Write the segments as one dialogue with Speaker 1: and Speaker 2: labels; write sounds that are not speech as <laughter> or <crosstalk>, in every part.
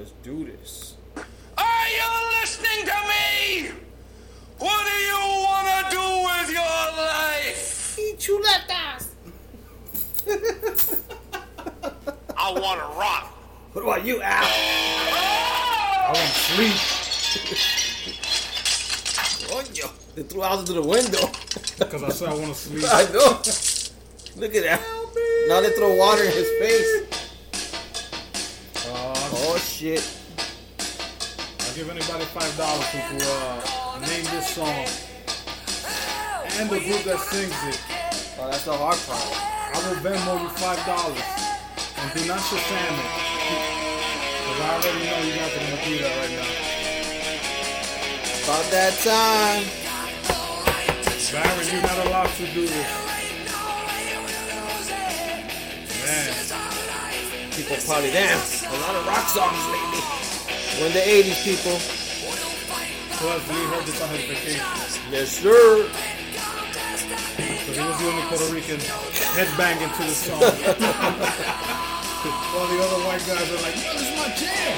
Speaker 1: Let's do this.
Speaker 2: Are you listening to me? What do you want to do with your life?
Speaker 1: Eat chuletas.
Speaker 2: I want to rock.
Speaker 1: What about you, Al? Oh!
Speaker 3: I want to sleep.
Speaker 1: Coño. They threw out into the window.
Speaker 3: Because I said I want to sleep. <laughs>
Speaker 1: I know. Look at that. Now they throw water in his face. Shit.
Speaker 3: I'll give anybody five dollars who can uh, name this song and the group that sings it.
Speaker 1: Oh, that's the hard part.
Speaker 3: I will Venmo you five dollars and do not Shazam it. Because I already know you are gonna do that right now.
Speaker 1: About that time.
Speaker 3: Baron, you're not allowed to do this.
Speaker 1: People probably damn. A lot of rock songs lately. We're in the 80s, people.
Speaker 3: plus Lee heard this on his vacation.
Speaker 1: Yes, sir.
Speaker 3: So he was the only Puerto Rican headbanging to the song. <laughs> While the other white guys are like, yo, this is my jam.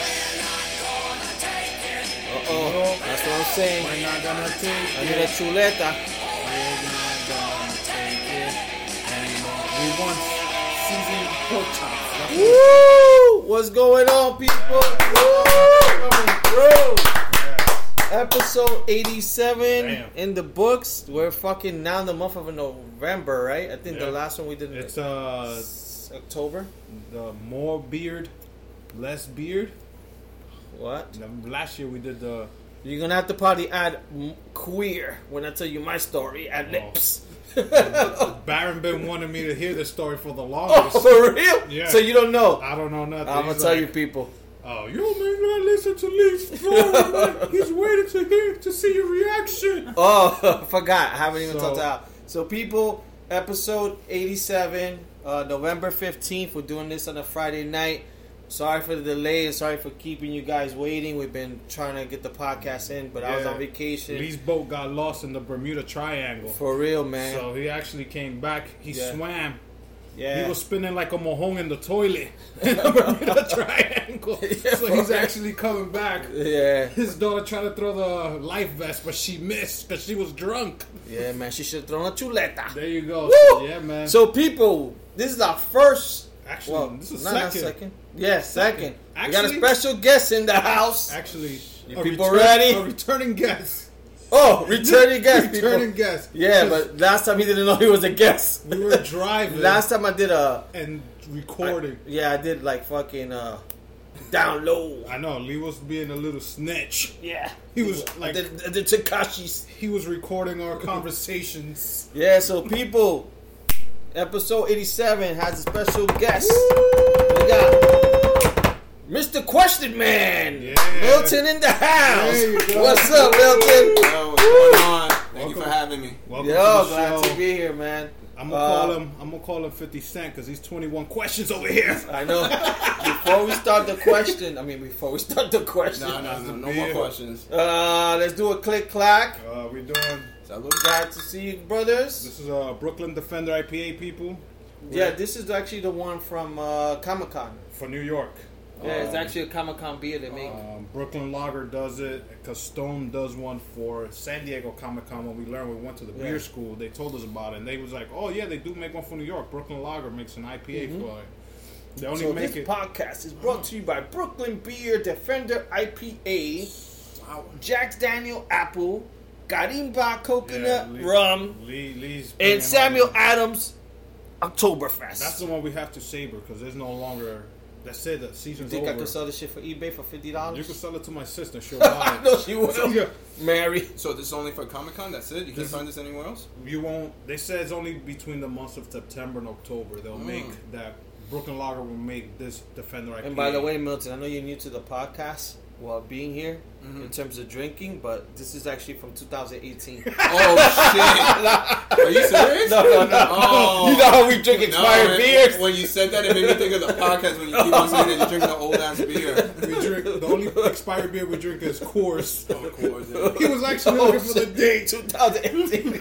Speaker 1: Uh oh. That's what I'm saying.
Speaker 3: We're not gonna take
Speaker 1: I
Speaker 3: it.
Speaker 1: need a chuleta.
Speaker 3: We're not gonna take it anymore. We want
Speaker 1: Woo! What's going on, people? Woo! Coming through. Episode 87
Speaker 3: Damn.
Speaker 1: in the books. We're fucking now in the month of November, right? I think
Speaker 3: Yeah.
Speaker 1: the last one we did in
Speaker 3: It's uh
Speaker 1: October.
Speaker 3: the more beard, less beard.
Speaker 1: What?
Speaker 3: Last year we did the
Speaker 1: You're gonna have to probably add m- queer when I tell you my story. Add
Speaker 3: Oh.
Speaker 1: lips.
Speaker 3: Baron been wanting me to hear this story for the <laughs>
Speaker 1: oh,
Speaker 3: longest.
Speaker 1: for real?
Speaker 3: Yeah.
Speaker 1: So you don't know?
Speaker 3: I don't know nothing.
Speaker 1: I'm gonna
Speaker 3: He's
Speaker 1: tell
Speaker 3: like,
Speaker 1: you, people.
Speaker 3: Oh, you may not listen to Lee's story. He's waiting to hear to see your reaction. <laughs>
Speaker 1: Oh, <laughs> forgot. I haven't even
Speaker 3: So-
Speaker 1: talked out. So, people, episode 87, uh, November 15th. We're doing this on a Friday night. Sorry for the delay and sorry for keeping you guys waiting. We've been trying to get the podcast in, but I was on vacation.
Speaker 3: Lee's boat got lost in the Bermuda Triangle.
Speaker 1: For real, man.
Speaker 3: So he actually came back. He
Speaker 1: Yeah.
Speaker 3: swam.
Speaker 1: yeah.
Speaker 3: He was spinning like a mohong in the toilet <laughs> in the Bermuda <laughs> Triangle.
Speaker 1: Yeah,
Speaker 3: so he's actually coming back.
Speaker 1: yeah.
Speaker 3: His daughter tried to throw the life vest, but she missed because she was drunk.
Speaker 1: Yeah, man. She should have thrown a chuleta.
Speaker 3: There you go.
Speaker 1: Woo!
Speaker 3: Yeah, man.
Speaker 1: So, people, this is our first.
Speaker 3: Actually,
Speaker 1: Well,
Speaker 3: this is
Speaker 1: not not
Speaker 3: second.
Speaker 1: second. Yeah, second. we got a special guest in the house.
Speaker 3: Actually,
Speaker 1: You people
Speaker 3: return-
Speaker 1: ready?
Speaker 3: A returning guest.
Speaker 1: Oh, returning <laughs> guest,
Speaker 3: returning guest.
Speaker 1: Yeah, but last time he didn't know he was a guest.
Speaker 3: we were driving <laughs>
Speaker 1: Last time I did a
Speaker 3: and recording.
Speaker 1: yeah, I did like fucking uh down low.
Speaker 3: I know Lee was being a little snitch.
Speaker 1: Yeah,
Speaker 3: He was like
Speaker 1: the, I did Tekashi's.
Speaker 3: he was recording our conversations.
Speaker 1: Yeah, so people, episode eighty-seven has a special guest. We got Mr. Question Man,
Speaker 3: Yeah.
Speaker 1: Milton in the house.
Speaker 3: There you go.
Speaker 1: What's up, Milton?
Speaker 4: Yo, what's going on? Thank you for having me.
Speaker 3: Welcome
Speaker 1: Yo,
Speaker 3: to the
Speaker 1: glad
Speaker 3: show.
Speaker 1: to be here, man.
Speaker 3: I'm gonna
Speaker 1: Uh,
Speaker 3: call him. I'm gonna call him 50 Cent because he's 21 questions over here.
Speaker 1: I know. before we start the question, I mean, before we start the question,
Speaker 4: No, no, no, no
Speaker 3: beer.
Speaker 4: more questions.
Speaker 1: uh, let's do a click clack.
Speaker 3: Uh, we're doing.
Speaker 4: Salud.
Speaker 1: Glad to see you, brothers.
Speaker 3: This is a Brooklyn Defender IPA people
Speaker 1: Yeah, this is actually the one from uh, Comic Con.
Speaker 3: for New York.
Speaker 1: Yeah, it's
Speaker 3: Um,
Speaker 1: actually a Comic Con beer they make.
Speaker 3: Um, Brooklyn Lager does it because Stone does one for San Diego Comic Con. When we learned, we went to the
Speaker 1: Yeah.
Speaker 3: beer school. They told us about it, and they was like, "Oh yeah, they do make one for New York. Brooklyn Lager makes an IPA for it. They only
Speaker 1: so
Speaker 3: make
Speaker 1: this
Speaker 3: it."
Speaker 1: podcast is brought to you by Brooklyn Beer Defender IPA,
Speaker 4: Wow.
Speaker 1: Jack's Daniel Apple, Garimba Coconut
Speaker 3: Yeah, Lee-
Speaker 1: Rum,
Speaker 3: Lee, Lee's
Speaker 1: and Samuel
Speaker 3: all-
Speaker 1: Adams Oktoberfest.
Speaker 3: That's the one we have to savor because there's no longer. That's it. The
Speaker 1: you
Speaker 3: season's
Speaker 1: think I
Speaker 3: over.
Speaker 1: could sell this shit for eBay for fifty dollars?
Speaker 3: you
Speaker 1: dollars?
Speaker 3: can sell it to my sister. She'll <laughs> buy it.
Speaker 1: no, she will.
Speaker 3: Yeah.
Speaker 1: Mary.
Speaker 4: So this is only for Comic Con? That's it? You can't
Speaker 3: This-
Speaker 4: find this anywhere else?
Speaker 3: You won't. They say it's only between the months of September and October. They'll
Speaker 1: Mm.
Speaker 3: make that. Brooklyn Lager will make this Defender IPA.
Speaker 1: And by the way, Milton, I know you're new to the podcast while being here
Speaker 3: Mm-hmm.
Speaker 1: in terms of drinking, but this is actually from 2018. <laughs>
Speaker 4: Oh, shit. Are you serious?
Speaker 1: no, no, no.
Speaker 4: Oh. <laughs>
Speaker 1: You know how we drink expired
Speaker 4: when,
Speaker 1: beers?
Speaker 4: When you said that, it made me think of the podcast when you keep on saying that you're drinking an old ass beer.
Speaker 3: we drink the only expired beer we drink is Coors.
Speaker 4: Of course. yeah.
Speaker 3: He was actually
Speaker 1: Oh,
Speaker 3: looking for the date. <laughs>
Speaker 1: 2018.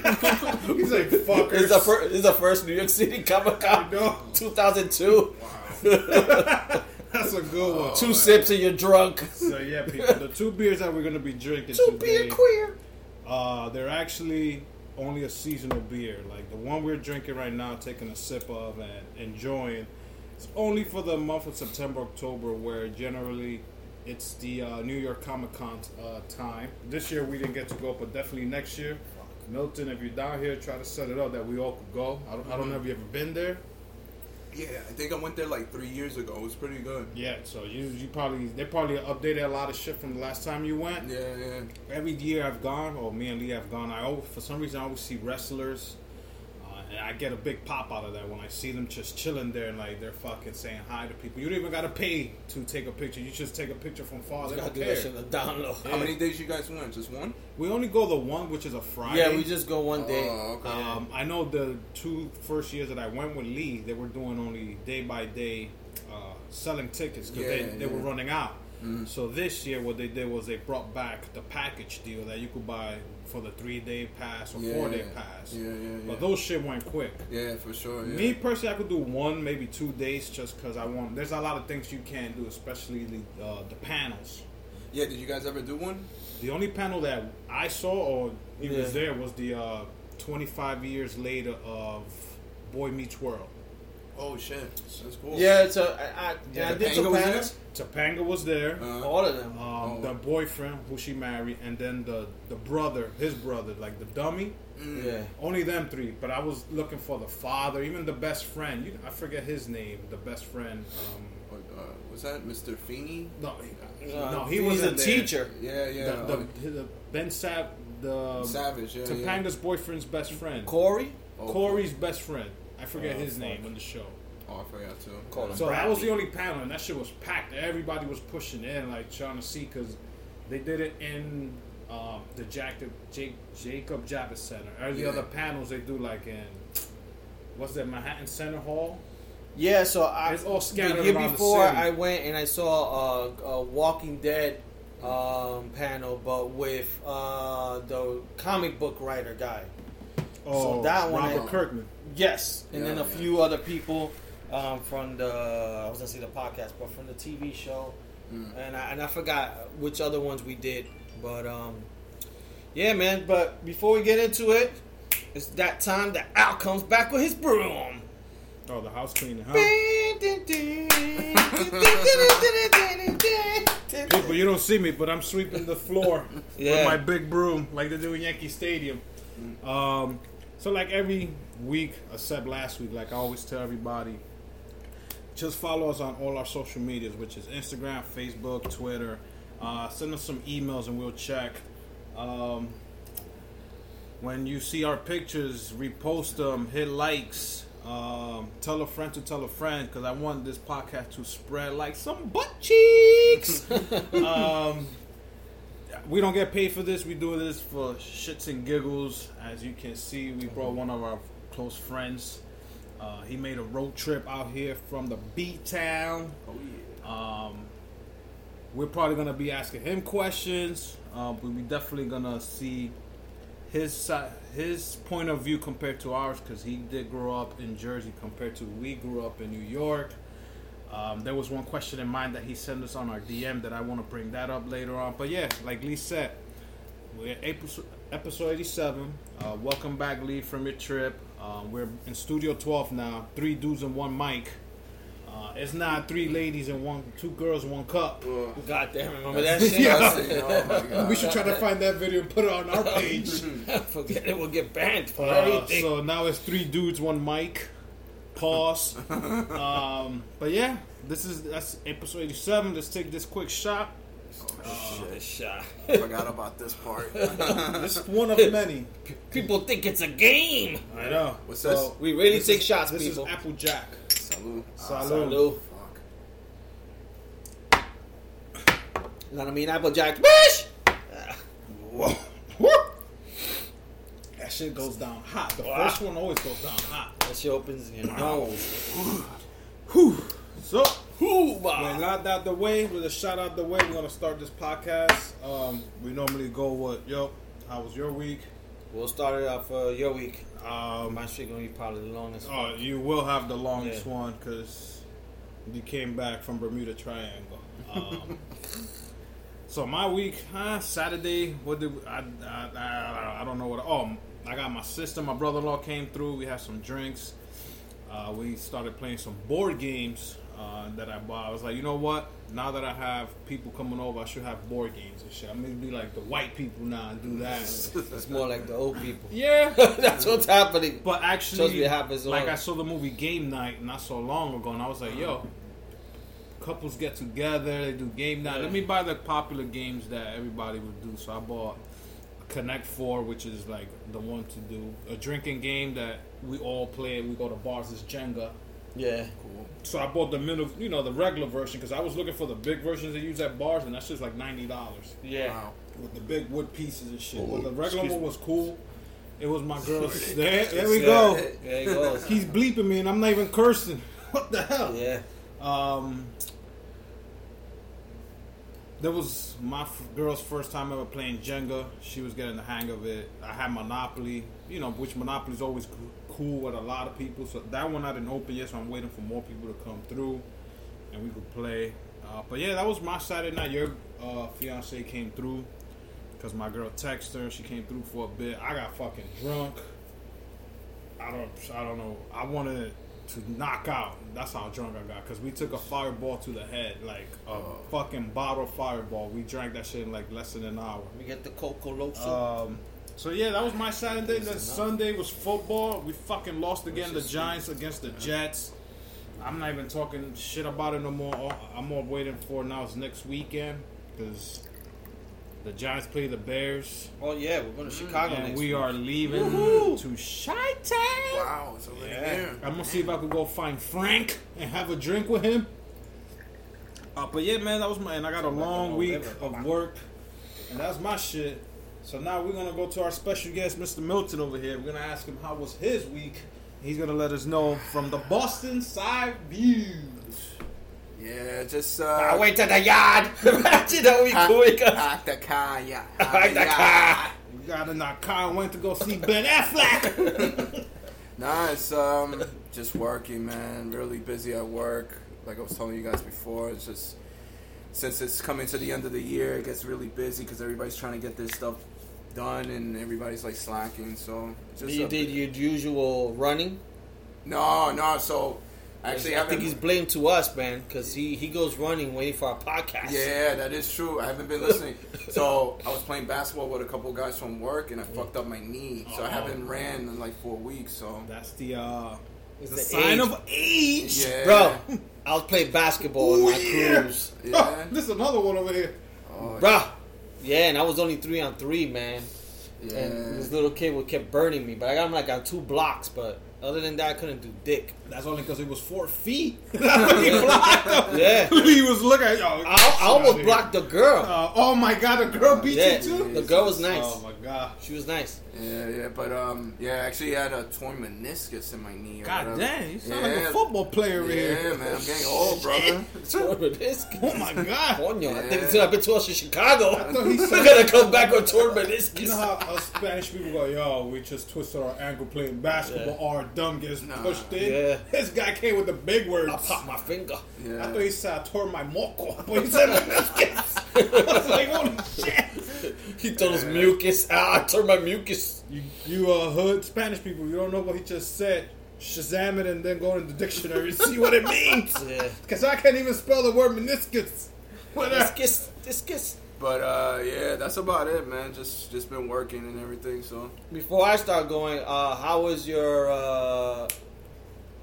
Speaker 3: He's like, fuckers.
Speaker 1: It's the first. It's the first New York City Comic Con.
Speaker 3: No.
Speaker 1: 2002.
Speaker 3: That's a good one.
Speaker 1: Two sips and you're drunk.
Speaker 3: So yeah, people, the two beers that we're gonna be drinking
Speaker 1: Two
Speaker 3: today,
Speaker 1: beer queer.
Speaker 3: uh, they're actually only a seasonal beer. Like the one we're drinking right now, taking a sip of and enjoying. It's only for the month of September, October, where generally it's the uh, New York Comic Con uh, time. This year we didn't get to go, but definitely next year. Milton, if you're down here, try to set it up that we all could go. I don't, I don't know if you ever been there.
Speaker 4: Yeah, I think I went there like three years ago. It was pretty good.
Speaker 3: Yeah, so you you probably they probably updated a lot of shit from the last time you went.
Speaker 4: Yeah, yeah.
Speaker 3: Every year I've gone, or me and Lee have gone, I always, for some reason I always see wrestlers, and I get a big pop out of that when I see them just chilling there and like they're fucking saying hi to people. You don't even gotta pay to take a picture. You just take a picture from far. They
Speaker 1: Gotta
Speaker 3: don't
Speaker 1: do that
Speaker 3: care.
Speaker 1: shit on the down low.
Speaker 4: How many days you guys went? Just one?
Speaker 3: We only go the one, which is a Friday.
Speaker 1: Yeah, we just go one day.
Speaker 4: Oh, okay.
Speaker 3: Um, I know the two first years that I went with Lee, they were doing only day by day uh, selling tickets because they,
Speaker 4: Yeah,
Speaker 3: they were
Speaker 4: yeah.
Speaker 3: running out.
Speaker 4: Mm-hmm.
Speaker 3: So this year, what they did was they brought back the package deal that you could buy for the three day pass or
Speaker 4: Yeah.
Speaker 3: four day pass.
Speaker 4: Yeah, yeah, yeah.
Speaker 3: But those shit went quick.
Speaker 4: Yeah, for sure. Yeah.
Speaker 3: Me personally, I could do one, maybe two days, just because I want. There's a lot of things you can't do, especially the uh, the panels.
Speaker 4: Yeah, did you guys ever do one?
Speaker 3: The only panel that I saw or he was there was the uh, 25 years later of Boy Meets World.
Speaker 4: Oh shit, that's cool.
Speaker 1: Yeah, it's a. I, I,
Speaker 3: Yeah,
Speaker 1: I did
Speaker 4: Topanga was.
Speaker 3: Topanga was there.
Speaker 4: Uh,
Speaker 1: All of them.
Speaker 3: um,
Speaker 4: Oh.
Speaker 3: The boyfriend who she married, and then the the brother, his brother, like the dummy.
Speaker 4: mm.
Speaker 1: yeah.
Speaker 3: Only them three. But I was looking for the father, even the best friend. You, I forget his name. The best friend. Um,
Speaker 4: Uh, was that Mr. Feeney?
Speaker 3: no, he,
Speaker 1: Uh,
Speaker 3: no, he was
Speaker 1: a teacher.
Speaker 4: Yeah, yeah.
Speaker 3: The,
Speaker 4: uh,
Speaker 3: the, the Ben Sav, the
Speaker 4: Savage. Yeah,
Speaker 3: Topanga's boyfriend's best friend.
Speaker 1: Cory.
Speaker 4: yeah. Oh,
Speaker 3: Cory's best friend. I forget
Speaker 1: Oh,
Speaker 3: his
Speaker 1: fuck.
Speaker 3: name in the show.
Speaker 4: Oh, I forgot too.
Speaker 1: Call him
Speaker 3: So that was the only panel, and that shit was packed. Everybody was pushing in, like trying to see, because they did it in um, the Jacob Jake, Jacob Javits Center. Or the
Speaker 4: Yeah.
Speaker 3: other panels they do like in what's that Manhattan Center Hall?
Speaker 1: Yeah, so I
Speaker 3: It's all scattered
Speaker 1: the year
Speaker 3: around the
Speaker 1: before
Speaker 3: city.
Speaker 1: I went and I saw a, a Walking Dead um, panel, but with uh, the comic book writer guy.
Speaker 3: Oh,
Speaker 1: that one
Speaker 3: Robert
Speaker 1: I-
Speaker 3: Kirkman.
Speaker 1: Yes, and then a
Speaker 4: yeah.
Speaker 1: few other people um, from the I was gonna say the podcast, but from the TV show,
Speaker 4: Mm.
Speaker 1: and I, and I forgot which other ones we did, but um, yeah, man. But before we get into it, it's that time that Al comes back with his broom.
Speaker 3: Oh, the house cleaning, huh? People, you don't see me, but I'm sweeping the floor with my big broom, like they do in Yankee Stadium. Um, so, like every week, except last week, like I always tell everybody, just follow us on all our social medias, which is Instagram, Facebook, Twitter. Uh, send us some emails and we'll check. Um, when you see our pictures, repost them, hit likes, um, tell a friend to tell a friend because I want this podcast to spread like some butt cheeks. <laughs> um, we don't get paid for this. We do this for shits and giggles. As you can see, we brought one of our close friends. Uh, he made a road trip out here from the beat town.
Speaker 4: Oh yeah.
Speaker 3: Um, we're probably gonna be asking him questions, uh, but we're definitely gonna see his si- his point of view compared to ours because he did grow up in Jersey compared to we grew up in New York. Um, there was one question in mind that he sent us on our DM that I want to bring that up later on. But yeah, like Lee said, we're at episode, episode 87. Uh, welcome back, Lee, from your trip. Um, we're in Studio 12 now. Three dudes and one mic. Uh, it's not three ladies and one, two girls and one cup.
Speaker 1: God damn, remember that <laughs> shit?
Speaker 3: Yeah. <laughs>
Speaker 4: oh my god. <laughs>
Speaker 3: We should try to find that video and put it on our page.
Speaker 1: Forget it, we'll get banned for
Speaker 3: Uh,
Speaker 1: everything.
Speaker 3: so now it's three dudes, one mic. Pause. um, but yeah, this is that's episode 87. Let's take this quick shot.
Speaker 1: Shit, shot.
Speaker 4: I forgot about this part. <laughs>
Speaker 3: This is one of many.
Speaker 1: People think it's a game.
Speaker 3: I know.
Speaker 4: What's
Speaker 3: So,
Speaker 4: this?
Speaker 1: We really
Speaker 3: this
Speaker 1: take
Speaker 3: is-
Speaker 1: shots,
Speaker 3: This
Speaker 1: people.
Speaker 3: is Apple Jack.
Speaker 4: Salud.
Speaker 3: Salud.
Speaker 1: Salud.
Speaker 4: Fuck.
Speaker 1: Not I mean Applejack. Bish!
Speaker 3: Whoa. Woo! That shit goes down hot. The
Speaker 1: Wow.
Speaker 3: first one always goes down hot.
Speaker 1: That shit opens in your nose.
Speaker 3: Whew. So,
Speaker 1: Ooh,
Speaker 3: with
Speaker 1: bah.
Speaker 3: that out the way, with a shout out the way, we're gonna start this podcast. Um, we normally go with yo. How was your week?
Speaker 1: We'll start it off for your week.
Speaker 3: Um,
Speaker 1: My shit gonna be probably the longest.
Speaker 3: oh, you will have the longest
Speaker 1: Yeah.
Speaker 3: one because you came back from Bermuda Triangle. Um, <laughs> so my week, huh? Saturday. What did we- I, I, I? I don't know what. Oh, I got my sister, my brother-in-law came through. We had some drinks. Uh, we started playing some board games uh, that I bought. I was like, you know what? Now that I have people coming over, I should have board games and shit. I'm gonna be like the white people now and do that. <laughs>
Speaker 1: It's more like the old people.
Speaker 3: yeah, <laughs>
Speaker 1: That's what's happening.
Speaker 3: but actually,
Speaker 1: happens
Speaker 3: like I saw the movie Game Night not so long ago, and I was like, yo, couples get together, they do game night. Let me buy the popular games that everybody would do. So I bought Connect Four, which is like the one to do. A drinking game that we all play. We go to bars. Is Jenga.
Speaker 1: Yeah. Cool.
Speaker 3: So I bought the middle, you know, the regular version because I was looking for the big versions they use at bars, and that's just like ninety dollars
Speaker 1: Yeah.
Speaker 4: Wow.
Speaker 3: with the big wood pieces and shit. Well,
Speaker 1: Oh,
Speaker 3: the regular
Speaker 1: excuse
Speaker 3: one was cool. It was my girl's. <laughs> <laughs> there, there we go.
Speaker 1: There he goes. <laughs>
Speaker 3: He's bleeping me, and I'm not even cursing. What the hell?
Speaker 1: Yeah.
Speaker 3: Um, that was my f- girl's first time ever playing Jenga. She was getting the hang of it. I had Monopoly, you know, which Monopoly is always co- cool with a lot of people. So that one I didn't open yet, so I'm waiting for more people to come through, and we could play. Uh, but yeah, that was my Saturday night. Your uh, fiance came through because my girl texted her. She came through for a bit. I got fucking drunk. I don't, I don't know. I wanted to knock out. That's how drunk I got. Cause we took a fireball to the head, like a fucking bottle fireball. We drank that shit in like less than an hour.
Speaker 1: We get the Coco Loso.
Speaker 3: Um, so yeah, that was my Saturday. Then Sunday was football. We fucking lost again. The Giants against the Jets. I'm not even talking shit about it no more. All- I'm more waiting for now is next weekend because the Giants play the Bears,
Speaker 1: oh yeah, we're going to Chicago
Speaker 3: and
Speaker 1: next
Speaker 3: we
Speaker 1: week.
Speaker 3: are leaving
Speaker 1: Woohoo!
Speaker 3: to Chi-Town.
Speaker 4: Wow, it's already
Speaker 1: Yeah.
Speaker 4: here.
Speaker 3: I'm gonna see if I could go find Frank and have a drink with him. Uh, but yeah, man, that was my. And I got a long week of work, and that's my shit. So now we're gonna go to our special guest, Mr. Milton, over here. We're gonna ask him how was his week. He's gonna let us know from the Boston side Views.
Speaker 4: Yeah, just uh,
Speaker 1: I went to the yard. <laughs> Imagine that we quick.
Speaker 4: pack the car, yeah. <laughs>
Speaker 1: Pack the car. <laughs>
Speaker 3: We got in our car went to go see Ben Affleck.
Speaker 4: Nah, it's um just working, man. Really busy at work. Like I was telling you guys before, it's just since it's coming to the end of the year, it gets really busy because everybody's trying to get this stuff done and everybody's like slacking. So it's just
Speaker 1: You did your usual running.
Speaker 4: no, no. So actually,
Speaker 1: I
Speaker 4: haven't-
Speaker 1: think he's blamed to us, man, because he, he goes running waiting for our podcast.
Speaker 4: Yeah, that is true. I haven't been listening. <laughs> so I was playing basketball with a couple guys from work, and I fucked up my knee. So I haven't ran in like four weeks. So
Speaker 3: That's the uh,
Speaker 1: It's
Speaker 3: the
Speaker 1: the
Speaker 3: sign
Speaker 1: age.
Speaker 3: of age.
Speaker 4: yeah,
Speaker 1: Bro, I was playing basketball in
Speaker 3: Ooh,
Speaker 1: my
Speaker 3: yeah.
Speaker 1: cruise.
Speaker 4: Yeah. <laughs>
Speaker 3: this is another one over here.
Speaker 4: Oh,
Speaker 1: Bruh. Yeah, and I was only three on three, man.
Speaker 4: yeah.
Speaker 1: And this little kid would kept burning me, but I got him like on two blocks. But other than that, I couldn't do dick.
Speaker 3: That's only because it was four feet. <laughs> <laughs> That's what he blocked him.
Speaker 1: Yeah. <laughs>
Speaker 3: he was looking at yo.
Speaker 1: I, I almost blocked the girl.
Speaker 3: Uh, oh my god, the girl beat
Speaker 1: Yeah,
Speaker 3: you too.
Speaker 1: the girl was nice.
Speaker 3: Oh my god.
Speaker 1: She was nice.
Speaker 4: Yeah, yeah, but um, yeah, I actually had a torn meniscus in my knee.
Speaker 3: God damn, you sound like a football player over
Speaker 4: Yeah,
Speaker 3: here.
Speaker 4: man, I'm getting old, brother. <laughs> <laughs>
Speaker 1: Torn meniscus.
Speaker 3: Oh my god.
Speaker 1: Coño, I think
Speaker 4: Yeah.
Speaker 1: until I've been to us in Chicago,
Speaker 3: thought he <laughs>
Speaker 1: we're
Speaker 3: said-
Speaker 1: gonna come back with torn meniscus.
Speaker 3: You know how us Spanish people go, yo, we just twisted our ankle playing basketball,
Speaker 1: Yeah.
Speaker 3: our dumb gets
Speaker 4: Nah.
Speaker 3: pushed in.
Speaker 1: Yeah.
Speaker 3: This guy came with the big words.
Speaker 1: I popped my finger.
Speaker 4: Yeah.
Speaker 3: I thought he said I tore my moco, but he said meniscus. I was like, holy shit.
Speaker 1: He told us mucus. Ah, I tore my mucus.
Speaker 3: You, you uh, hood Spanish people, you don't know what he just said. Shazam it and then go in the dictionary and see what it means. <laughs>
Speaker 1: Yeah.
Speaker 3: Because I can't even spell the word meniscus.
Speaker 1: Meniscus. Meniscus.
Speaker 4: But uh, yeah, that's about it, man. Just just been working and everything. So
Speaker 1: Before I start going, uh, how was your uh,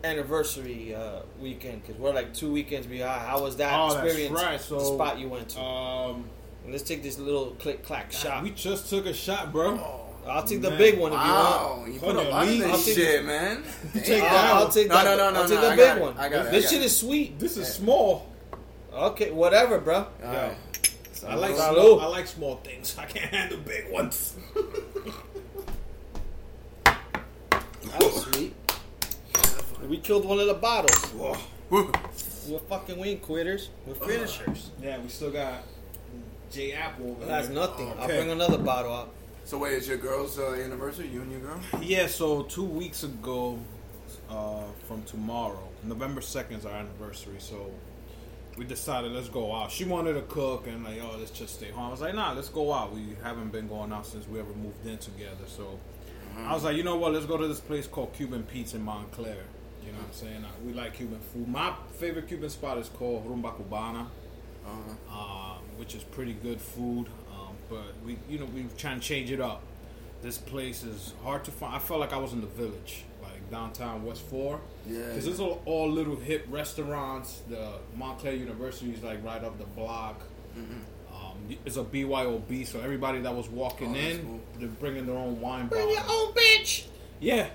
Speaker 1: anniversary uh, weekend? Because we're like two weekends behind. How was that
Speaker 3: Oh, that's
Speaker 1: experience?
Speaker 3: right. So,
Speaker 1: the spot you went to.
Speaker 3: Um,
Speaker 1: And let's take this little click clack shot.
Speaker 3: we just took a shot, bro.
Speaker 1: Oh, I'll take the big one if you want.
Speaker 4: wow, you put a
Speaker 3: Honey,
Speaker 4: lot of
Speaker 3: lean.
Speaker 1: I'll
Speaker 4: this
Speaker 1: take-
Speaker 4: shit, man. <laughs>
Speaker 3: take that.
Speaker 1: I'll, I'll take
Speaker 4: No,
Speaker 1: that.
Speaker 4: no, no, no,
Speaker 1: I'll take
Speaker 4: no,
Speaker 1: the
Speaker 4: I
Speaker 1: big one.
Speaker 4: I got it,
Speaker 1: This
Speaker 4: got
Speaker 1: shit
Speaker 4: it.
Speaker 1: is sweet.
Speaker 3: This is small.
Speaker 1: Okay, whatever, bro.
Speaker 4: All right.
Speaker 3: I like
Speaker 1: Salud.
Speaker 3: small, I like small things. <laughs> I can't handle big ones. <laughs>
Speaker 1: That was sweet. We killed one of the bottles.
Speaker 4: Woo.
Speaker 1: We're fucking wing quitters. We're finishers.
Speaker 3: Yeah, we still got J Apple. over
Speaker 1: That's
Speaker 3: here.
Speaker 1: nothing. I'll bring another bottle up.
Speaker 4: So wait, is your girl's uh, anniversary? You and your girl?
Speaker 3: Yeah, so two weeks ago, uh, from tomorrow. November second is our anniversary, so we decided let's go out. She wanted to cook and like, oh, let's just stay home. I was like, nah, let's go out. We haven't been going out since we ever moved in together, so I was like, you know what? Let's go to this place called Cuban Pete's in Montclair. You know what I'm saying? Uh, We like Cuban food. My favorite Cuban spot is called Rumba Cubana,
Speaker 4: Uh-huh.
Speaker 3: uh, which is pretty good food. Um, but we, you know, we trying to change it up. This place is hard to find. I felt like I was in the village, like downtown West Four.
Speaker 4: Yeah.
Speaker 3: Because it's all, all little hip restaurants. The Montclair University is like right up the block. Um, it's a BYOB, so everybody that was walking
Speaker 4: Oh,
Speaker 3: in,
Speaker 4: cool.
Speaker 3: they're bringing their own wine
Speaker 1: Bring your own bitch.
Speaker 3: Yeah,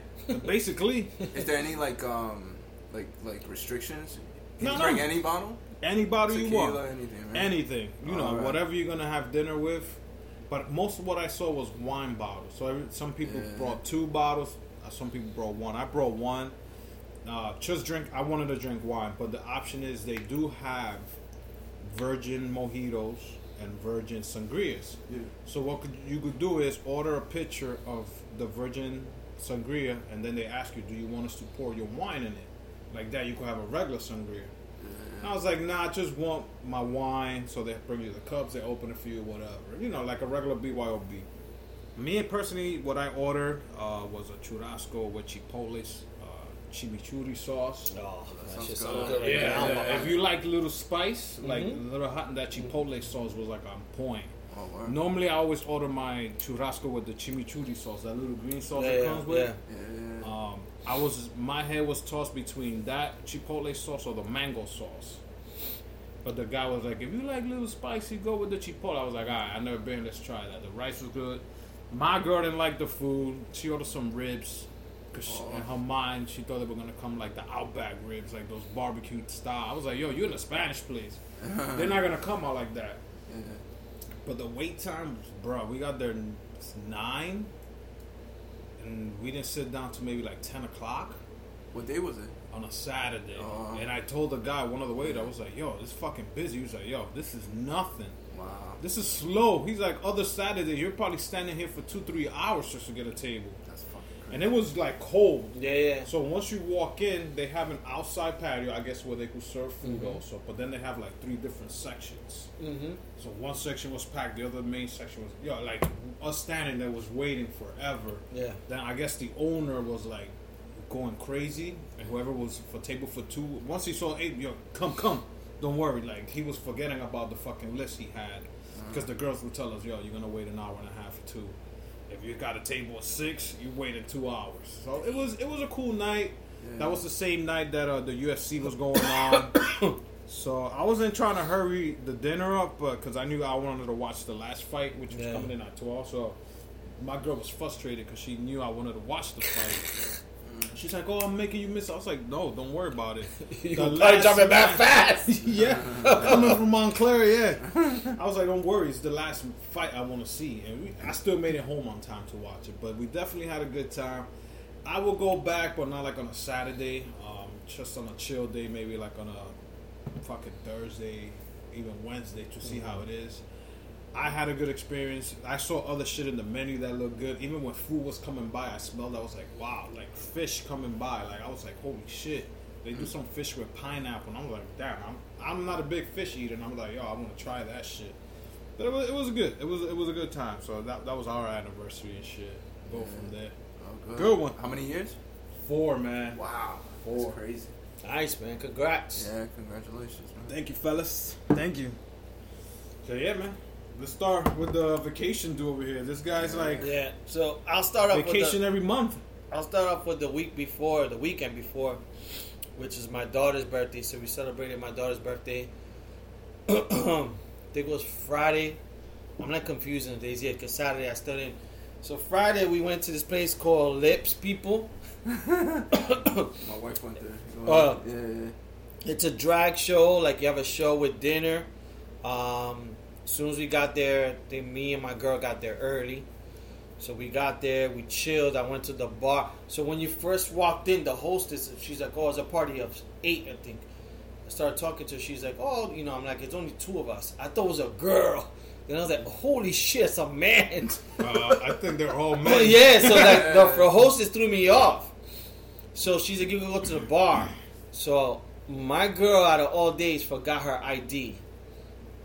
Speaker 3: basically, <laughs>
Speaker 4: Is there any like um like like restrictions? Can
Speaker 3: No,
Speaker 4: you bring
Speaker 3: no.
Speaker 4: any bottle?
Speaker 3: Any bottle you want,
Speaker 4: anything, right?
Speaker 3: anything, you know,
Speaker 4: Alright.
Speaker 3: whatever you're gonna have dinner with. But most of what I saw was wine bottles. So every, some people
Speaker 4: Yeah.
Speaker 3: brought two bottles, uh, some people brought one. I brought one. Uh, just drink. I wanted to drink wine, but the option is they do have virgin mojitos and virgin sangrias.
Speaker 4: Yeah.
Speaker 3: So what could, you could do is order a picture of the virgin sangria, and then they ask you, "Do you want us to pour your wine in it?" Like that, you could have a regular sangria. And I was like, "Nah, I just want my wine." So they bring you the cups, they open it for you, whatever. You know, like a regular BYOB. Me personally, what I ordered uh, was a churrasco with chipotles, uh, chimichurri sauce.
Speaker 1: Oh, that
Speaker 4: sounds
Speaker 1: shit's
Speaker 4: good.
Speaker 1: good. right
Speaker 3: Yeah, yeah, if you like a little spice, like
Speaker 1: Mhm.
Speaker 3: a little hot, that chipotle sauce was like on point.
Speaker 4: Oh, word.
Speaker 3: Normally, I always order my churrasco with the chimichurri sauce, that little green sauce
Speaker 1: Yeah,
Speaker 3: it
Speaker 1: yeah,
Speaker 3: comes with. I was my head was tossed between that chipotle sauce or the mango sauce. But the guy was like, "If you like little spicy, go with the chipotle." I was like, "All right, I never been. Let's try that." The rice was good. My girl didn't like the food. She ordered some ribs. Cause
Speaker 4: Oh.
Speaker 3: in her mind, she thought they were gonna come like the Outback ribs, like those barbecue style. I was like, "Yo, you're in a Spanish place. <laughs> They're not gonna come out like that."
Speaker 4: yeah.
Speaker 3: But the wait time, bro, we got there nine, and we didn't sit down till maybe like ten o'clock
Speaker 4: What day was it?
Speaker 3: on a Saturday.
Speaker 4: Oh.
Speaker 3: And I told the guy, one of the waiters, I was like, "Yo, it's fucking busy." He was like, "Yo, this is nothing.
Speaker 4: Wow.
Speaker 3: This is slow." He's like, "Other Saturday, you're probably standing here for two, three hours just to get a table."
Speaker 4: That's fucking crazy.
Speaker 3: And it was like cold.
Speaker 1: Yeah, yeah.
Speaker 3: So once you walk in, they have an outside patio, I guess, where they could serve food
Speaker 1: Mm-hmm.
Speaker 3: also. But then they have like three different sections.
Speaker 1: Mm-hmm.
Speaker 3: So one section was packed, the other main section was yo like us standing there was waiting forever.
Speaker 1: Yeah.
Speaker 3: Then I guess the owner was like going crazy, and whoever was for table for two, once he saw eight, yo, come, come, don't worry. Like he was forgetting about the fucking list he had, because the girls would tell us, yo, you're gonna wait an hour and a half or two. If you got a table of six, you waited two hours. So it was it was a cool night.
Speaker 4: Yeah.
Speaker 3: That was the same night that uh, the UFC was going on. <coughs> so I wasn't trying to hurry the dinner up, but because I knew I wanted to watch the last fight, which was
Speaker 1: Yeah.
Speaker 3: coming in at twelve. So my girl was frustrated because she knew I wanted to watch the fight. She's like, "Oh, I'm making you miss." I was like, "No, don't worry about it."
Speaker 1: You <laughs>
Speaker 3: The
Speaker 1: probably
Speaker 3: last
Speaker 1: jumping back fast. <laughs>
Speaker 3: yeah, coming from Montclair, yeah. I was like, don't worry, it's the last fight I want to see, and we, I still made it home on time to watch it. But we definitely had a good time. I will go back, but not like on a Saturday, um, just on a chill day, maybe like on a fucking Thursday, even Wednesday, to see how it is. I had a good experience. I saw other shit in the menu that looked good. Even when food was coming by, I smelled. I was like, wow, like fish coming by. Like I was like, holy shit. They do some fish with pineapple, and I'm like, damn, I'm I'm not a big fish eater, and I'm like, yo, I want to try that shit. But it was, it was good. It was it was a good time. So that that was our anniversary and shit. Go from there.
Speaker 4: Oh, good.
Speaker 3: Good one.
Speaker 4: How many years?
Speaker 3: Four man.
Speaker 4: Wow.
Speaker 3: Four.
Speaker 4: That's crazy.
Speaker 1: Nice, man. Congrats.
Speaker 4: Yeah, congratulations, man.
Speaker 3: Thank you, fellas. Thank you. So yeah, man. Let's start with the vacation do over here. This guy's like
Speaker 1: Yeah. So I'll start off
Speaker 3: vacation
Speaker 1: with the,
Speaker 3: every month.
Speaker 1: I'll start off with the week before, the weekend before, which is my daughter's birthday. So we celebrated my daughter's birthday. I <clears throat> think it was Friday. I'm not confusing the days yet because Saturday I still didn't. So Friday we went to this place called Lips People. <laughs> <coughs>
Speaker 4: My wife went there. You know,
Speaker 1: Uh,
Speaker 4: yeah, yeah.
Speaker 1: It's a drag show. Like you have a show with dinner. Um, as soon as we got there, they, me and my girl got there early. So we got there, we chilled. I went to the bar. So when you first walked in, the hostess, she's like, "Oh, it's a party of eight, I think." I started talking to her. She's like, "Oh, you know," I'm like, "It's only two of us." I thought it was a girl. Then I was like, "Holy shit, it's a man!"
Speaker 3: Uh, I think they're all <laughs> men.
Speaker 1: Oh yeah, so like the, <laughs> the hostess threw me off. So she's like, you can go to the bar. So my girl, out of all days, forgot her ID,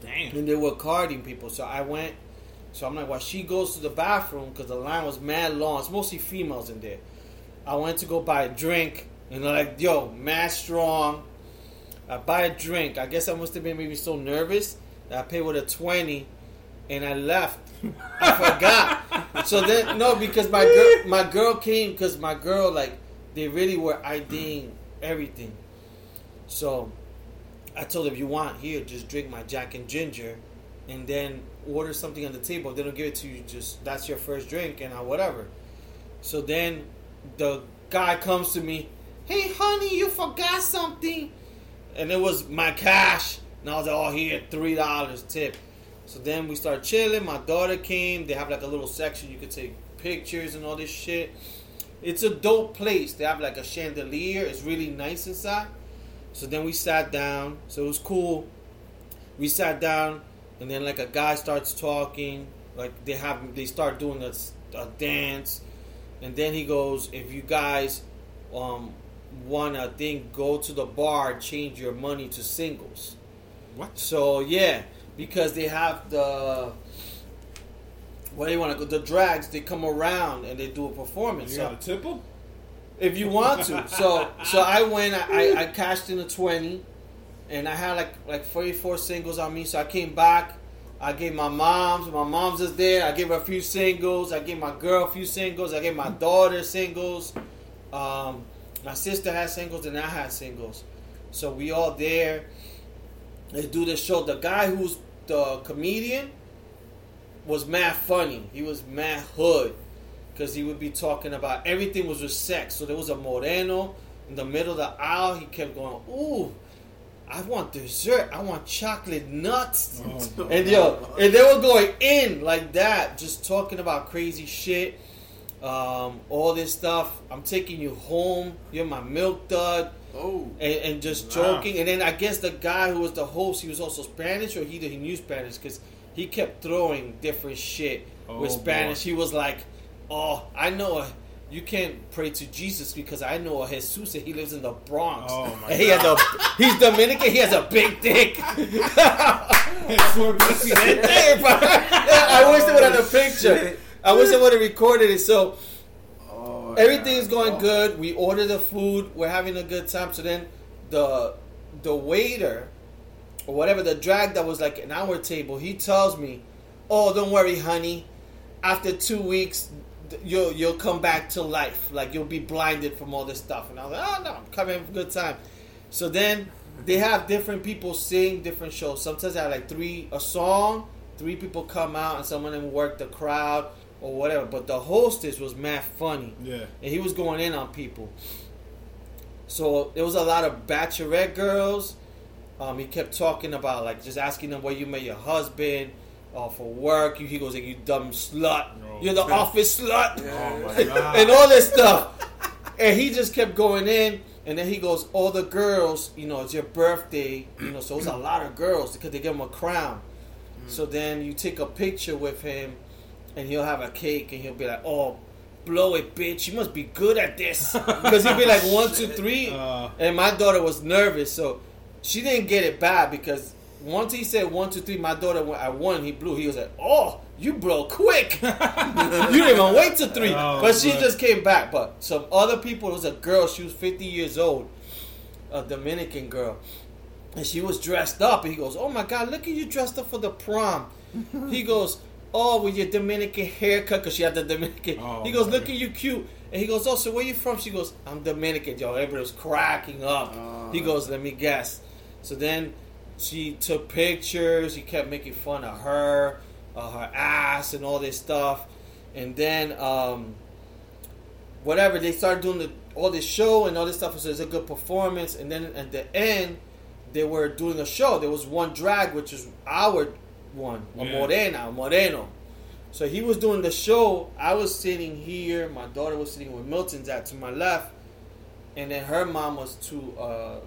Speaker 3: Damn.
Speaker 1: and they were carding people. So I went. So I'm like, while she goes to the bathroom, because the line was mad long. It's mostly females in there. I went to go buy a drink, and they're like, yo, mad strong. I buy a drink. I guess I must have been maybe so nervous that I paid with a 20 and I left. I <laughs> forgot. So then, no, because my girl, my girl came because my girl, like, they really were IDing everything. So I told him, if you want, here, just drink my Jack and Ginger and then order something on the table. They don't give it to you, just that's your first drink and I, whatever. So then the guy comes to me, hey, honey, you forgot something. And it was my cash. And I was like, oh, here, $3 tip. So then we start chilling. My daughter came. They have like a little section you could take pictures and all this shit. It's a dope place. They have like a chandelier. It's really nice inside. So then we sat down. So it was cool. We sat down, and then like a guy starts talking. Like they have, they start doing a, a dance, and then he goes, "If you guys um wanna think, go to the bar, change your money to singles."
Speaker 3: What?
Speaker 1: So yeah, because they have the what do you want to go? The drags they come around and they do a performance.
Speaker 3: You
Speaker 1: So
Speaker 3: got a tipple?
Speaker 1: If you want to. So so I went. I, I, cashed in a twenty, and I had like like forty four singles on me. So I came back. I gave my mom's. My mom's is there. I gave her a few singles. I gave my girl a few singles. I gave my daughter singles. Um, my sister had singles, and I had singles. So we all there. They do the show. The guy who's the comedian was mad funny. He was mad hood because he would be talking about everything was with sex. So there was a moreno in the middle of the aisle. He kept going, "Ooh, I want dessert. I want chocolate nuts."
Speaker 3: Oh,
Speaker 1: and yo, and they were going in like that, just talking about crazy shit, um, all this stuff. I'm taking you home. You're my milk dud.
Speaker 4: Oh.
Speaker 1: And, and just
Speaker 3: Wow.
Speaker 1: joking, and then I guess the guy who was the host, he was also Spanish, or he he knew Spanish because he kept throwing different shit with
Speaker 3: Oh,
Speaker 1: Spanish.
Speaker 3: boy.
Speaker 1: He was like, "Oh, I know a, you can't pray to Jesus because I know a Jesus and he lives in the Bronx.
Speaker 3: Oh, my
Speaker 1: and he has a he's Dominican. He has a big dick. <laughs> <laughs> I wish they would have the picture. I wish they would have recorded it. So
Speaker 4: Oh,
Speaker 1: everything's
Speaker 4: yeah.
Speaker 1: going
Speaker 4: Oh.
Speaker 1: good. We order the food. We're having a good time. So then the the waiter or whatever the drag that was like an hour table, he tells me, "Oh, don't worry, honey. After two weeks, you'll you'll come back to life. Like you'll be blinded from all this stuff." And I was like, "Oh no, I'm coming for a good time." So then they have different people sing different shows. Sometimes I have like three a song, three people come out, and some of them work the crowd or whatever. But the hostess was mad funny
Speaker 3: Yeah.
Speaker 1: and he was going in on people. So there was a lot of bachelorette girls. Um, he kept talking about like just asking them where you met your husband, uh, for work. You, he goes like you dumb slut,
Speaker 3: Oh,
Speaker 1: you're the
Speaker 3: man. <laughs>
Speaker 1: office slut,
Speaker 3: Oh my <laughs> god.
Speaker 1: and all this stuff. And he just kept going in, and then he goes, all the girls, you know, it's your birthday, you know, so it's a lot of girls because they give him a crown. So then you take a picture with him, and he'll have a cake, and he'll be like, "Oh, blow it, bitch! You must be good at this." <laughs> Because he'll be like one, two, three,
Speaker 3: Uh,
Speaker 1: and my daughter was nervous, so she didn't get it bad because once he said one, two, three, my daughter went at one, he blew. He was like, "Oh, you blow quick! <laughs> you didn't even wait to three.
Speaker 3: Oh,
Speaker 1: but she just came back. But some other people, it was a girl. She was fifty years old, a Dominican girl, and she was dressed up. And he goes, "Oh my God, look at you dressed up for the prom." <laughs> he goes, "Oh, with your Dominican haircut, because she had the Dominican."
Speaker 3: Oh,
Speaker 1: he goes, "Look at you cute." And he goes, "Oh, so where you from?" She goes, "I'm Dominican." Yo, everybody was cracking up.
Speaker 4: Oh.
Speaker 1: he goes, "Let me guess." So then she took pictures. He kept making fun of her, uh, her ass, and all this stuff. And then, um, whatever, they started doing the, all this show and all this stuff. So it's a good performance. And then at the end, they were doing a show. There was one drag, which is our one, a
Speaker 3: Yeah.
Speaker 1: morena, a moreno. So he was doing the show. I was sitting here. My daughter was sitting with Milton's at to my left, and then her mom was to uh,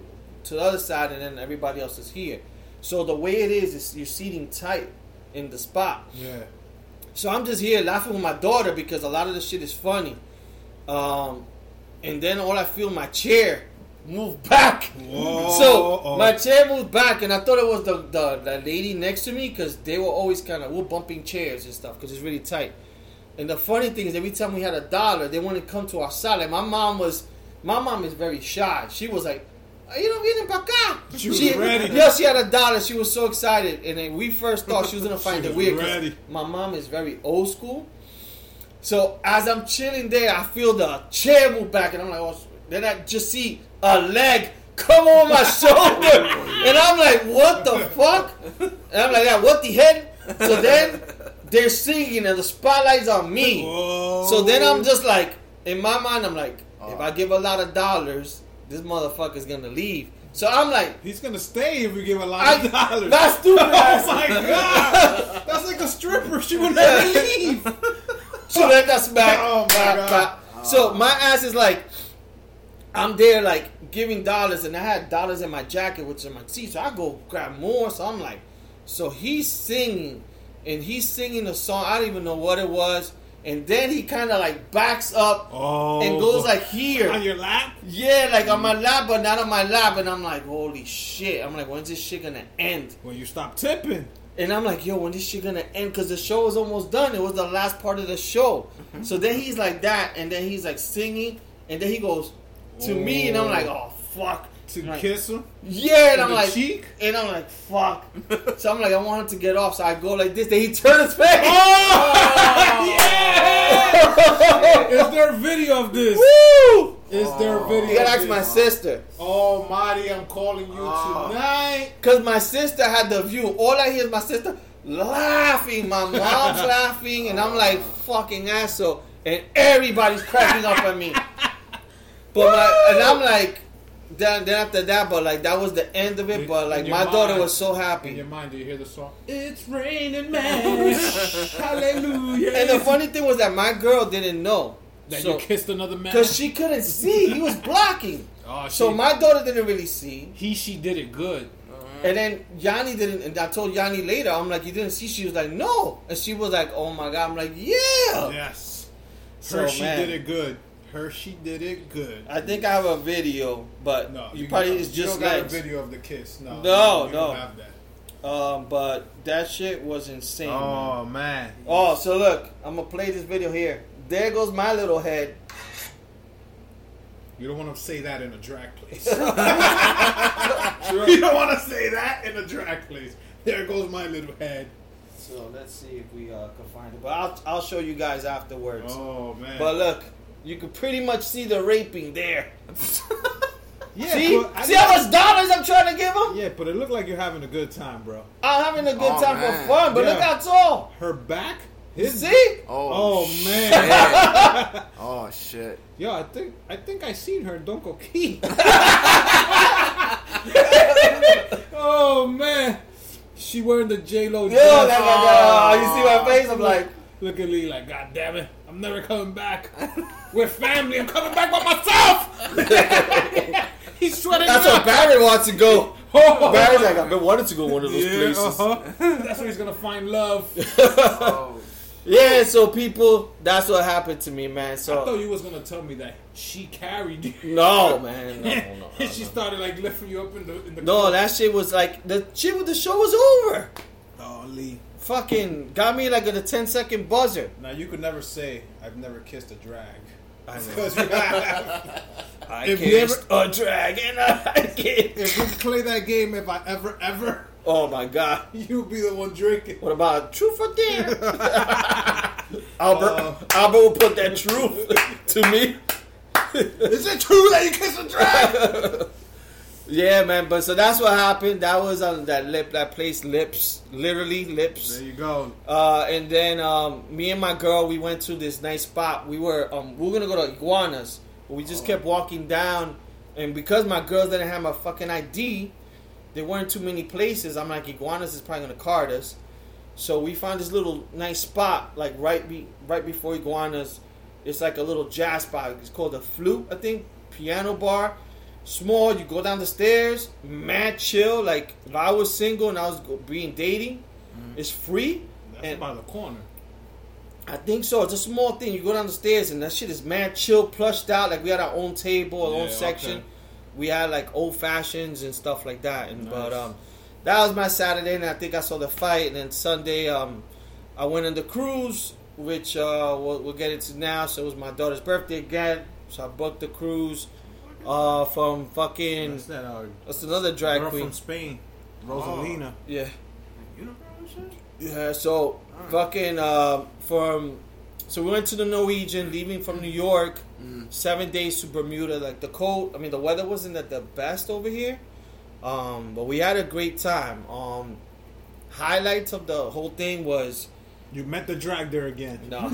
Speaker 1: to the other side, and then everybody else is here. So the way it is is you're seating tight in the spot.
Speaker 3: yeah.
Speaker 1: So I'm just here laughing with my daughter because a lot of the shit is funny. Um, and then all I feel my chair move back. <laughs>
Speaker 3: Whoa.
Speaker 1: So
Speaker 3: Oh.
Speaker 1: my chair moved back, and I thought it was the the, the lady next to me because they were always kind of we're bumping chairs and stuff because it's really tight. And the funny thing is, every time we had a dollar, they wouldn't come to our side. Like my mom was, my mom is very shy. She was like, "You don't vienen pa acá."
Speaker 3: She was ready.
Speaker 1: Yeah, she had a dollar. She was so excited, and then we first thought she was gonna find
Speaker 3: She
Speaker 1: it weird.
Speaker 3: ready.
Speaker 1: My mom is very old school. So as I'm chilling there, I feel the chair move back, and I'm like, oh, then I just see a leg come on my <laughs> shoulder, and I'm like, what the fuck? And I'm like, yeah, what the hell? So then they're singing, and the spotlight's on me.
Speaker 3: Whoa.
Speaker 1: So then I'm just like, in my mind, I'm like, if I oh. give a lot of dollars, this motherfucker's gonna leave. So I'm like,
Speaker 3: He's gonna stay if we give a lot
Speaker 1: I,
Speaker 3: of <laughs> dollars.
Speaker 1: that's stupid. <laughs>
Speaker 3: oh my god! That's like a stripper. She would never <laughs> leave.
Speaker 1: So then that's back.
Speaker 3: Oh, my
Speaker 1: back,
Speaker 3: God.
Speaker 1: back. So my ass is like, I'm there like giving dollars, and I had dollars in my jacket, which is my teeth. So I go grab more. So I'm like, so he's singing, and he's singing a song. I don't even know what it was. And then he kind of like backs up
Speaker 3: Oh.
Speaker 1: and goes like here.
Speaker 3: on your lap.
Speaker 1: Yeah, like on my lap, but not on my lap. And I'm like, holy shit. I'm like, when's this shit gonna end?
Speaker 3: When you stop tipping.
Speaker 1: And I'm like, yo, when this shit gonna end? Because the show was almost done. It was the last part of the show. Mm-hmm. So then he's like that, and then he's like singing, and then he goes to me, and I'm like, oh fuck.
Speaker 3: To
Speaker 1: Like,
Speaker 3: kiss him.
Speaker 1: Yeah, and I'm like,
Speaker 3: cheek?
Speaker 1: and I'm like, fuck. <laughs> so I'm like, I want him to get off. So I go like this. Then he turns his face. Oh, <laughs> yeah!
Speaker 3: Is there a video of this?
Speaker 1: Woo!
Speaker 3: Is there a video?
Speaker 1: You gotta
Speaker 3: of
Speaker 1: ask my sister.
Speaker 3: Oh, Marty, I'm calling you
Speaker 4: Oh.
Speaker 3: tonight.
Speaker 1: Cause my sister had the view. All I hear is my sister laughing. My mom's <laughs> laughing, and I'm like fucking asshole, and everybody's cracking up at me. But my, and I'm like, then, then after that, but like that was the end of it. But like
Speaker 3: in
Speaker 1: my daughter was so
Speaker 3: In
Speaker 1: happy.
Speaker 3: your mind, do you hear the song? It's raining man. <laughs> Hallelujah.
Speaker 1: And the funny thing was that my girl didn't know.
Speaker 3: that
Speaker 1: So-
Speaker 3: you kissed another man.
Speaker 1: Cause she couldn't see, he was <laughs> blocking.
Speaker 3: oh,
Speaker 1: So my daughter didn't really see.
Speaker 3: he she did it good.
Speaker 1: And then Yanni didn't, and I told Yanni later, I'm like, you didn't see? She was like, no. And she was like, oh my God. I'm like, yeah.
Speaker 3: Yes.
Speaker 1: So,
Speaker 3: Her she
Speaker 1: man.
Speaker 3: did it good. Her she did it good.
Speaker 1: I think I have a video, but
Speaker 3: No,
Speaker 1: you, probably
Speaker 3: don't.
Speaker 1: it's
Speaker 3: You
Speaker 1: just
Speaker 3: don't got a video of the kiss. No,
Speaker 1: No,
Speaker 3: you
Speaker 1: no.
Speaker 3: Don't have that.
Speaker 1: Um, but that shit was insane. man.
Speaker 3: Oh man.
Speaker 1: Oh, so look, I'm gonna play this video here. There goes my little head.
Speaker 3: You don't want to say that in a drag place. <laughs> <laughs> you don't want to say that in a drag place. There goes my little head.
Speaker 1: So let's see if we uh, can find it. But I'll I'll show you guys afterwards.
Speaker 3: Oh man.
Speaker 1: But look, you can pretty much see the raping there. <laughs>
Speaker 3: yeah,
Speaker 1: see,
Speaker 3: but
Speaker 1: see how much dollars I'm trying to give him?
Speaker 3: Yeah, but it looked like you're having a good time, bro.
Speaker 1: I'm having a good
Speaker 4: Oh,
Speaker 1: time
Speaker 4: man.
Speaker 1: for fun, but look how tall.
Speaker 3: Her back.
Speaker 1: You
Speaker 3: His
Speaker 1: see?
Speaker 4: Oh,
Speaker 3: Oh man. <laughs>
Speaker 4: Oh shit.
Speaker 3: Yo, I think I think I seen her in Don't Go Key. oh man. She wearing the J Lo
Speaker 1: Yo,
Speaker 3: dress.
Speaker 1: like, like, uh, you see my face? I'm like,
Speaker 3: Look at Lee like, God damn it, I'm never coming back. We're family, I'm coming back by myself. <laughs> He's sweating
Speaker 1: that's
Speaker 3: out.
Speaker 1: Barry wants to go. <laughs>
Speaker 3: Oh.
Speaker 1: Barry's like, I've been wanting to go one of those
Speaker 3: Yeah,
Speaker 1: places.
Speaker 3: uh-huh. That's where he's gonna find love.
Speaker 4: Oh. <laughs>
Speaker 1: Yeah, so people, that's what happened to me, man. So I
Speaker 3: thought you was gonna tell me that she carried you.
Speaker 1: no, man, no, no,
Speaker 3: she started like lifting you up in the in the
Speaker 1: No, that shit was like the shit with the show was over.
Speaker 3: Oh Lee.
Speaker 1: Fucking got me like at a 10 second buzzer.
Speaker 3: Now you could never say I've never kissed a drag.
Speaker 1: I know. <laughs>
Speaker 3: Because you have. <laughs>
Speaker 1: I
Speaker 3: If
Speaker 1: kissed a dragon. I <laughs> kissed.
Speaker 3: if we play that game, if I ever ever,
Speaker 1: Oh my god.
Speaker 3: you'll be the one drinking.
Speaker 1: What about truth or dare? Albert,
Speaker 3: Uh.
Speaker 1: Albert will put that truth to me.
Speaker 3: Is it true that you kissed a drag?
Speaker 1: Yeah, man. But so that's what happened. That was on that lip, that place, lips, literally lips.
Speaker 3: there you go.
Speaker 1: Uh, and then um, me and my girl, we went to this nice spot. We were um, we were gonna go to iguanas, but we just kept walking down. And because my girls didn't have my fucking ID, there weren't too many places. I'm like, iguanas is probably gonna card us. So we found this little nice spot, like right be right before iguanas. It's like a little jazz spot. It's called the Flute, I think. Piano bar, small. You go down the stairs, mad chill. Like if I was single and I was being dating, it's free.
Speaker 3: That's
Speaker 1: And-
Speaker 3: by the corner.
Speaker 1: I think so. It's a small thing. You go down the stairs and that shit is mad chill, plushed out. Like we had our own table, our own section.
Speaker 3: okay.
Speaker 1: We had like old fashions and stuff like that. And but um, that was my Saturday, and I think I saw the fight. And then Sunday, um, I went on the cruise, which uh, we'll, we'll get into now. So it was my daughter's birthday again, so I booked the cruise uh, from fucking.
Speaker 3: What's that? Uh,
Speaker 1: That's another drag
Speaker 3: girl
Speaker 1: queen.
Speaker 3: from Spain, Rosalina.
Speaker 1: Yeah.
Speaker 4: Unicorn and shit?
Speaker 1: Yeah, so fucking uh, from so we went to the Norwegian, leaving from New York,
Speaker 4: Mm.
Speaker 1: seven days to Bermuda. Like the cold, I mean, the weather wasn't at the best over here, um, but we had a great time. Um, highlights of the whole thing was
Speaker 3: You met the drag there again.
Speaker 1: no, <laughs> <laughs>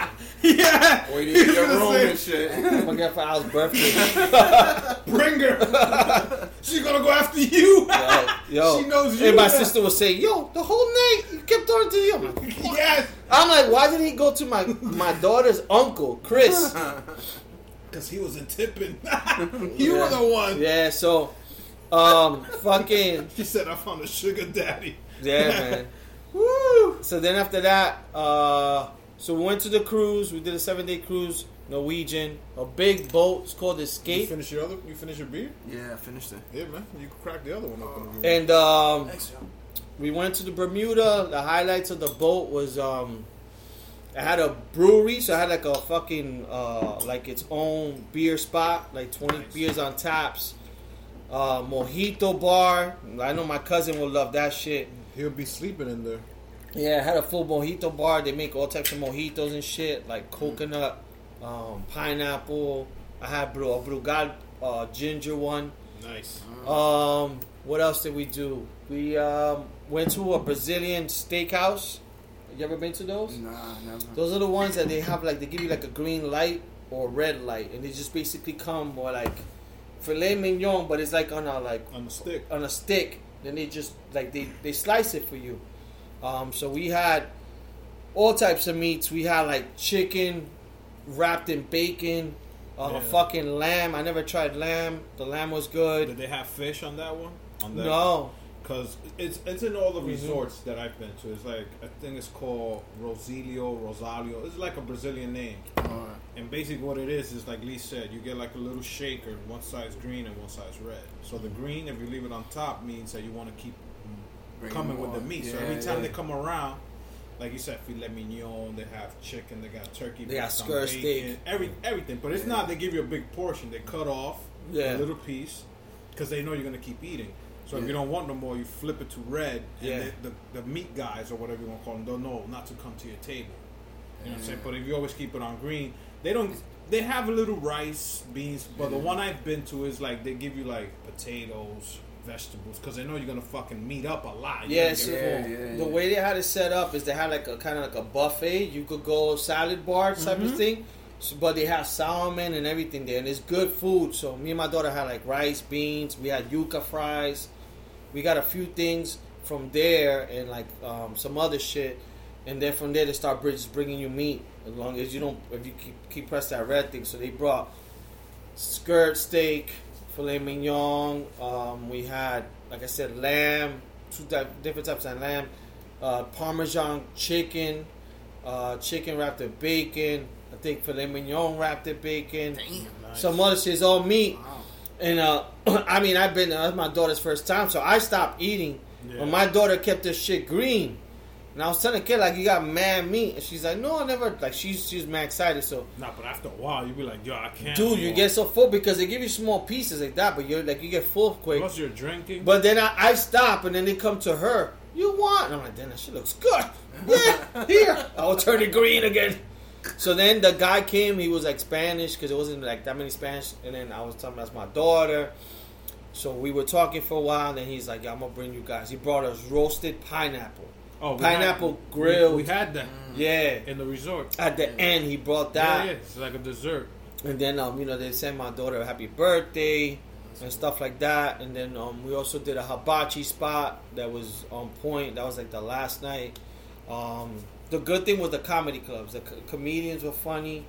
Speaker 1: <laughs>
Speaker 3: yeah.
Speaker 4: Waiting <laughs> in your
Speaker 3: Gonna
Speaker 4: room
Speaker 3: say-
Speaker 4: and shit. <laughs>
Speaker 1: my girlfriend's birthday.
Speaker 3: Bring her. She's gonna go after you.
Speaker 1: Yo, yo.
Speaker 3: She knows you
Speaker 1: And my
Speaker 3: now.
Speaker 1: sister was saying, "Yo, the whole night you kept talking to you." I'm like,
Speaker 3: yes.
Speaker 1: I'm like, why did he go to my my daughter's uncle, Chris?
Speaker 3: Because he was a tipping. you were the one.
Speaker 1: Yeah, so um, fucking
Speaker 3: She said, I found a sugar daddy.
Speaker 1: Yeah, man.
Speaker 3: Woo.
Speaker 1: So then after that, uh, so we went to the cruise. We did a seven day cruise, Norwegian, a big boat. It's called
Speaker 3: You
Speaker 1: Escape.
Speaker 3: finish your other. You finish your beer.
Speaker 4: Yeah, I finished it.
Speaker 3: Yeah, man. You can crack the other one open.
Speaker 1: And um,
Speaker 4: Thanks,
Speaker 1: we went to the Bermuda. The highlights of the boat was um, it had a brewery, so I had like a fucking uh, like its own beer spot, like twenty beers on taps. Uh, mojito bar. I know my cousin will love that shit.
Speaker 3: He'll be sleeping in there.
Speaker 1: Yeah, I had a full mojito bar. They make all types of mojitos and shit, like coconut, um, pineapple. I had bro, a Brugal uh, ginger one.
Speaker 3: Nice.
Speaker 1: Um, what else did we do? We um, went to a Brazilian steakhouse. You ever been to those?
Speaker 4: Nah, never.
Speaker 1: Those are the ones that they have like they give you like a green light or red light, and they just basically come or like filet mignon, but it's like on a like
Speaker 3: On a stick.
Speaker 1: on a stick. Then they just like they they slice it for you. Um, so we had all types of meats. We had like chicken wrapped in bacon, uh,
Speaker 3: Yeah.
Speaker 1: fucking lamb. I never tried lamb. The lamb was good.
Speaker 3: Did they have fish on that one? On that?
Speaker 1: No,
Speaker 3: Because it's it's in all the
Speaker 1: Mhm.
Speaker 3: resorts that I've been to. It's like I think it's called Rosilio, Rosalio. It's like a Brazilian name.
Speaker 4: Alright.
Speaker 3: And basically what it is is like Lee said, you get like a little shaker, one side's green and one side's red. So the green, if you leave it on top, means that you want to keep
Speaker 4: Bring
Speaker 3: coming with the meat. so every time
Speaker 4: yeah.
Speaker 3: they come around, like you said, filet mignon, they have chicken, they got turkey,
Speaker 1: They got skirt steak.
Speaker 3: every everything. But it's not they give you a big portion. They cut off
Speaker 1: Yeah.
Speaker 3: a little piece because they know you're gonna keep eating. So if you don't want no more, you flip it to red, and
Speaker 1: Yeah.
Speaker 3: the, the, the meat guys or whatever you want to call them don't know not to come to your table. You know what I'm saying? But if you always keep it on green, they don't. They have a little rice, beans, but the one I've been to is like they give you like potatoes, vegetables, because they know you're gonna fucking meat up a lot. You're
Speaker 1: yeah. So
Speaker 4: Yeah, yeah,
Speaker 1: the
Speaker 4: yeah.
Speaker 1: way they had it set up is they had like a kind of like a buffet. You could go salad bar type
Speaker 3: Mm-hmm.
Speaker 1: of thing. So, but they have salmon and everything there, and it's good food. So me and my daughter had like rice, beans. We had yuca fries. We got a few things from there and like um, some other shit, and then from there they start just bringing you meat as long as you don't if you keep keep press that red thing. So they brought skirt steak, filet mignon. Um, we had like I said lamb, two type, different types of lamb, uh, parmesan chicken, uh, chicken wrapped in bacon. I think filet mignon wrapped in bacon.
Speaker 3: Nice.
Speaker 1: Some other shit's all meat.
Speaker 4: Wow.
Speaker 1: And uh, <clears throat> I mean, I've been that's my daughter's first time, so I stopped eating.
Speaker 3: Yeah.
Speaker 1: But my daughter kept this shit green, and I was telling the kid like, "You got mad meat," and she's like, "No, I never." Like she's she's mad excited. So,
Speaker 3: Nah, but after a while, you be like, yo, I can't.
Speaker 1: dude, you get so full because they give you small pieces like that, but you're like you get full quick.
Speaker 3: Plus, you're drinking.
Speaker 1: But then I, I stop, and then they come to her. You want? And I'm like, damn, shit looks good. <laughs> Yeah, here. I'll turn it green again. So then the guy came. He was like Spanish because it wasn't like that many Spanish. And then I was telling him that's my daughter. So we were talking for a while. And then he's like, yeah, I'm gonna bring you guys. He brought us roasted pineapple.
Speaker 3: Oh, we
Speaker 1: pineapple
Speaker 3: had,
Speaker 1: grilled.
Speaker 3: We, we had that
Speaker 1: Yeah.
Speaker 3: in the resort.
Speaker 1: At the end, he brought that.
Speaker 3: Yeah, yeah, it's like a dessert.
Speaker 1: And then um, you know they sent my daughter a happy birthday and stuff like that. And then um, we also did a hibachi spot that was on point. That was like the last night. Um, the good thing with the comedy clubs, the co- comedians were funny.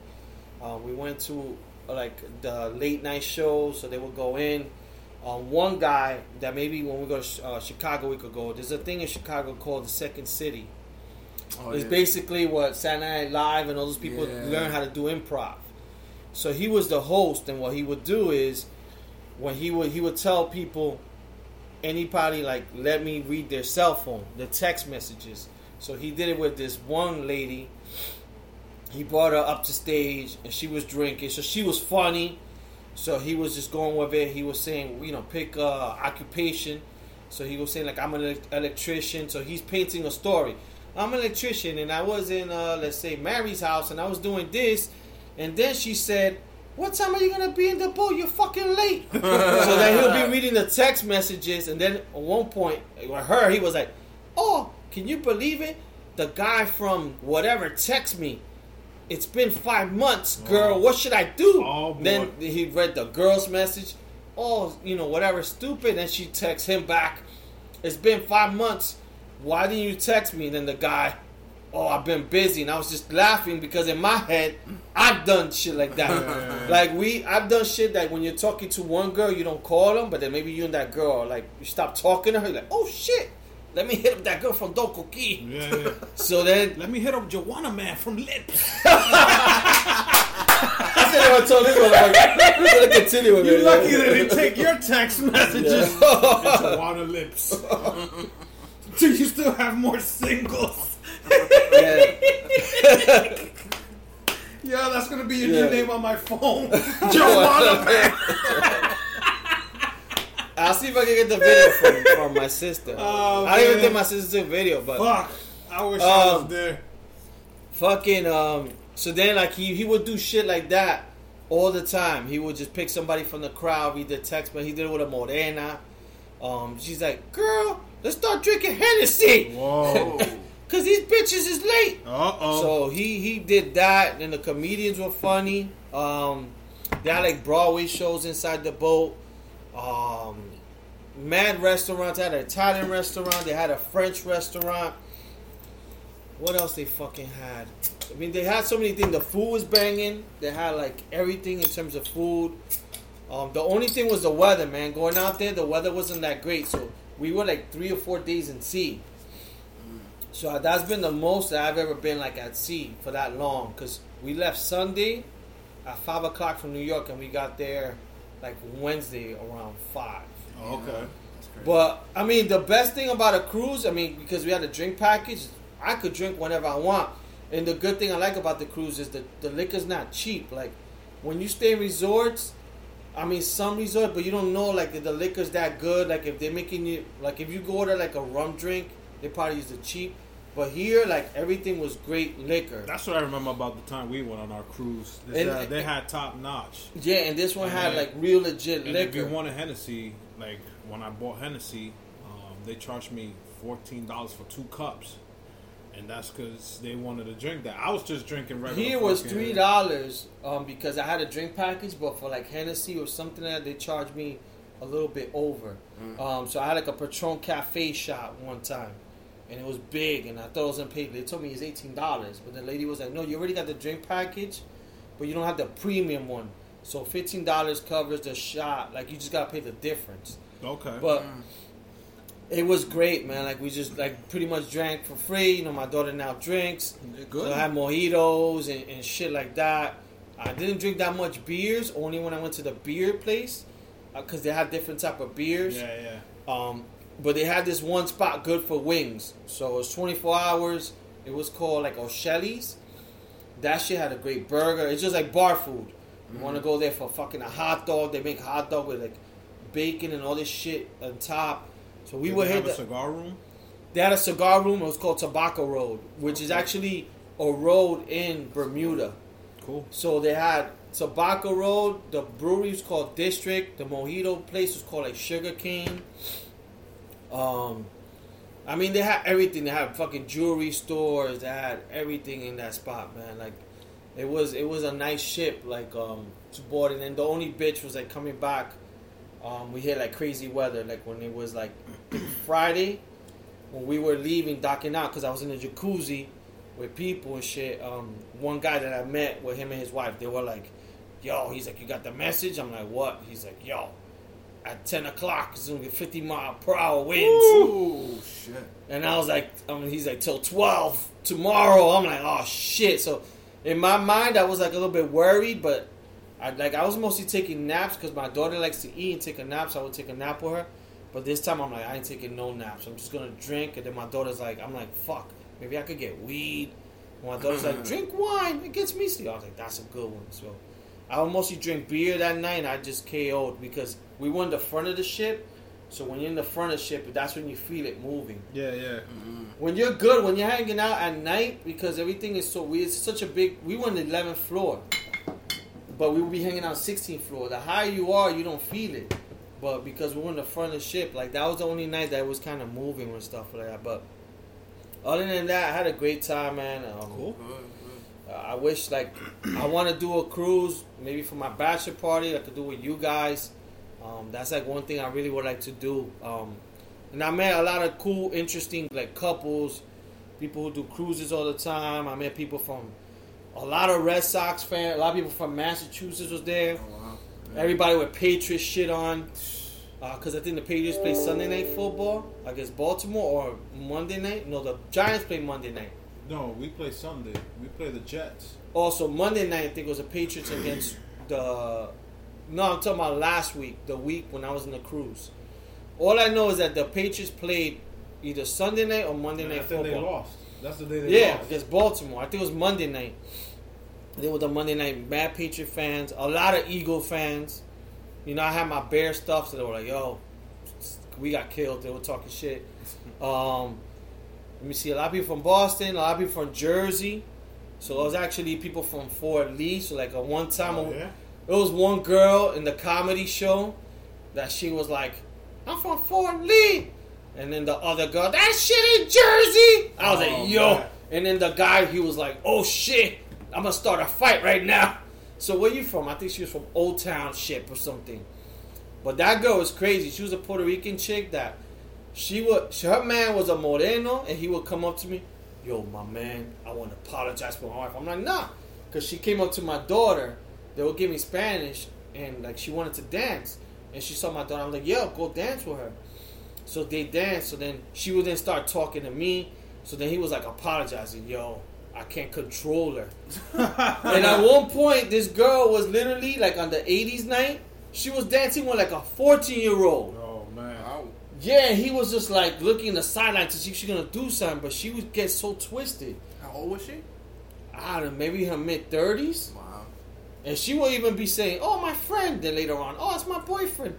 Speaker 1: Uh, we went to like the late night shows, so they would go in. Um, one guy that maybe when we go to uh, Chicago we could go. There's a thing in Chicago called the Second City,
Speaker 4: Oh,
Speaker 1: it's
Speaker 4: yeah.
Speaker 1: basically what Saturday Night Live and all those people
Speaker 4: Yeah.
Speaker 1: learn how to do improv. So he was the host, and what he would do is, when he would he would tell people, anybody like let me read their cell phone, the text messages. So he did it with this one lady. He brought her up to stage, and she was drinking. So she was funny. So he was just going with it. He was saying, you know, pick uh, occupation. So he was saying like I'm an electrician. So he's painting a story. I'm an electrician, and I was in uh, let's say Mary's house, and I was doing this, and then she said, "What time are you gonna be in the boat? You're fucking late." <laughs> so then he'll be reading the text messages, and then at one point with her, he was like, "Oh, can you believe it? The guy from whatever text me." It's been five months, oh. girl. What should I do?
Speaker 3: Oh,
Speaker 1: then he read the girl's message. Oh, you know, whatever, stupid. And she texts him back. It's been five months. Why didn't you text me? And then the guy, oh, I've been busy. And I was just laughing because in my head, I've done shit like that. <laughs> like we, I've done shit that when you're talking to one girl, you don't call them, but then maybe you and that girl, like you stop talking to her, you're like, oh shit, let me hit up that girl from Doko Key.
Speaker 3: Yeah, yeah. <laughs>
Speaker 1: So then
Speaker 3: Let me hit up Juwanaman from Lips. <laughs>
Speaker 1: I said, I told him, I'm like, I'm gonna continue with
Speaker 3: You're
Speaker 1: it.
Speaker 3: lucky they didn't take your text messages. <laughs>
Speaker 1: Yeah.
Speaker 3: Joanna Lips. Do you still have more singles?
Speaker 1: Yeah.
Speaker 3: Yeah, that's gonna be your
Speaker 1: Yeah.
Speaker 3: new name on my phone. Joanna Man.
Speaker 1: I'll see if I can get the video <laughs> from, from my sister.
Speaker 3: Oh,
Speaker 1: I didn't even think my sister took video, but
Speaker 3: Fuck. I wish I was
Speaker 1: Um,
Speaker 3: there.
Speaker 1: fucking um. So then, like he he would do shit like that all the time. He would just pick somebody from the crowd, read the text, but he did it with a morena. Um, she's like, "Girl, let's start drinking Hennessy,
Speaker 3: Whoa. <laughs>
Speaker 1: cause these bitches is late."
Speaker 3: Uh oh.
Speaker 1: So he he did that, and the comedians were funny. Um, they had like Broadway shows inside the boat. Um, mad restaurants. They had an Italian restaurant. They had a French restaurant. What else they fucking had? I mean, they had so many things. The food was banging. They had like everything in terms of food. Um, the only thing was the weather, man. Going out there, the weather wasn't that great. So we were like three or four days in sea. So that's been the most that I've ever been like at sea for that long. Cause we left Sunday at five o'clock from New York, and we got there like Wednesday around five.
Speaker 4: Oh, okay.
Speaker 1: But I mean, the best thing about a cruise, I mean, because we had a drink package, I could drink whenever I want. And the good thing I like about the cruise is that the liquor's not cheap. Like when you stay in resorts, I mean, some resort, but you don't know like if the liquor's that good. Like if they're making you, like if you go order like a rum drink, they probably use the cheap. But here, like everything was great liquor.
Speaker 3: That's what I remember about the time we went on our cruise. is
Speaker 1: And-
Speaker 3: that they had top notch.
Speaker 1: Yeah, and this one had
Speaker 3: And-
Speaker 1: like real legit
Speaker 3: And if you
Speaker 1: liquor.
Speaker 3: wanted Hennessy, like when I bought Hennessy, um, they charged me fourteen dollars for two cups, and that's because they wanted to drink that. I was just drinking regular.
Speaker 1: Here was three dollars um, because I had a drink package, but for like Hennessy or something like that, they charged me a little bit over. Um, so I had like a Patron Cafe shot one time, and it was big, and I thought it was unpaid. They told me it's eighteen dollars, but the lady was like, "No, you already got the drink package, but you don't have the premium one. So fifteen dollars covers the shot. Like you just gotta pay the difference."
Speaker 3: Okay.
Speaker 1: But it was great, man. Like we just like pretty much drank for free. You know, my daughter now drinks.
Speaker 4: Good.
Speaker 1: So I had mojitos and, and shit like that. I didn't drink that much beers. Only when I went to the beer place, because they had different type of beers.
Speaker 3: yeah, yeah.
Speaker 1: Um, but they had this one spot good for wings. So it was 24 hours. It was called like O'Shelly's. That shit had a great burger. It's just like bar food. You want to go there for fucking a hot dog? They make hot dog with like bacon and all this shit on top. So we
Speaker 3: Did
Speaker 1: would
Speaker 3: they
Speaker 1: hit
Speaker 3: have a
Speaker 1: the,
Speaker 3: cigar room.
Speaker 1: they had a cigar room. It was called Tobacco Road, which is actually a road in Bermuda.
Speaker 3: Cool.
Speaker 1: So they had Tobacco Road. The brewery was called District. The mojito place was called like Sugar Cane. Um, I mean they had everything. They had fucking jewelry stores. They had everything in that spot, man. Like it was it was a nice ship. Like um, to board, and then the only bitch was like coming back. Um, we had like crazy weather, like when it was like Friday when we were leaving, docking out, because I was in a jacuzzi with people and shit. Um, one guy that I met with him and his wife, they were like, "Yo," he's like, "You got the message?" I'm like, "What?" He's like, "Yo." At ten o'clock, it's gonna be fifty mile per hour winds,
Speaker 4: Ooh, shit.
Speaker 1: And I was like, I mean, he's like, till 12 tomorrow. I'm like, oh shit. So in my mind, I was like a little bit worried, but I like I was mostly taking naps because my daughter likes to eat and take a nap, so I would take a nap with her. But this time, I'm like, I ain't taking no naps. I'm just gonna drink. And then my daughter's like, I'm like, fuck, maybe I could get weed. And my daughter's like, <laughs> drink wine. It gets me sleep. I was like, that's a good one. So I would mostly drink beer that night. and I just KO'd because we were in the front of the ship. So when you're in the front of the ship, that's when you feel it moving.
Speaker 3: Yeah, yeah.
Speaker 1: When you're good, when you're hanging out at night, because everything is so weird. It's such a big. We were on the 11th floor, but we would be hanging out 16th floor. The higher you are, you don't feel it. But because we were in the front of the ship, like that was the only night that was kind of moving and stuff like that. But other than that, I had a great time, man. Um,
Speaker 3: Cool.
Speaker 1: uh, I wish like I want to do a cruise, maybe for my bachelor party. I could do with you guys. Um, that's like one thing I really would like to do. Um, and I met a lot of cool, interesting like couples, people who do cruises all the time. I met people from a lot of Red Sox fans. A lot of people from Massachusetts was there.
Speaker 4: Oh, wow.
Speaker 1: Everybody with Patriots shit on. Because I think the Patriots play Sunday night football against Baltimore or Monday night. No, the Giants play Monday night.
Speaker 3: No, we play Sunday. We play the Jets.
Speaker 1: Also, Monday night, I think it was the Patriots against the. No, I'm talking about last week, the week when I was in the cruise. All I know is that the Patriots played either Sunday night or Monday night
Speaker 3: think they lost. That's the day they
Speaker 1: Yeah,
Speaker 3: lost.
Speaker 1: against Baltimore. I think it was Monday night. They were the Monday night Mad Patriot fans, a lot of Eagle fans. You know, I had my Bear stuff, so they were like, "Yo, we got killed." They were talking shit. <laughs> Um, let me see, a lot of people from Boston, a lot of people from Jersey. So it was actually people from Fort Lee. So like a one time,
Speaker 3: Oh, yeah?
Speaker 1: It was one girl in the comedy show that she was like, "I'm from Fort Lee," and then the other girl, "That shit in Jersey." I was
Speaker 3: Oh,
Speaker 1: like, "Yo,"
Speaker 3: man.
Speaker 1: and then the guy, he was like, "Oh shit, I'm gonna start a fight right now." So where you from? I think she was from Old Town Ship or something. But that girl was crazy. She was a Puerto Rican chick that she would. Her man was a moreno, and he would come up to me, "Yo, my man, I want to apologize for my wife." I'm like, "Nah," because she came up to my daughter. They would give me Spanish, and like she wanted to dance, and she saw my daughter. I'm like, "Yo, go dance with her." So they danced. So then she would then start talking to me. So then he was like apologizing, "Yo, I can't control her." <laughs> and at one point, this girl was literally like on the '80s night. She was dancing with like a 14 year old.
Speaker 3: Oh, man.
Speaker 1: Yeah, he was just like looking in the sideline to see if she's gonna do something, but she would get so twisted.
Speaker 4: How old was she?
Speaker 1: I don't know, maybe her mid 30s.
Speaker 4: Wow.
Speaker 1: And she will even be saying, "Oh, my friend." Then later on, "Oh, it's my boyfriend."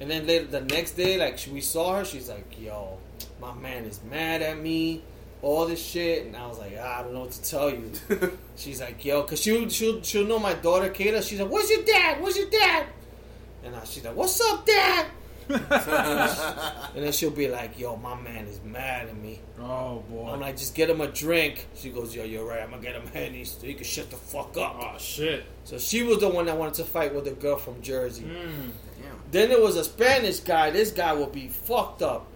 Speaker 1: And then later the next day, like we saw her, she's like, "Yo, my man is mad at me." All this shit, and I was like, "Ah, I don't know what to tell you. <laughs> she's like, yo, cause she'll she'll she'll know my daughter Kayla. She's like, where's your dad? Where's your dad? And I, she's like, what's up, dad? And then she'll be like, yo, my man is mad at me.
Speaker 3: Oh, boy.
Speaker 1: I'm like, just get him a drink. She goes, yo, you're right. I'm gonna get him Henny so he can shut the fuck up.
Speaker 3: oh, shit.
Speaker 1: So she was the one that wanted to fight with the girl from Jersey.
Speaker 3: Mm.
Speaker 4: Damn.
Speaker 1: Then there was a Spanish guy. This guy will be fucked up.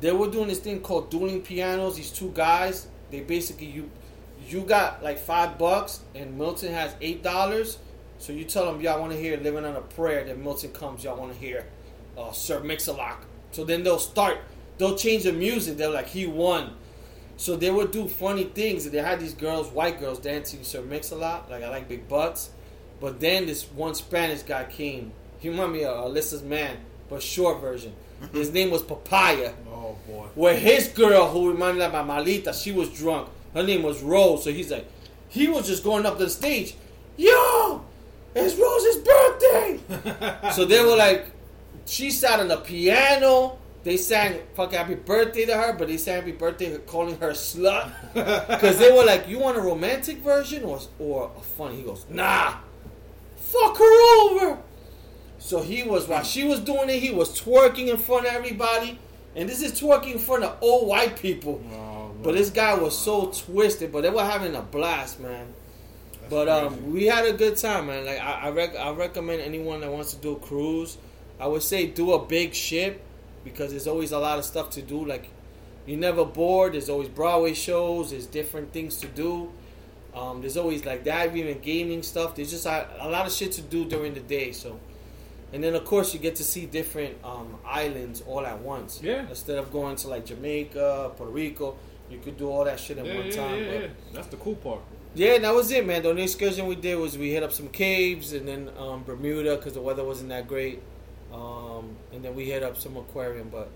Speaker 1: They were doing this thing called dueling pianos. These two guys, they basically you you got like five bucks and Milton has eight dollars. So you tell them y'all want to hear "Living on a Prayer." Then Milton comes, y'all want to hear uh, "Sir Mix-a-Lot." So then they'll start. They'll change the music. They're like, "He won." So they would do funny things. They had these girls, white girls, dancing Sir Mix-a-Lot. Like I like big butts. But then this one Spanish guy came. He reminded me of Alyssa's man, but short version. <laughs> His name was Papaya.
Speaker 3: Oh, boy.
Speaker 1: Where his girl, who reminded me of my Malita, she was drunk. Her name was Rose. So he's like, he was just going up to the stage. Yo, it's Rose's birthday. <laughs> so they were like, she sat on the piano. They sang fuck happy birthday to her, but they sang happy birthday calling her slut. <laughs> Because they were like, you want a romantic version or, or a funny? He goes, nah, fuck her over. So he was, while she was doing it, he was twerking in front of everybody. And this is twerking in front of old white people.
Speaker 3: Oh,
Speaker 1: But this guy was so twisted, but they were having a blast, man.
Speaker 3: That's
Speaker 1: But um, we had a good time, man. Like I, I, rec- I recommend anyone that wants to do a cruise. I would say do a big ship because there's always a lot of stuff to do. Like you're never bored. There's always Broadway shows. There's different things to do. Um, there's always like that, even gaming stuff. There's just a, a lot of shit to do during the day. So and then of course you get to see different um, islands all at once.
Speaker 3: Yeah.
Speaker 1: Instead of going to like Jamaica, Puerto Rico, you could do all that shit in
Speaker 3: Yeah,
Speaker 1: one
Speaker 3: yeah,
Speaker 1: time.
Speaker 3: yeah,
Speaker 1: but-
Speaker 3: yeah. That's the cool part.
Speaker 1: yeah, that was it, man. The only excursion we did was we hit up some caves and then um, Bermuda because the weather wasn't that great, um, and then we hit up some aquarium. But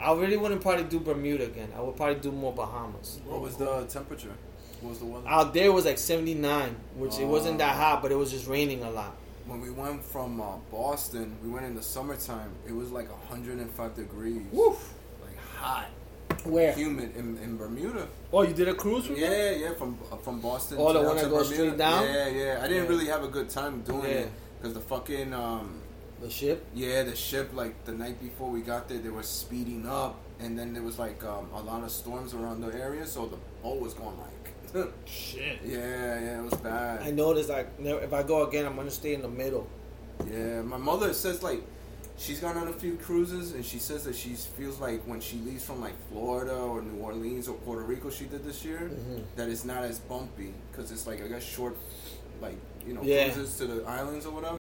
Speaker 1: I really wouldn't probably do Bermuda again. I would probably do more Bahamas.
Speaker 4: What was the temperature? What was the weather?
Speaker 1: Out there was like 79, which it wasn't that
Speaker 4: Oh.
Speaker 1: hot, but it was just raining a lot.
Speaker 4: when we went from uh, Boston, we went in the summertime. It was like 105 degrees.
Speaker 1: Woof.
Speaker 4: Like hot,
Speaker 1: Where?
Speaker 4: humid in, in Bermuda.
Speaker 1: Oh, you did a cruise with them?
Speaker 4: Yeah, yeah, from uh, from Boston.
Speaker 1: Oh, the one that goes straight down?
Speaker 4: Yeah, yeah. I didn't
Speaker 1: Yeah.
Speaker 4: really have a good time doing
Speaker 1: Yeah.
Speaker 4: it because the fucking um,
Speaker 1: The ship?
Speaker 4: yeah, the ship like the night before we got there, they were speeding up, and then there was like um, a lot of storms around the area, so the boat was going like. <laughs>
Speaker 3: Shit.
Speaker 4: yeah, yeah, it was bad.
Speaker 1: I noticed like if I go again, I'm gonna stay in the middle.
Speaker 4: Yeah, my mother says like she's gone on a few cruises, and she says that she feels like when she leaves from like Florida or New Orleans or Puerto Rico, she did this year,
Speaker 1: Mhm.
Speaker 4: that it's not as bumpy because it's like I guess short, like you know,
Speaker 1: Yeah.
Speaker 4: cruises to the islands or whatever.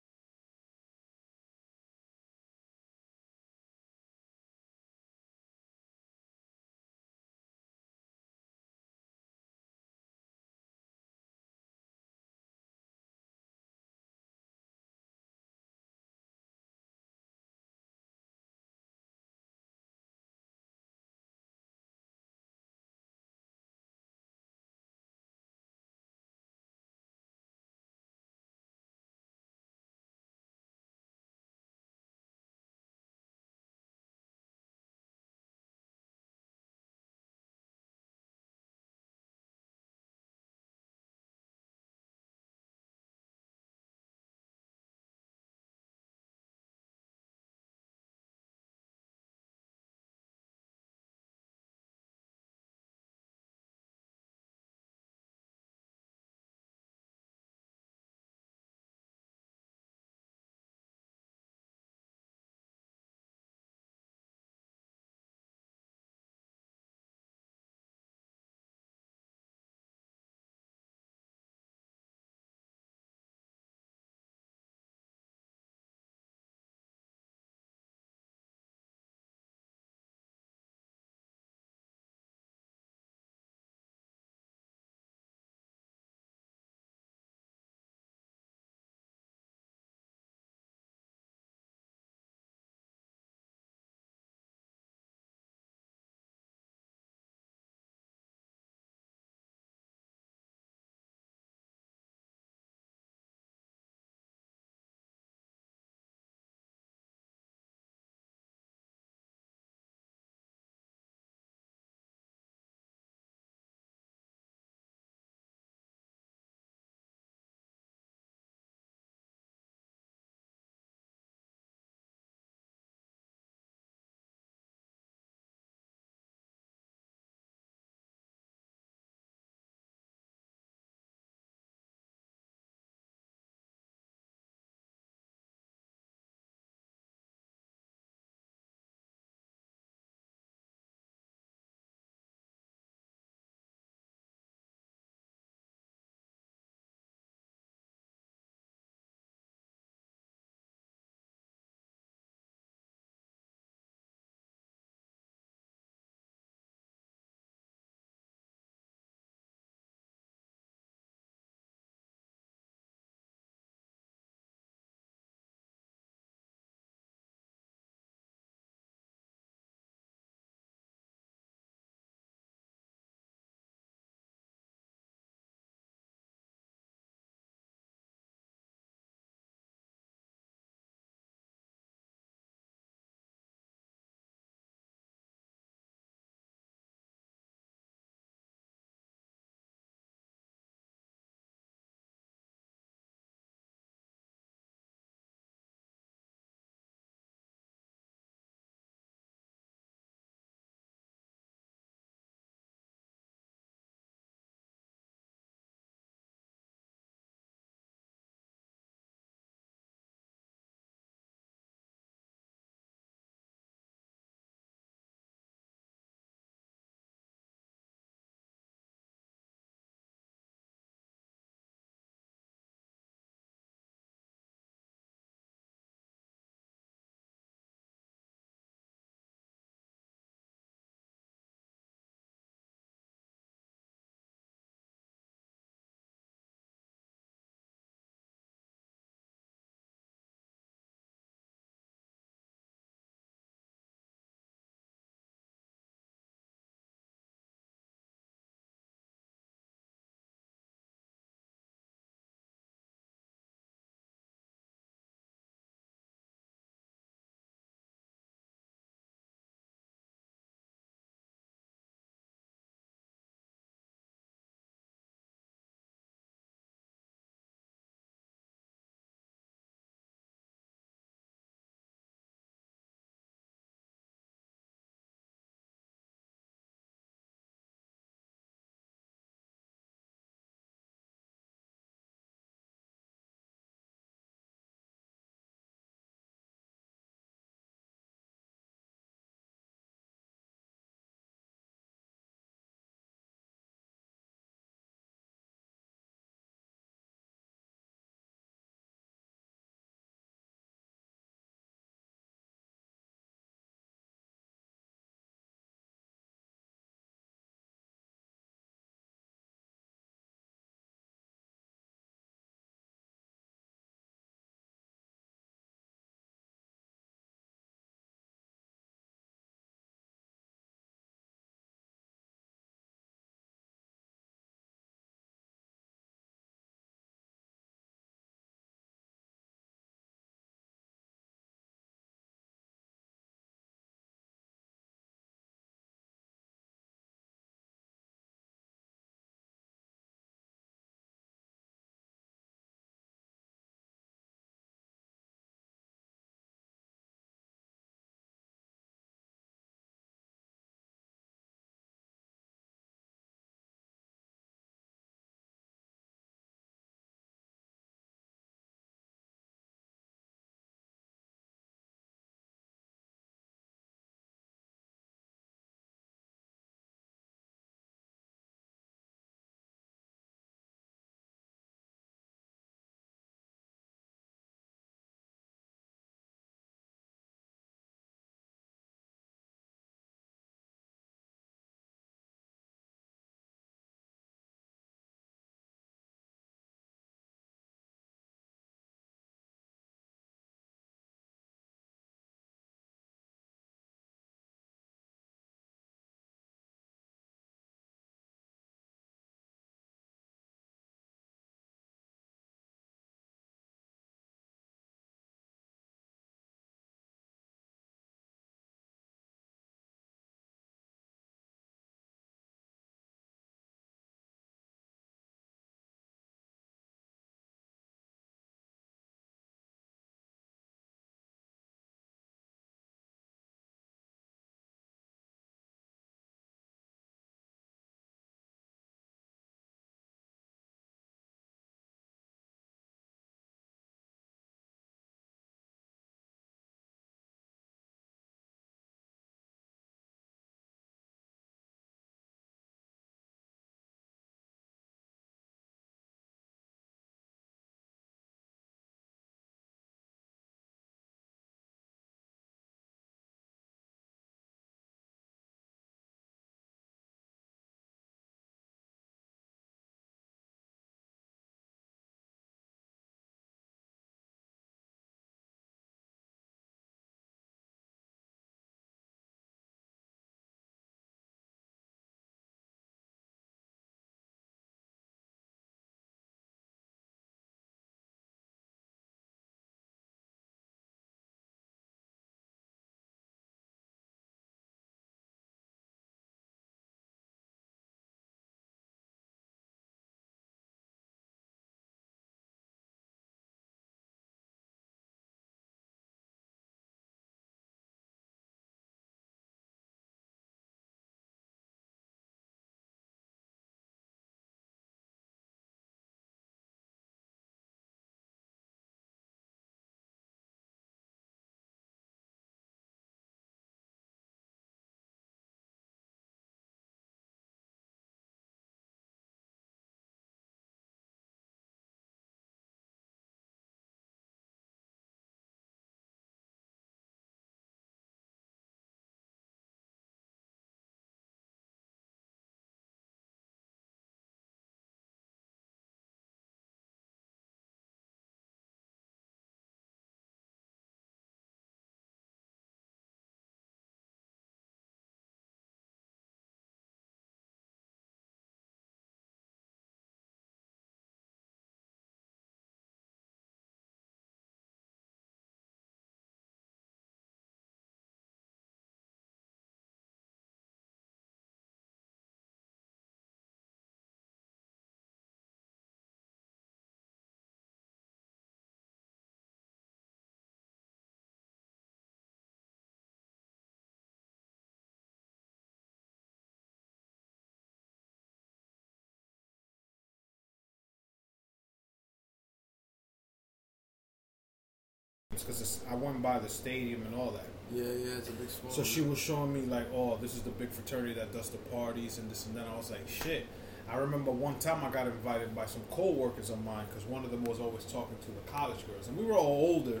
Speaker 3: Because I went by the stadium and all that.
Speaker 4: Yeah, yeah, it's a big swamp.
Speaker 3: So she was showing me like, oh, this is the big fraternity that does the parties and this and that. I was like, shit. I remember one time I got invited by some co-workers of mine because one of them was always talking to the college girls, and we were all older,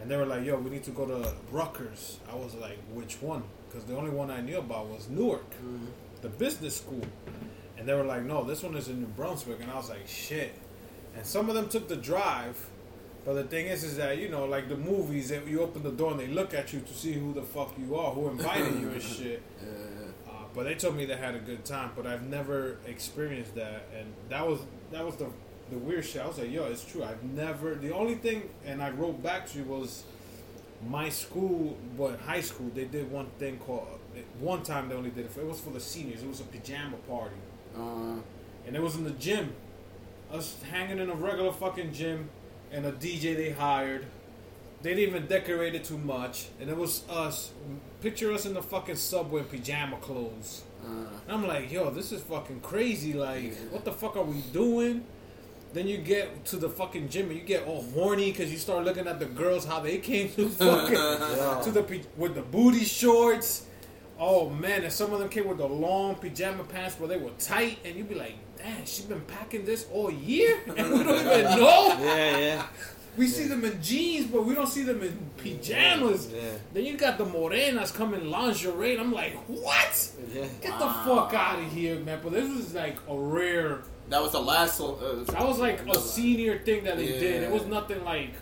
Speaker 3: and they were like, "Yo, we need to go to Rutgers." I was like, "Which one?" Because the only one I knew about was Newark, mm-hmm. the business school, and they were like, "No, this one is in New Brunswick," and I was like, "Shit." And some of them took the drive, but the thing is, is that you know, like the movies, that you open the door and they look at you to see who the fuck you are, who invited you and <coughs> shit.
Speaker 4: Yeah,
Speaker 3: Uh, but they told me they had a good time, but I've never experienced that, and that was that was the the weird shit. I was like, yo, it's true. I've never. The only thing, and I wrote back to you was my school, but high school, they did one thing called. One time they only did it. For, it was for the seniors. It was a pajama party.
Speaker 4: Uh,
Speaker 3: and it was in the gym. Us hanging in a regular fucking gym, and a DJ they hired. They didn't even decorate it too much, and it was us. Picture us in the fucking subway in pajama clothes.
Speaker 4: uh,
Speaker 3: And I'm like, yo, this is fucking crazy. Like, what the fuck are we doing? Then you get to the fucking gym and you get all horny because you start looking at the girls how they came to <laughs> fucking to the with the booty shorts. Oh man, and some of them came with the long pajama pants where they were tight, and you'd be like, damn, she's been packing this all year, <laughs> and we don't even <laughs> know.
Speaker 1: Yeah, yeah.
Speaker 3: We see them in jeans, but we don't see them in pajamas.
Speaker 1: Yeah.
Speaker 3: Then you got the morenas coming lingerie, and I'm like, what?
Speaker 1: Yeah.
Speaker 3: Get the fuck out of here, man! But this was like a rare.
Speaker 4: that was the last. Uh,
Speaker 3: That was like a senior thing that they did. It was nothing like,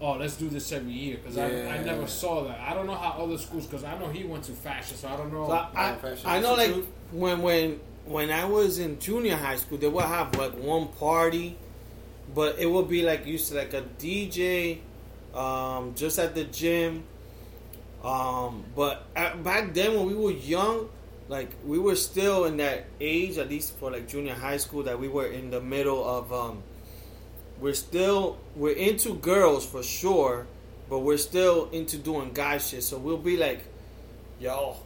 Speaker 3: oh, let's do this every year because I, I never saw that. I don't know how other schools because I know he went to fashion, so I don't know.
Speaker 1: So I, I, I know, like when when when I was in junior high school, they would have like one party, but it would be like used to like a DJ, um, just at the gym. Um, but at, back then when we were young, like we were still in that age, at least for like junior high school, that we were in the middle of. Um, we're still we're into girls for sure, but we're still into doing guy shit. So we'll be like, yo,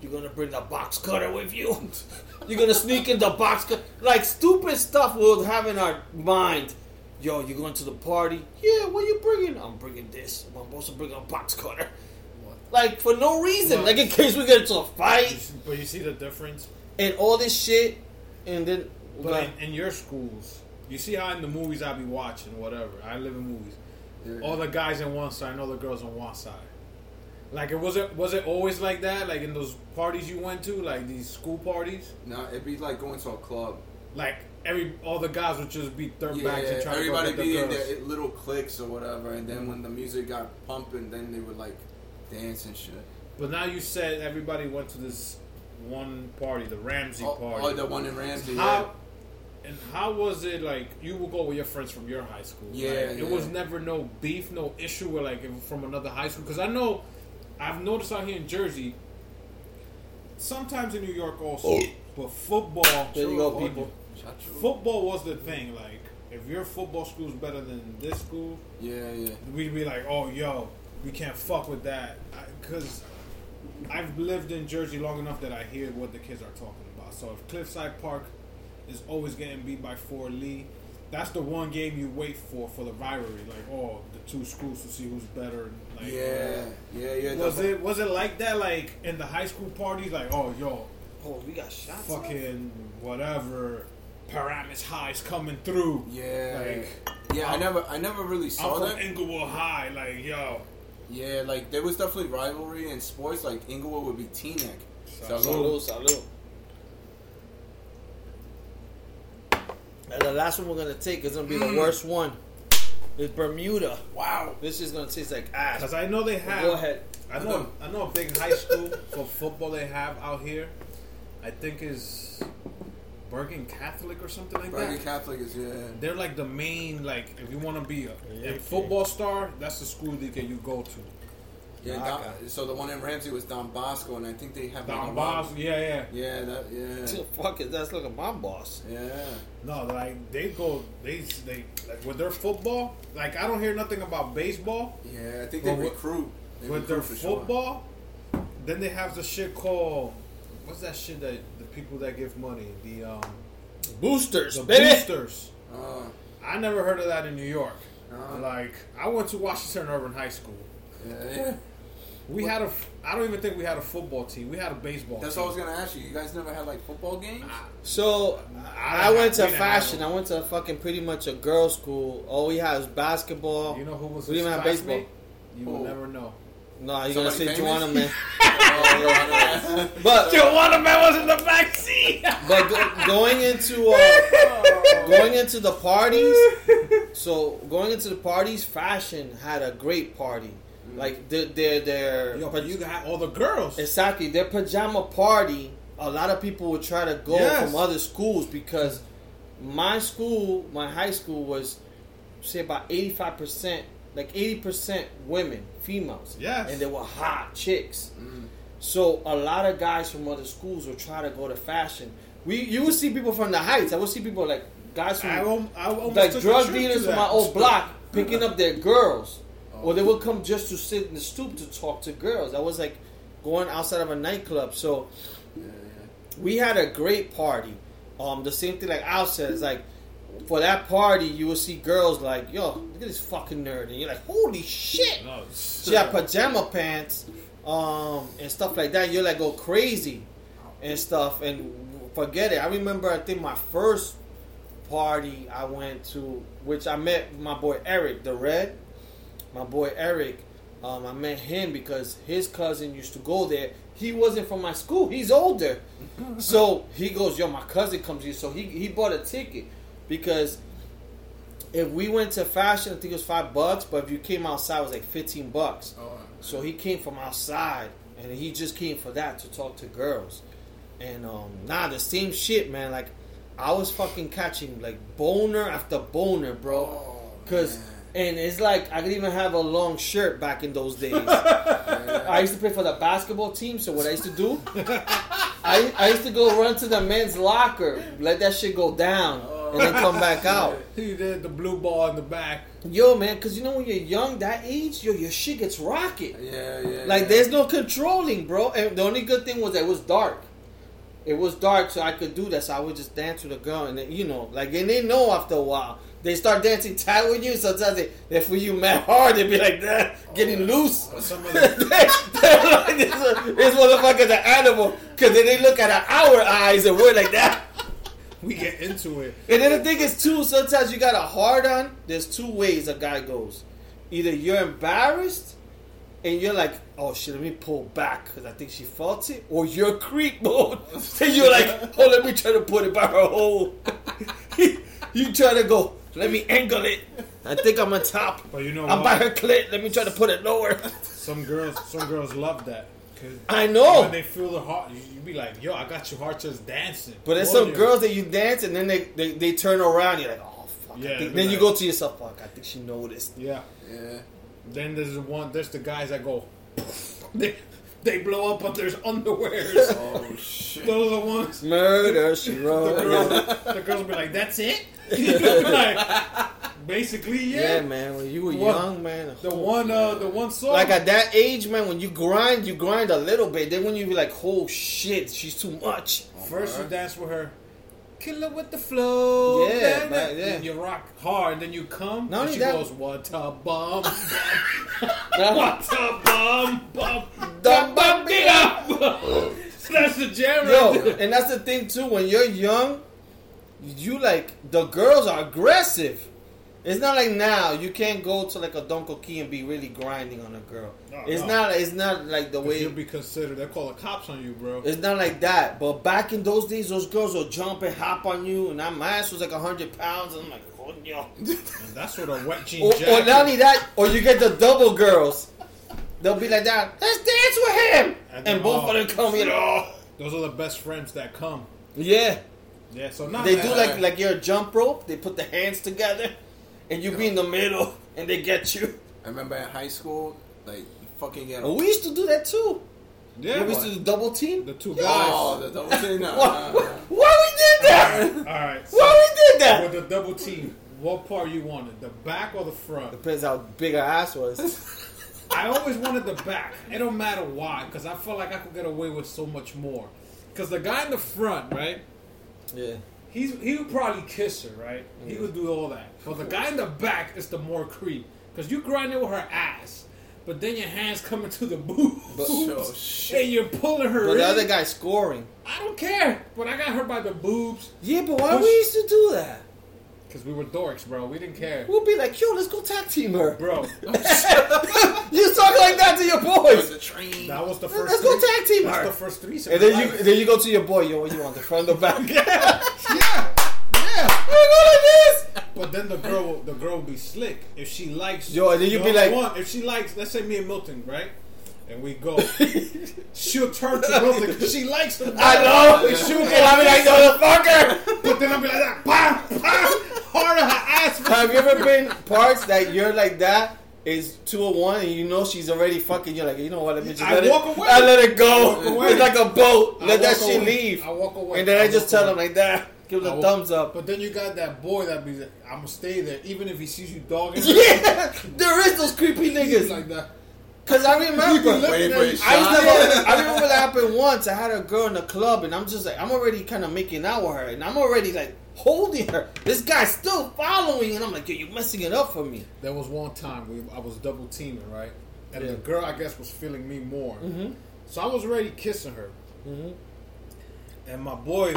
Speaker 1: you're gonna bring the box cutter with you. <laughs> you're gonna sneak in the box cutter, like stupid stuff we'll have in our mind. Yo, you going to the party? Yeah, what you bringing? I'm bringing this. I'm supposed to bring a box cutter. Like for no reason,
Speaker 3: Well-
Speaker 1: like in case we get into a fight
Speaker 3: but you see the difference.
Speaker 1: and all this shit, and then
Speaker 3: But in, in your schools, you see how in the movies I be watching, whatever. I live in movies.
Speaker 4: Yeah.
Speaker 3: All the guys on one side, and all the girls on one side. Like it was it was it always like that? Like in those parties you went to, like these school parties,
Speaker 4: No, it'd be like going to a club.
Speaker 3: like every all the guys would just be third
Speaker 4: Yeah,
Speaker 3: backs and try
Speaker 4: everybody
Speaker 3: to go
Speaker 4: be in
Speaker 3: the girls.
Speaker 4: their little cliques or whatever, and then mm-hmm. when the music got pumping, then they would like dance and shit.
Speaker 3: But now you said everybody went to this one party, the Ramsey
Speaker 4: Oh, oh
Speaker 3: party.
Speaker 4: oh, the one in Ramsey.
Speaker 3: How and how was it like? You would go with your friends from your high school.
Speaker 4: Yeah,
Speaker 3: right? It was never no beef, no issue with like from another high school. Because I know, I've noticed out here in Jersey. Sometimes in New York also, oh. but football.
Speaker 1: There you go, people.
Speaker 4: Yeah. Shut your-
Speaker 3: Football was the thing. Like if your football school's better than this school,
Speaker 4: Yeah, yeah.
Speaker 3: we'd be like, oh, yo, we can't fuck with that. Because I've lived in Jersey long enough that I hear what the kids are talking about. So if Cliffside Park is always getting beat by Fort Lee, that's the one game you wait for for the rivalry. Like, oh, the two schools to see who's better. Like,
Speaker 4: Yeah, yeah, yeah.
Speaker 3: Was it was it like that? Like in the high school parties, like, oh, yo,
Speaker 1: oh, we got shots.
Speaker 3: fucking whatever, Paramus High's coming through.
Speaker 4: Yeah,
Speaker 3: Like,
Speaker 4: yeah. I never, I never really saw
Speaker 3: I'm from
Speaker 4: that.
Speaker 3: Englewood High. Like, yo,
Speaker 4: Yeah, like there was definitely rivalry in sports. Like Englewood would be Teaneck.
Speaker 3: Salud.
Speaker 1: Salud, salud. And the last one we're gonna take is gonna be the mm. worst one. It's Bermuda.
Speaker 4: Wow.
Speaker 1: This is gonna taste like ass.
Speaker 3: Because I know they have.
Speaker 1: Go ahead.
Speaker 3: I know. I know a big high school for football they have out here. I think is Bergen Catholic or something like
Speaker 4: Bergen
Speaker 3: that.
Speaker 4: Bergen Catholic is yeah.
Speaker 3: They're like the main like if you want to be a, a football star, that's the school that you go to.
Speaker 4: Yeah,
Speaker 1: Ah,
Speaker 4: Don, so the one in Ramsey was Don Bosco, and I think they have like,
Speaker 3: Don
Speaker 4: a
Speaker 3: Bos,
Speaker 4: lot-
Speaker 3: yeah, yeah.
Speaker 4: Yeah, that yeah,
Speaker 1: Fuck it, that's like a mom boss.
Speaker 4: yeah.
Speaker 3: No, like they go, they they like with their football. Like I don't hear nothing about baseball.
Speaker 4: Yeah, I think they
Speaker 3: Well, with-
Speaker 4: recruit. They
Speaker 3: with their
Speaker 4: recruit for sure.
Speaker 3: football, then they have the shit called what's that shit that the people that give money the um
Speaker 1: Boosters,
Speaker 3: the
Speaker 1: baby.
Speaker 3: boosters.
Speaker 4: Uh,
Speaker 3: I never heard of that in New York.
Speaker 4: Uh,
Speaker 3: Like I went to Washington Irving High School.
Speaker 4: yeah, yeah.
Speaker 3: We had a. I don't even think we had a football team. We had a baseball.
Speaker 4: That's
Speaker 3: team.
Speaker 4: what I was gonna ask you. You guys never had like football games?
Speaker 1: So
Speaker 3: I
Speaker 1: I went to
Speaker 3: we didn't have
Speaker 1: fashion. I went to fucking pretty much a girls' school. All we had was basketball.
Speaker 3: You know who was
Speaker 1: We didn't have baseball.
Speaker 3: You
Speaker 4: Who?
Speaker 3: will never know.
Speaker 1: No, you're gonna
Speaker 4: Somebody
Speaker 1: say
Speaker 4: famous?
Speaker 1: Juwanaman. <laughs>
Speaker 4: Oh,
Speaker 1: But
Speaker 3: Juwanaman was in the back seat. <laughs>
Speaker 1: but go, going into uh, <laughs> going into the parties. So going into the parties, fashion had a great party. Like their
Speaker 3: Yo, but you got all the girls.
Speaker 1: exactly their pajama party. A lot of people would try to go
Speaker 3: Yes.
Speaker 1: from other schools because my school, my high school was say about eighty five percent, like eighty percent women, females.
Speaker 3: Yes.
Speaker 1: and they were hot chicks. Mm-hmm. So a lot of guys from other schools would try to go to fashion. We you would see people from the heights. I would see people like guys from
Speaker 3: I, I
Speaker 1: like drug dealers from my old block picking <laughs> up their girls, or they would come just to sit in the stoop to talk to girls. I was like going outside of a nightclub. So we had a great party. Um, the same thing like Al said is like for that party you will see girls like yo look at this fucking nerd and you're like holy shit.
Speaker 3: No,
Speaker 1: She had pajama pants, um, and stuff like that. You're like go crazy, and stuff, and forget it. I remember, I think my first party I went to, which I met my boy Eric, the Red. My boy Eric, um, I met him because his cousin used to go there. He wasn't from my school. He's older, <laughs> so he goes, "Yo, my cousin comes here." So he he bought a ticket because if we went to fashion, I think it was five bucks. But if you came outside, it was like fifteen bucks.
Speaker 4: Oh,
Speaker 1: So he came from outside, and he just came for that to talk to girls. And um, nah, the same shit, man. Like I was fucking catching like boner after boner, bro.
Speaker 4: Oh,
Speaker 1: Cause
Speaker 4: man.
Speaker 1: And it's like I could even have a long shirt back in those days. <laughs> I used to play for the basketball team, so what I used to do, <laughs> I I used to go run to the men's locker, let that shit go down, and then come back oh. out. <laughs>
Speaker 3: He did the blue ball in the back.
Speaker 1: Yo, man, cause you know when you're young, that age, yo, your shit gets rocket.
Speaker 4: yeah, yeah.
Speaker 1: Like
Speaker 4: yeah.
Speaker 1: there's no controlling, bro. And the only good thing was that it was dark. It was dark, so I could do that. So I would just dance with a girl, and then, you know, like and they know after a while. They start dancing tight with you. Sometimes they, they for you mad hard. They be like that, getting oh, loose.
Speaker 3: But some of <laughs>
Speaker 1: they, they're like, this, this motherfucker's an animal because then they look at our eyes and we're like that.
Speaker 3: we get into it.
Speaker 1: And then the thing is too, sometimes you got a hard on. There's two ways a guy goes. Either you're embarrassed and you're like, oh shit, let me pull back because I think she felt it, or you're creep mode. <laughs> and you're like, oh, let me try to put it by her hole. <laughs> you try to go, let me angle it. I think I'm on top.
Speaker 3: But you know
Speaker 1: I'm
Speaker 3: what?
Speaker 1: by her clit. Let me try to put it lower.
Speaker 3: Some girls, some girls love that.
Speaker 1: I know.
Speaker 3: When they feel the heart, you, you be like, "Yo, I got your heart just dancing."
Speaker 1: But there's some girls that you dance and then they, they, they turn around. You're like, oh fuck.
Speaker 3: Yeah,
Speaker 1: then you go to yourself, fuck. I think she noticed.
Speaker 3: Yeah.
Speaker 4: yeah.
Speaker 3: Then there's the one. There's the guys that go. <laughs> They they blow up, but there's underwear.
Speaker 4: Oh <laughs> shit.
Speaker 3: Those are the ones.
Speaker 1: Murder she <laughs>
Speaker 3: The
Speaker 1: wrote.
Speaker 3: girls, the girls be like, "That's it." Like, basically, yeah.
Speaker 1: Yeah, man. When you were
Speaker 3: What?
Speaker 1: young, man.
Speaker 3: The one, uh, the one song.
Speaker 1: Like at that age, man, when you grind, you grind a little bit. Then when you be like, oh shit, she's too much.
Speaker 3: First, you dance with her. kill Killer with the flow.
Speaker 1: Yeah,
Speaker 3: Then-
Speaker 1: man, yeah.
Speaker 3: then You rock hard, then you come.
Speaker 1: Not
Speaker 3: and she
Speaker 1: that-
Speaker 3: goes, "What a bum, <laughs> <laughs> what a bum, bum,
Speaker 1: Dum, bum, <laughs>
Speaker 3: That's the jam,
Speaker 1: Yo,
Speaker 3: right there.
Speaker 1: and that's the thing too. When you're young, you like the girls are aggressive. It's not like now you can't go to like a Donko Key and be really grinding on a girl.
Speaker 3: No,
Speaker 1: it's
Speaker 3: no.
Speaker 1: not. It's not like the way.
Speaker 3: You'll be considered. They call the cops on you, bro.
Speaker 1: It's not like that. But back in those days, those girls will jump and hop on you, and that my ass was like hundred pounds. And I'm like, coño.
Speaker 3: And that's what a wet jean
Speaker 1: Or, or not only that, or you get the double girls. They'll be like that. Let's dance with him,
Speaker 3: And
Speaker 1: and, both
Speaker 3: oh.
Speaker 1: of them come You know,
Speaker 3: Those are the best friends that come.
Speaker 1: yeah.
Speaker 3: Yeah, so not
Speaker 1: They
Speaker 3: that-
Speaker 1: do like like your jump rope. They put the hands together, and you be in the middle, and they get you.
Speaker 4: I remember in high school, like fucking get.
Speaker 1: We used to do that too.
Speaker 3: Yeah,
Speaker 1: we used to do the double team.
Speaker 3: the two
Speaker 1: Yo,
Speaker 3: guys.
Speaker 4: Oh, the double thing. No,
Speaker 1: Why,
Speaker 4: no,
Speaker 1: why,
Speaker 4: no.
Speaker 1: why we did that?
Speaker 3: All right. So
Speaker 1: Why we did that?
Speaker 3: with the double team, what part you wanted? The back or the front?
Speaker 1: Depends how big our ass was. <laughs>
Speaker 3: I always wanted the back. It don't matter why, because I felt like I could get away with so much more. Because the guy in the front, right?
Speaker 1: Yeah.
Speaker 3: he's he would probably kiss her, right? He would do all that. But the guy in the back is the more creep because you grinding with her ass, but then your hands coming to the <laughs> boobs,
Speaker 4: Oh, shit.
Speaker 3: and you're pulling her
Speaker 1: But
Speaker 3: in.
Speaker 1: the other guy's scoring.
Speaker 3: I don't care, but I got hurt by the boobs
Speaker 1: Yeah, but why we used to do that?
Speaker 3: Because we were dorks, bro. We didn't care,
Speaker 1: We'll be like, yo, let's go tag team her.
Speaker 3: bro. <laughs> <laughs>
Speaker 1: You talk like that to your boys.
Speaker 4: The train.
Speaker 3: That was the 1st
Speaker 1: Let's go tag team
Speaker 3: That's
Speaker 1: her.
Speaker 3: the first three.
Speaker 1: And then you then you go to your boy, yo, what you want, the front or the back? <laughs>
Speaker 3: yeah, yeah.
Speaker 1: You go like this.
Speaker 3: But then the girl, the girl will be slick if she likes.
Speaker 1: Yo, and then you
Speaker 3: the
Speaker 1: be like-
Speaker 3: one, if she likes, let's say me and Milton, right? And we go, she'll turn to Milton because she likes him.
Speaker 1: I know.
Speaker 3: And she'll
Speaker 1: And
Speaker 3: get
Speaker 1: I be like, motherfucker.
Speaker 3: but then I'll be like that, bam, bam, hard on her ass.
Speaker 1: Have you ever been parts that you're like that? Is two or one, and you know she's already fucking. You're like, you know what? Let me just
Speaker 3: I
Speaker 1: let it.
Speaker 3: walk away.
Speaker 1: I let it go.
Speaker 3: Away.
Speaker 1: It's like a boat.
Speaker 3: I
Speaker 1: Let that shit
Speaker 3: away.
Speaker 1: leave.
Speaker 3: I walk away.
Speaker 1: And then I,
Speaker 3: I
Speaker 1: just tell
Speaker 3: away.
Speaker 1: him like that. Give him
Speaker 3: a
Speaker 1: thumbs up.
Speaker 3: But then you got that boy that be like, I'm gonna stay there, even if he sees you dogging. her, <laughs>
Speaker 1: yeah, there is those creepy niggas.
Speaker 3: like that.
Speaker 1: Cause I remember.
Speaker 4: Waiting for
Speaker 1: I, used
Speaker 4: shot.
Speaker 1: to go, <laughs> I remember that happened once. I had a girl in the club, and I'm just like, I'm already kind of making out with her, and I'm already like holding her. This guy's still following, and I'm like, yo, you're messing it up for me.
Speaker 3: There was one time we, I was double teaming, right? And
Speaker 1: Yeah.
Speaker 3: the girl, I guess, was feeling me more.
Speaker 1: Mhm.
Speaker 3: So I was already kissing her.
Speaker 1: Mhm.
Speaker 3: And my boy,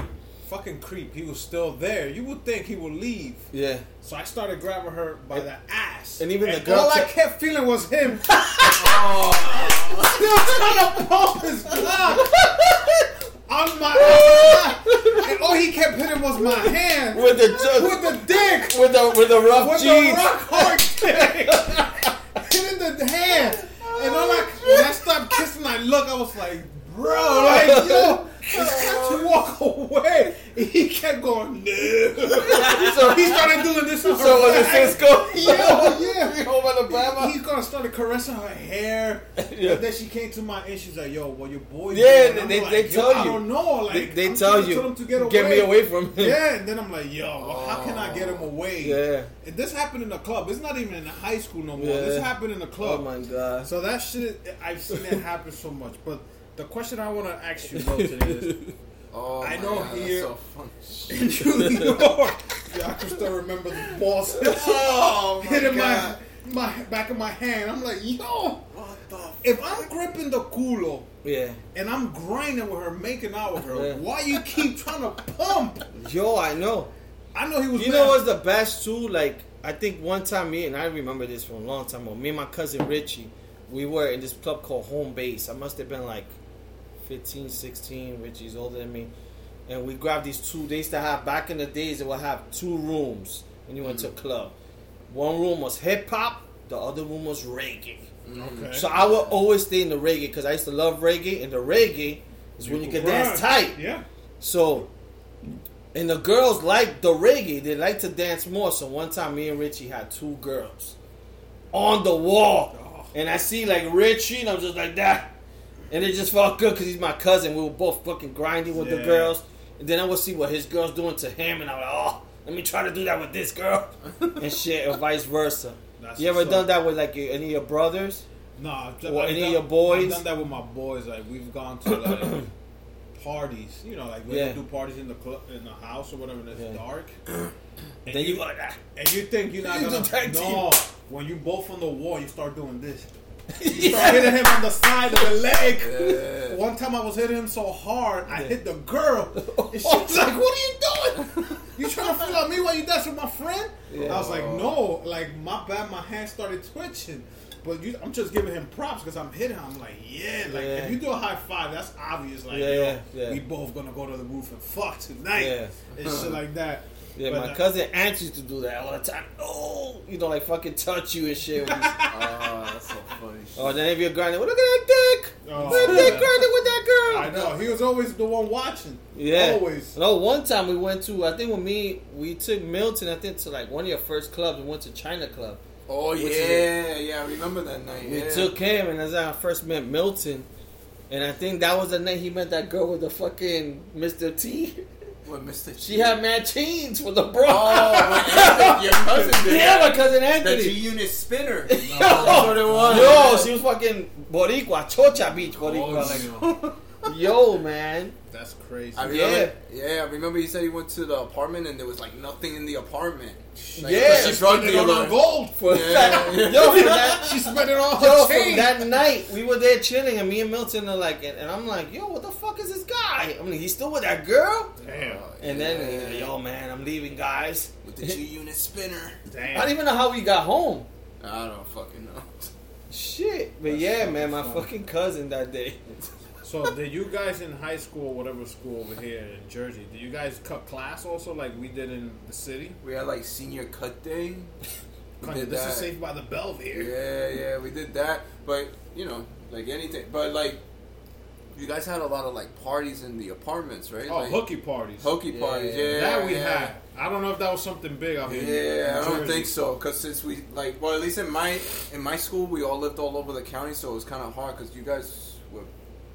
Speaker 3: fucking creep, he was still there. You would think he would leave.
Speaker 1: Yeah.
Speaker 3: So I started grabbing her by the ass.
Speaker 1: and even the girl
Speaker 3: All I kept feeling was him.
Speaker 1: Oh. <laughs> <laughs>
Speaker 3: Still trying to pull his <laughs> on my ass. And all he kept hitting was my hand.
Speaker 1: With the
Speaker 3: with the dick.
Speaker 1: with the with the rough
Speaker 3: with
Speaker 1: jeans.
Speaker 3: the rock hard dick <laughs> hitting the hand. And all I, when I stopped kissing, I look, I was like, bro, like, yo, <laughs> He's got to walk away. He kept going, no. <laughs>
Speaker 1: so
Speaker 3: He started doing this her
Speaker 1: So was it. Cisco?
Speaker 3: Yeah, <laughs> yeah.
Speaker 1: Home Alabama.
Speaker 3: He's gonna start caressing her hair.
Speaker 1: Yeah.
Speaker 3: And then she came to my and she's like, "Yo, well your boy?"
Speaker 1: Yeah,
Speaker 3: doing?" I'm
Speaker 1: they-
Speaker 3: like,
Speaker 1: they
Speaker 3: "Yo,
Speaker 1: tell
Speaker 3: I don't know. Like
Speaker 1: They, they tell you,
Speaker 3: tell him to get away.
Speaker 1: get me away from him.
Speaker 3: Yeah, and then I'm like, "Yo, well, how can I get him oh. away?"
Speaker 1: Yeah.
Speaker 3: And this happened in a club. It's not even in a high school no more.
Speaker 1: Yeah.
Speaker 3: This happened in a
Speaker 1: Oh
Speaker 3: club.
Speaker 1: my god.
Speaker 3: So that shit, I've seen it happen so much. But the question I want to ask you, <laughs> Milton, is
Speaker 4: Oh,
Speaker 3: I know
Speaker 4: God, that's
Speaker 3: here-
Speaker 4: so funny.
Speaker 3: in New York, <laughs> yeah, I can still remember the balls <laughs>
Speaker 4: Oh
Speaker 3: hitting my my back of my hand. I'm like, yo,
Speaker 4: What the? F-
Speaker 3: if I'm gripping the culo
Speaker 1: Yeah.
Speaker 3: and I'm grinding with her, making out with her,
Speaker 1: Yeah.
Speaker 3: why you keep trying to pump?
Speaker 1: Yo, I know.
Speaker 3: I know he was.
Speaker 1: You
Speaker 3: mad.
Speaker 1: know what's the best too? Like I think one time me and I remember this from a long time ago. Me and my cousin Richie, we were in this club called Home Base. I must have been like 15, 16. Richie's older than me, and we grabbed these two. They used to have back in the days. They would have two rooms when you went to a club. One room was hip hop. The other room was reggae. Mm.
Speaker 3: Okay.
Speaker 1: So I would always stay in the reggae because I used to love reggae, and the reggae is when you can dance tight.
Speaker 3: Yeah.
Speaker 1: So, and the girls like the reggae. They like to dance more. So one time, me and Richie had two girls on the wall, oh. and I see like Richie, and I'm just like that, and it just felt good because he's my cousin. We were both fucking grinding with the girls, and then I would see what his girls doing to him, and I'm like, oh, let me try to do that with this girl, <laughs> and shit, or vice versa.
Speaker 3: That's
Speaker 1: you ever done
Speaker 3: up.
Speaker 1: that with like any of your brothers?
Speaker 3: No, I've, ju-
Speaker 1: Or
Speaker 3: I've
Speaker 1: any of
Speaker 3: done,
Speaker 1: your boys?
Speaker 3: I've done that with my boys. Like we've gone to like <coughs> parties. You know, like we
Speaker 1: Yeah.
Speaker 3: do parties in the club, in the house or whatever. And it's
Speaker 1: Yeah.
Speaker 3: dark. <coughs>
Speaker 1: And then you go like that.
Speaker 3: And you think you're not <laughs>
Speaker 1: You
Speaker 3: gonna
Speaker 1: do tag team.
Speaker 3: no. When you both on the wall, you start doing this. Start hitting him on the side of the leg.
Speaker 4: Yeah.
Speaker 3: One time I was hitting him so hard, I
Speaker 1: Yeah.
Speaker 3: hit the girl. And she <laughs> oh, was like, "What are you doing? You trying to feel out me while you dance with my friend?"
Speaker 1: Yeah.
Speaker 3: I was like, "No, like my bad, my hand started twitching." But you, I'm just giving him props because I'm hitting. him. I'm like, yeah, like
Speaker 1: Yeah.
Speaker 3: if you do a high five, that's obvious. Like,
Speaker 1: Yeah,
Speaker 3: yo,
Speaker 1: yeah, yeah.
Speaker 3: we both gonna go to the roof and fuck tonight
Speaker 1: Yeah.
Speaker 3: and shit like that.
Speaker 1: Yeah,
Speaker 3: But,
Speaker 1: my
Speaker 3: uh,
Speaker 1: cousin Ant used to do that all the time. Oh, you know, like fucking touch you and shit. <laughs>
Speaker 4: Oh, that's so funny.
Speaker 1: oh, then if you're grinding, well, look at that dick.
Speaker 3: Oh,
Speaker 1: look at that dick
Speaker 3: yeah.
Speaker 1: grinding with that girl.
Speaker 3: I know he was always the one watching.
Speaker 1: Yeah.
Speaker 3: always.
Speaker 1: No, one time we went to, I think with me, we took Milton, I think, to like one of your first clubs. We went to China Club.
Speaker 4: Oh
Speaker 1: Which
Speaker 4: yeah, yeah. I remember that night.
Speaker 1: We
Speaker 4: yeah.
Speaker 1: took him, and that's how I first met Milton. And I think that was the night he met that girl with the fucking Mr. T. <laughs>
Speaker 4: What, Mr.
Speaker 1: She had mad chains with the bra.
Speaker 4: Oh, when your cousin <laughs> did
Speaker 1: yeah, my cousin Anthony.
Speaker 4: The
Speaker 1: Anthony.
Speaker 4: G Unit spinner.
Speaker 1: Yo, <laughs>
Speaker 4: That's what it was.
Speaker 1: Yo, she was fucking Boricua, Orchard Beach Boricua.
Speaker 3: Oh,
Speaker 1: like, Yo, man.
Speaker 3: That's crazy.
Speaker 4: I remember, yeah. I remember he said he went to the apartment and there was like nothing in the apartment. Like,
Speaker 1: Yeah.
Speaker 4: she drug
Speaker 3: Spending all
Speaker 4: dealer.
Speaker 3: her gold.
Speaker 1: For
Speaker 4: Yeah,
Speaker 1: that, <laughs> yo, for that,
Speaker 3: She's spending all her
Speaker 1: yo, from that night, we were there chilling, and me and Milton are like, and, and I'm like, yo, what the fuck is this guy? I mean, he's still with that girl.
Speaker 3: Damn.
Speaker 1: Oh, and then, uh, yo, man, I'm leaving, guys.
Speaker 4: with the G unit spinner.
Speaker 3: Damn.
Speaker 1: I don't even know how we got home.
Speaker 4: I don't fucking know.
Speaker 1: Shit, but
Speaker 3: That's
Speaker 1: yeah, man, my
Speaker 3: fun.
Speaker 1: fucking cousin that day. <laughs>
Speaker 3: So, did you guys in high school, whatever school over here in Jersey, did you guys cut class also like we did in the city?
Speaker 4: We had like senior cut day. <laughs> We
Speaker 3: this
Speaker 4: that.
Speaker 3: is Saved by the Bell here.
Speaker 4: Yeah, yeah, we did that. But you know, like anything. But like, you guys had a lot of like parties in the apartments, right?
Speaker 3: Oh,
Speaker 4: like,
Speaker 3: hooky parties.
Speaker 4: hokey
Speaker 1: Yeah.
Speaker 4: parties. Yeah,
Speaker 3: that we
Speaker 4: yeah.
Speaker 3: had. I don't know if that was something big out here.
Speaker 4: Yeah,
Speaker 3: in
Speaker 4: I don't think so. Cause since we like, well, at least in my in my school, we all lived all over the county, so it was kind of hard. Cause you guys were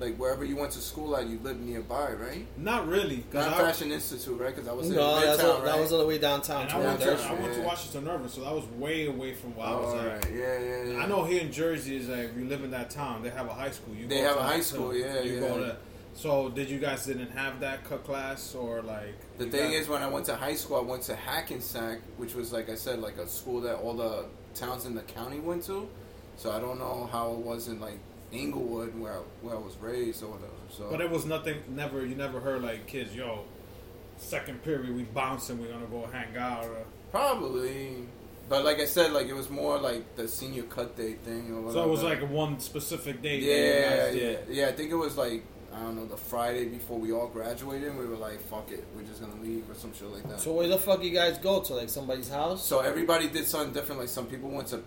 Speaker 4: like wherever you went to school at, you lived nearby, right?
Speaker 3: Not really. 'cause
Speaker 4: Not
Speaker 3: I-
Speaker 4: Fashion Institute, right? Because I was in
Speaker 1: No, that's
Speaker 4: Midtown,
Speaker 1: all,
Speaker 4: right?
Speaker 1: that was on the way downtown.
Speaker 3: I went, to, I went to Washington Irving, so that was way away from where I was
Speaker 4: All
Speaker 3: at.
Speaker 4: right, yeah, yeah, yeah.
Speaker 3: I know here in Jersey is like if you live in that town, they have a high school. You
Speaker 4: They
Speaker 3: go
Speaker 4: have
Speaker 3: to
Speaker 4: a high
Speaker 3: that
Speaker 4: school, yeah,
Speaker 3: You
Speaker 4: yeah.
Speaker 3: go to. So did you guys didn't have that cut class or like?
Speaker 4: The thing
Speaker 3: got-
Speaker 4: is, when I went to high school, I went to Hackensack, which was like I said, like a school that all the towns in the county went to. So I don't know how it was in like Englewood, where I, where I was raised or whatever. So,
Speaker 3: But it was nothing. Never. You never heard like kids, yo. Second period, we bouncing. We're gonna go hang out. Or,
Speaker 4: probably. But like I said, like it was more like the senior cut day thing or whatever.
Speaker 3: so it was like one specific day. that you
Speaker 4: yeah, yeah, yeah. I think it was like I don't know the Friday before we all graduated. and We were like, "Fuck it, we're just gonna leave" or some shit like that.
Speaker 1: So where the fuck you guys go to? Like somebody's house?
Speaker 4: So everybody did something different. Like some people went to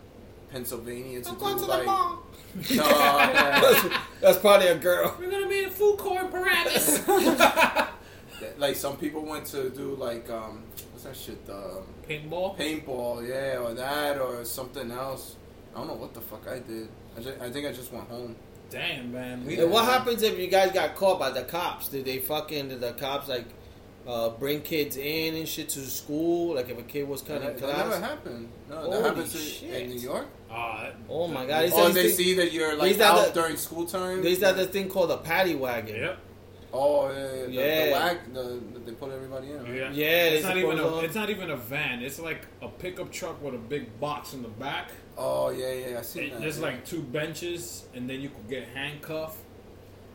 Speaker 4: Pennsylvania to
Speaker 1: I'm
Speaker 4: do
Speaker 1: going to the
Speaker 4: like
Speaker 1: mall.
Speaker 4: No, yeah.
Speaker 1: That's probably a girl.
Speaker 3: We're gonna be in food court Paramus. <laughs>
Speaker 4: like some people went to do like um what's that shit um,
Speaker 3: Paintball.
Speaker 4: paintball yeah or that or something else. I don't know what the fuck I did. I, just, I think I just went home.
Speaker 3: Damn man. We,
Speaker 1: And what happens if you guys got caught by the cops? Did they fucking did the cops like uh, bring kids in and shit to school? Like if a kid was
Speaker 4: That,
Speaker 1: cutting
Speaker 4: that never
Speaker 1: class?
Speaker 4: happened. No,
Speaker 1: Holy
Speaker 4: that happened to,
Speaker 1: shit.
Speaker 4: in New York.
Speaker 3: Uh,
Speaker 1: Oh my god! They
Speaker 4: Oh, they
Speaker 1: thing-
Speaker 4: see that you're like
Speaker 1: used
Speaker 4: out
Speaker 1: the-
Speaker 4: during school time.
Speaker 1: they used to have this thing called a paddy wagon.
Speaker 3: Yep.
Speaker 4: Oh yeah, yeah. The,
Speaker 1: Yeah.
Speaker 4: the whack, the, the, they put everybody in. Right?
Speaker 3: Yeah.
Speaker 1: Yeah,
Speaker 3: It's
Speaker 1: they
Speaker 3: not even a,
Speaker 1: on-
Speaker 3: it's not even a van. It's like a pickup truck with a big box in the back.
Speaker 4: Oh yeah, yeah. I see.
Speaker 3: And
Speaker 4: that.
Speaker 3: There's
Speaker 4: yeah.
Speaker 3: like two benches, and then you could get handcuffed.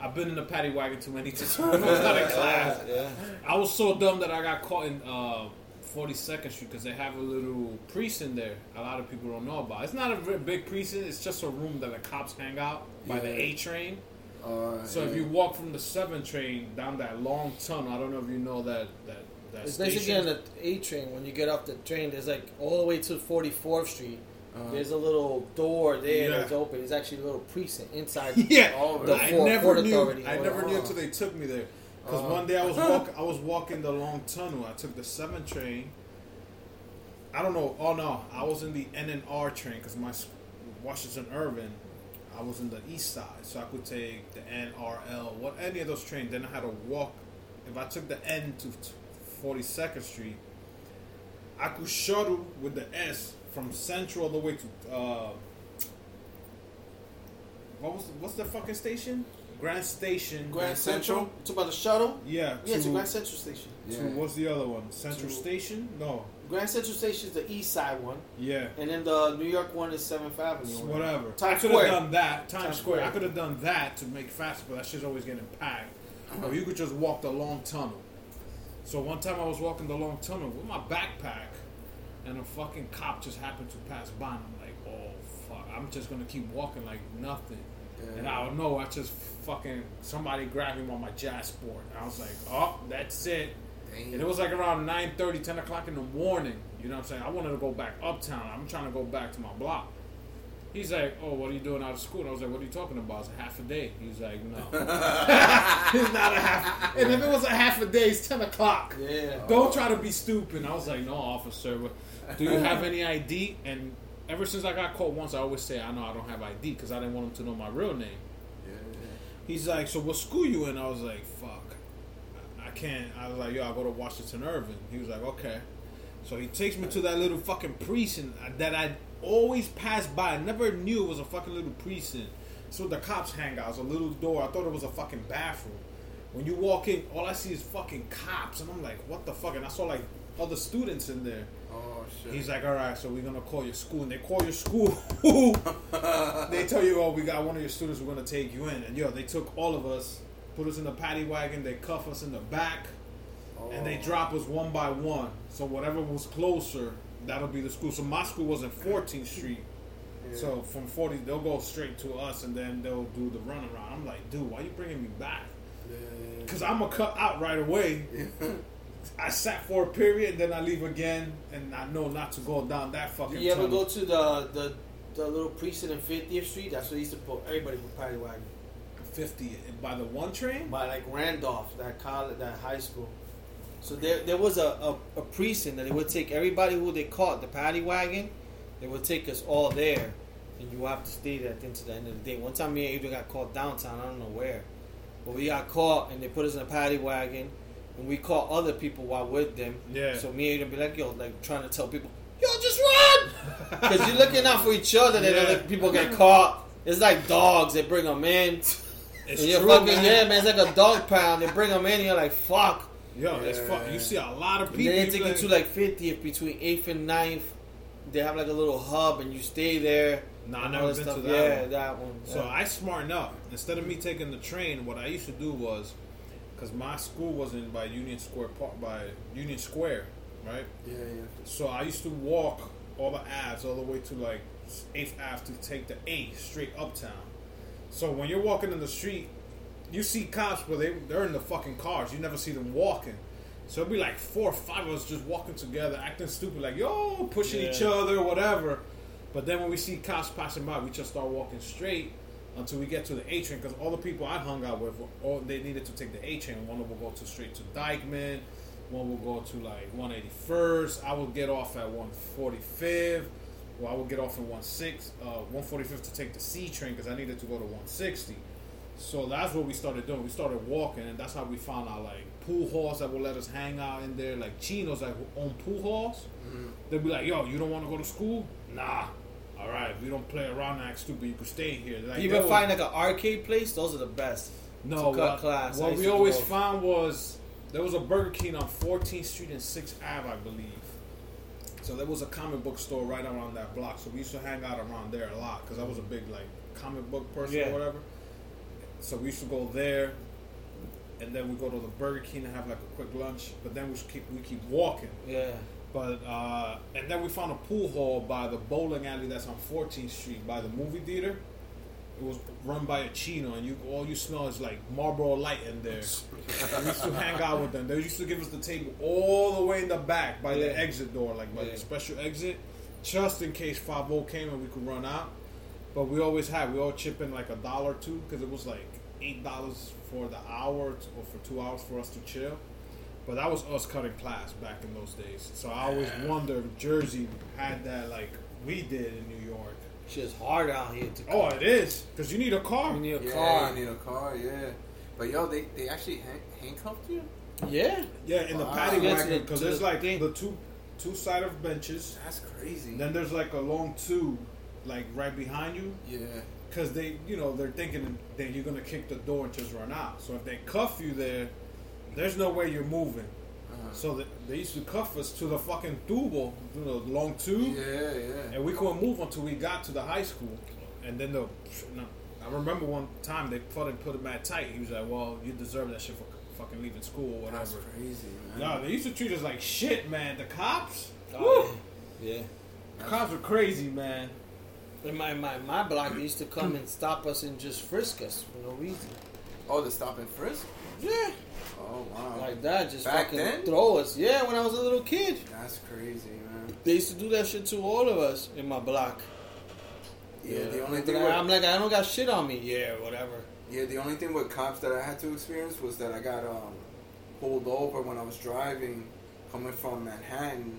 Speaker 3: I've been in the paddy wagon too many <laughs> times when I was out of class.
Speaker 1: Yeah.
Speaker 3: I was so dumb that I got caught in uh, 42nd Street because they have a little precinct there. A lot of people don't know about. It's not a very big precinct. It's just a room that the cops hang out by the A train.
Speaker 4: Uh,
Speaker 3: So if you walk from the 7 train down that long tunnel, I don't know if you know that that that
Speaker 1: It's
Speaker 3: station.
Speaker 1: basically on the A train. When you get off the train, there's like all the way to 44th Street.
Speaker 4: Uh-huh.
Speaker 1: There's a little door there
Speaker 3: Yeah.
Speaker 1: that's open. It's actually a little precinct inside. <laughs>
Speaker 3: yeah.
Speaker 4: Oh,
Speaker 1: The
Speaker 3: I
Speaker 1: Fort-
Speaker 3: never
Speaker 1: Port
Speaker 3: knew. I never knew until they took me there. Because
Speaker 4: Uh-huh.
Speaker 3: one day I was walk, I was walking the long tunnel. I took the seven train. I don't know. Oh no, I was in the N and R train because my Washington Irving. I was in the east side, so I could take the NRL, what any of those trains. Then I had to walk. If I took the N to Forty Second Street, I could shuttle with the S from Central all the way to uh, what was what's the fucking station? Grand Station.
Speaker 1: Grand
Speaker 4: Central?
Speaker 1: Central. Talk about the shuttle.
Speaker 3: Yeah.
Speaker 1: Yeah, it's
Speaker 3: to-
Speaker 1: a Grand Central Station.
Speaker 3: to- what's the other one? Central
Speaker 1: To-
Speaker 3: Station? No.
Speaker 1: Grand Central Station is the east side one,
Speaker 3: Yeah.
Speaker 1: and then the New York one is Seventh Avenue.
Speaker 3: It's
Speaker 1: one.
Speaker 3: whatever. I
Speaker 1: Times
Speaker 3: could have done that. Times,
Speaker 1: Times
Speaker 3: Square.
Speaker 1: Square.
Speaker 3: I could have done that to make faster, but that shit's always getting packed. Or you could just walk the long tunnel. So one time I was walking the long tunnel with my backpack, and a fucking cop just happened to pass by, and I'm like, oh fuck, I'm just gonna keep walking like nothing.
Speaker 4: Yeah.
Speaker 3: And I don't know, I just fucking somebody grabbed him on my jazz board. And I was like, oh, that's it.
Speaker 4: Damn.
Speaker 3: And it was like around 9 30, 10 o'clock in the morning. You know what I'm saying? I wanted to go back uptown. I'm trying to go back to my block. He's like, Oh, what are you doing out of school? And I was like, What are you talking about? It's a half a day. He's like, No. <laughs> <laughs> it's not a half. And if it was a half a day, it's 10 o'clock.
Speaker 1: Yeah.
Speaker 3: Don't try to be stupid. And I was like, No, officer. Do you have any ID? And ever since I got caught once, I always say, I know I don't have ID because I didn't want him to know my real name.
Speaker 4: Yeah,
Speaker 3: He's like, so what school you in? I was like, fuck, I can't. I was like, yo, I go to Washington Irving. He was like, okay. So he takes me to that little fucking precinct that I always passed by. I never knew it was a fucking little precinct. So the cops hang out. It's a little door. I thought it was a fucking bathroom. When you walk in, all I see is fucking cops, and I'm like, what the fuck? And I saw like other students in there.
Speaker 4: Oh shit.
Speaker 3: He's like, all right, so we're gonna call your school, and they call your school. <laughs> they tell you, oh, we got one of your students. We're gonna take you in, and yo, they took all of us, put us in the paddy wagon. They cuff us in the back, and they
Speaker 4: Oh.
Speaker 3: drop us one by one. So whatever was closer, that'll be the school. So my school was in 14th Street.
Speaker 4: Yeah.
Speaker 3: So from 40, they'll go straight to us, and then they'll do the runaround. I'm like, dude, why you bringing me back?
Speaker 4: Yeah.
Speaker 3: Because I'm gonna cut out right away. <laughs> I sat for a period, and then I leave again, and I know not to go down that fucking.
Speaker 1: You ever
Speaker 3: tunnel.
Speaker 1: go to the the the little precinct in 50th Street? That's where they used to put everybody put paddy wagon.
Speaker 3: 50 by the one train?
Speaker 1: by like Randolph, that college, that high school. So there, there was a, a, a precinct that they would take everybody who they caught the paddy wagon. They would take us all there, and you have to stay there until the end of the day. One time, me and Adrian got caught downtown. I don't know where, but we got caught, and they put us in a paddy wagon, and we caught other people while with them.
Speaker 3: Yeah.
Speaker 1: So me and Adrian be like, yo, like trying to tell people, yo, just run, <laughs> because you're looking out for each other.
Speaker 3: Yeah.
Speaker 1: other people get caught. It's like dogs. They bring them in.
Speaker 3: It's
Speaker 1: And you're
Speaker 3: true,
Speaker 1: fucking
Speaker 3: man.
Speaker 1: yeah, man. It's like a dog pound. They bring them in, and you're like, fuck.
Speaker 3: Yo, it's
Speaker 4: Yeah.
Speaker 3: fuck. You see a lot of
Speaker 1: And
Speaker 3: people.
Speaker 1: then they take you to like 50th between 8th and 9th. They have like a little hub, and you stay there.
Speaker 3: Nah, I never been to that
Speaker 1: Yeah,
Speaker 3: one.
Speaker 1: that one.
Speaker 3: So
Speaker 1: yeah.
Speaker 3: I smarten up. Instead of me taking the train, what I used to do was, because my school was in by Union Square Park, by Union Square, right?
Speaker 4: Yeah, yeah.
Speaker 3: So I used to walk all the Aves all the way to like Eighth Ave to take the A straight uptown. So when you're walking in the street, you see cops, but they they're in the fucking cars. You never see them walking. So it'd be like four or five of us just walking together, acting stupid, like yo, pushing
Speaker 1: Yeah.
Speaker 3: each other, whatever. But then when we see cops passing by, we just start walking straight until we get to the A train. Because all the people I hung out with, were all they needed to take the A train. One will go to straight to Dyckman. One will go to like 181st. I will get off at 145th. Well, I will get off at 16, uh, 145th to take the C train because I needed to go to 160. So that's what we started doing. We started walking, and that's how we found out like pool halls that would let us hang out in there, like chinos that own pool halls. They'd be like, "Yo, you don't want to go to school? Nah. All right, we don't play around and act stupid. You can stay here." Like,
Speaker 1: you ever
Speaker 3: would-
Speaker 1: find like an arcade place? Those are the best.
Speaker 3: no, what,
Speaker 1: class.
Speaker 3: What we always
Speaker 1: go.
Speaker 3: found was there was a Burger King on 14th Street and 6th Ave, I believe. So there was a comic book store right around that block. So we used to hang out around there a lot because I was a big like comic book person
Speaker 1: Yeah.
Speaker 3: or whatever. So we used to go there, and then we go to the Burger King and have like a quick lunch. But then we keep we keep walking.
Speaker 1: Yeah.
Speaker 3: But uh, and then we found a pool hall by the bowling alley that's on 14th Street by the movie theater. It was run by a Chino, and you all you smell is like Marlboro Light in there. we used to hang out with them. They used to give us the table all the way in the back by
Speaker 1: Yeah.
Speaker 3: the exit door, like by
Speaker 1: Yeah.
Speaker 3: the special exit, just in case 5 came and we could run out. But we always had we all chip in like a dollar or two because it was like eight dollars for the hour or for two hours for us to chill. But that was us cutting class back in those days. So I always wonder if Jersey had that like we did in New York.
Speaker 1: Shit's hard out here to
Speaker 3: Oh, it is because you need a car.
Speaker 1: You need a
Speaker 4: yeah,
Speaker 1: car.
Speaker 4: you need a car, yeah. But yo, they, they actually hand, handcuffed you?
Speaker 1: Yeah.
Speaker 3: Yeah, in the
Speaker 4: Wow.
Speaker 3: paddy
Speaker 1: To get to
Speaker 3: wagon because there's
Speaker 1: the
Speaker 3: like
Speaker 1: thing.
Speaker 3: the two two side of benches.
Speaker 4: That's crazy.
Speaker 3: Then there's like a long tube, like right behind you,
Speaker 4: yeah.
Speaker 3: because they, you know, they're thinking that you're gonna kick the door and just run out. So if they cuff you there, there's no way you're moving.
Speaker 4: Uh-huh.
Speaker 3: So they, they used to cuff us to the fucking tubo, you know, long tube,
Speaker 4: Yeah, yeah.
Speaker 3: and we couldn't move until we got to the high school. And then the, no, I remember one time they fucking put him at tight. He was like, "Well, you deserve that shit for fucking leaving school or
Speaker 4: That's
Speaker 3: whatever."
Speaker 4: crazy, man.
Speaker 3: No, they used to treat us like shit, man. The cops,
Speaker 1: Oh, yeah.
Speaker 3: the cops were crazy, man.
Speaker 1: In my, my my block, they used to come and stop us and just frisk us for no reason.
Speaker 4: Oh, the stop and frisk?
Speaker 1: Yeah.
Speaker 4: Oh, wow.
Speaker 1: Like that, just
Speaker 4: Back
Speaker 1: fucking
Speaker 4: then?
Speaker 1: throw us. Yeah, when I was a little kid.
Speaker 4: That's crazy, man.
Speaker 1: They used to do that shit to all of us in my block.
Speaker 4: Yeah, the only thing
Speaker 1: I, I'm like, I don't got shit on me. Yeah, whatever.
Speaker 4: yeah, the only thing with cops that I had to experience was that I got um, pulled over when I was driving, coming from Manhattan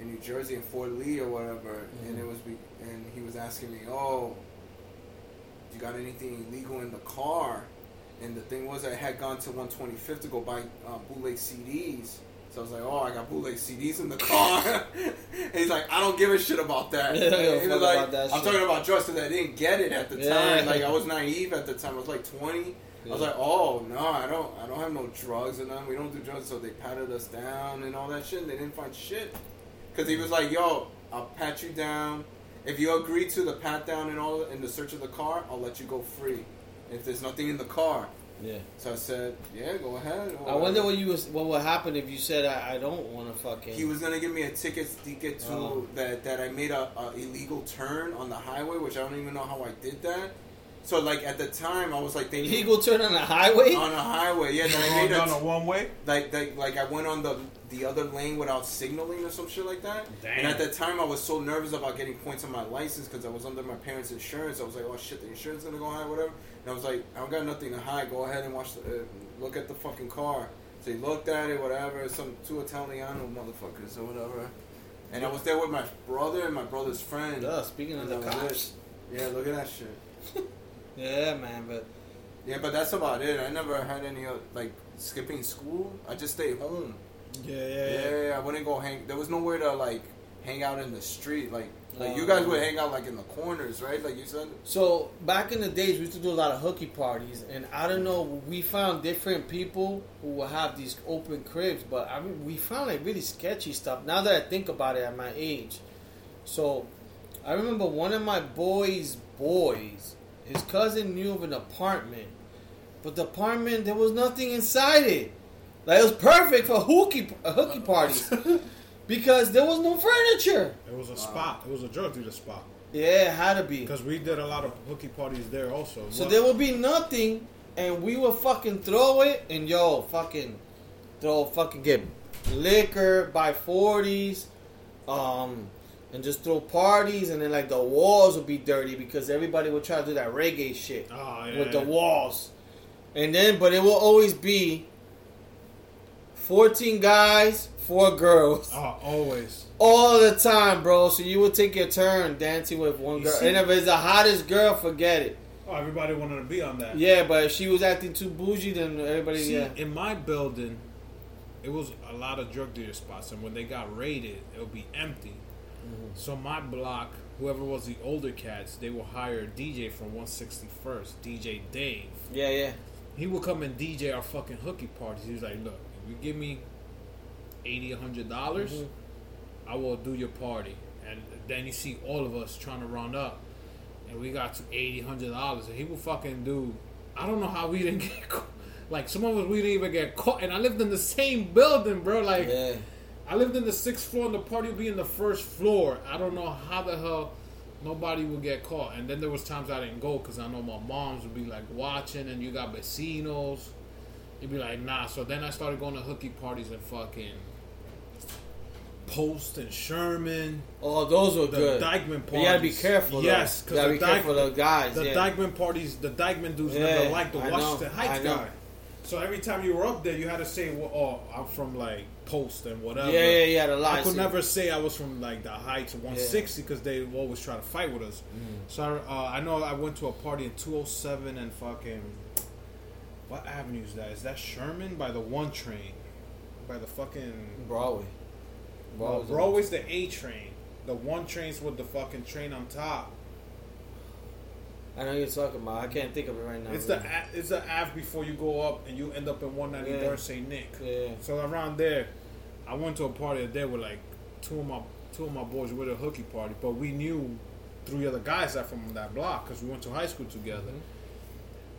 Speaker 4: in New Jersey in Fort Lee or whatever, and it was be- and he was asking me, "Oh, you got anything illegal in the car?" And the thing was, I had gone to 125th to go buy uh, bootleg CDs. So I was like, oh, I got bootleg CDs in the car. <laughs> and he's like, I don't give a shit about that.
Speaker 1: Yeah,
Speaker 4: he was like, I'm
Speaker 1: shit.
Speaker 4: talking about drugs because I didn't get it at the
Speaker 1: Yeah.
Speaker 4: time. Like I was <laughs> naive at the time. I was like 20. I was like, oh no, I don't, I don't have no drugs and none. We don't do drugs. So they patted us down and all that shit. And they didn't find shit. Because he was like, yo, I'll pat you down. If you agree to the pat down and all in the search of the car, I'll let you go free. If there's nothing in the car.
Speaker 1: Yeah.
Speaker 4: So I said, yeah, go ahead.
Speaker 1: I wonder what you was what would happen if you said I, I don't want to fucking.
Speaker 4: He was gonna give me a ticket ticket to
Speaker 1: Oh.
Speaker 4: that that I made a, a illegal turn on the highway, which I don't even know how I did that. So like at the time, I was like, they
Speaker 1: illegal turn on the highway.
Speaker 4: on a highway. Yeah, that I <laughs> made
Speaker 3: down
Speaker 4: a
Speaker 3: a one way.
Speaker 4: like like like I went on the the other lane without signaling or some shit like that.
Speaker 3: Damn.
Speaker 4: And at that time, I was so nervous about getting points on my license because I was under my parents' insurance. I was like, oh shit, the insurance gonna go high, whatever. And I was like, I don't got nothing to hide. Go ahead and watch the uh, look at the fucking car. So he looked at it, whatever. Some two Italiano motherfuckers or whatever. And I was there with my brother and my brother's friend.
Speaker 1: Duh, speaking of the cops.
Speaker 4: Yeah, look at that shit. <laughs>
Speaker 1: Yeah, man, but
Speaker 4: Yeah, but that's about it. I never had any uh, like skipping school. I just stayed home.
Speaker 3: Yeah,
Speaker 4: Yeah,
Speaker 3: yeah, yeah.
Speaker 4: I wouldn't go hang. There was nowhere to like hang out in the street. Like, like you guys would hang out like in the corners, right? Like you said.
Speaker 1: So back in the days, we used to do a lot of hooky parties, and I don't know. We found different people who will have these open cribs, but I mean, we found like really sketchy stuff. Now that I think about it, at my age, so I remember one of my boys' boys, his cousin knew of an apartment, but the apartment there was nothing inside it. Like it was perfect for hooky hooky parties <laughs> because there was no furniture.
Speaker 3: It was a spot. It was a drug dealer spot.
Speaker 1: Yeah, it had to be.
Speaker 3: Because we did a lot of hooky parties there also.
Speaker 1: So
Speaker 3: What-
Speaker 1: there would be nothing, and we would fucking throw it, and yo, fucking throw, fucking get liquor, buy forties, um, and just throw parties, and then like the walls would be dirty because everybody would try to do that reggae shit
Speaker 3: Oh, yeah.
Speaker 1: with the walls, and then but it will always be fourteen guys, four girls.
Speaker 3: Oh, always.
Speaker 1: All the time, bro. So you would take your turn dancing with one
Speaker 3: You
Speaker 1: girl,
Speaker 3: see-
Speaker 1: and if it's the hottest girl, forget it.
Speaker 3: Oh, everybody wanted to be on that.
Speaker 1: Yeah, but if she was acting too bougie, then everybody,
Speaker 3: See,
Speaker 1: yeah.
Speaker 3: in my building, it was a lot of drug dealer spots, and when they got raided, it would be empty.
Speaker 1: Mm-hmm.
Speaker 3: So my block, whoever was the older cats, they will hire a DJ from 161st, DJ Dave.
Speaker 1: Yeah, yeah.
Speaker 3: He would come and DJ our fucking hooky parties. He was like, "Look, if you give me 80 hundred dollars,
Speaker 1: Mhm.
Speaker 3: I will do your party." And then you see all of us trying to round up, and we got to 80 hundred dollars, and he would fucking do. I don't know how we didn't <laughs> get caught. Like some of us, we didn't even get caught, and I lived in the same building, bro. Like
Speaker 1: Yeah.
Speaker 3: I lived in the sixth floor, and the party would be in the first floor. I don't know how the hell nobody would get caught. And then there was times I didn't go because I know my moms would be like watching, and you got vecinos. You'd be like, nah. So then I started going to hooky parties and fucking Post and Sherman,
Speaker 1: Oh, those were
Speaker 3: the
Speaker 1: good.
Speaker 3: Dyckman
Speaker 1: But
Speaker 3: parties.
Speaker 1: you gotta be careful. Though.
Speaker 3: Yes, because
Speaker 1: be careful
Speaker 3: Dyke-
Speaker 1: of the guys.
Speaker 3: the
Speaker 1: yeah.
Speaker 3: Dyckman parties, the Dyckman dudes
Speaker 1: Yeah,
Speaker 3: never liked the
Speaker 1: I
Speaker 3: Washington
Speaker 1: I
Speaker 3: Heights guy. So every time you were up there, you had to say, well, "Oh, I'm from like Post and whatever."
Speaker 1: yeah, yeah, yeah. The
Speaker 3: I could never say I was from like the Heights of 160 because they always try to fight with us.
Speaker 1: Mm.
Speaker 3: So uh, I know I went to a party in 207 and fucking what avenue is that? Is that Sherman by the one train? By the fucking
Speaker 1: Broadway.
Speaker 3: No,
Speaker 1: Broadway's
Speaker 3: Broadway's the A train. The one train's with the fucking train on top.
Speaker 1: I know you're talking about. I can't think of it right now.
Speaker 3: It's the A- it's the Ave before you go up and you end up in 193rd
Speaker 1: Yeah.
Speaker 3: St. Nick.
Speaker 1: Yeah.
Speaker 3: So around there, I went to a party there with like two of my two of my boys with a hooky party, but we knew three other guys that from that block because we went to high school together,
Speaker 1: Mm-hmm.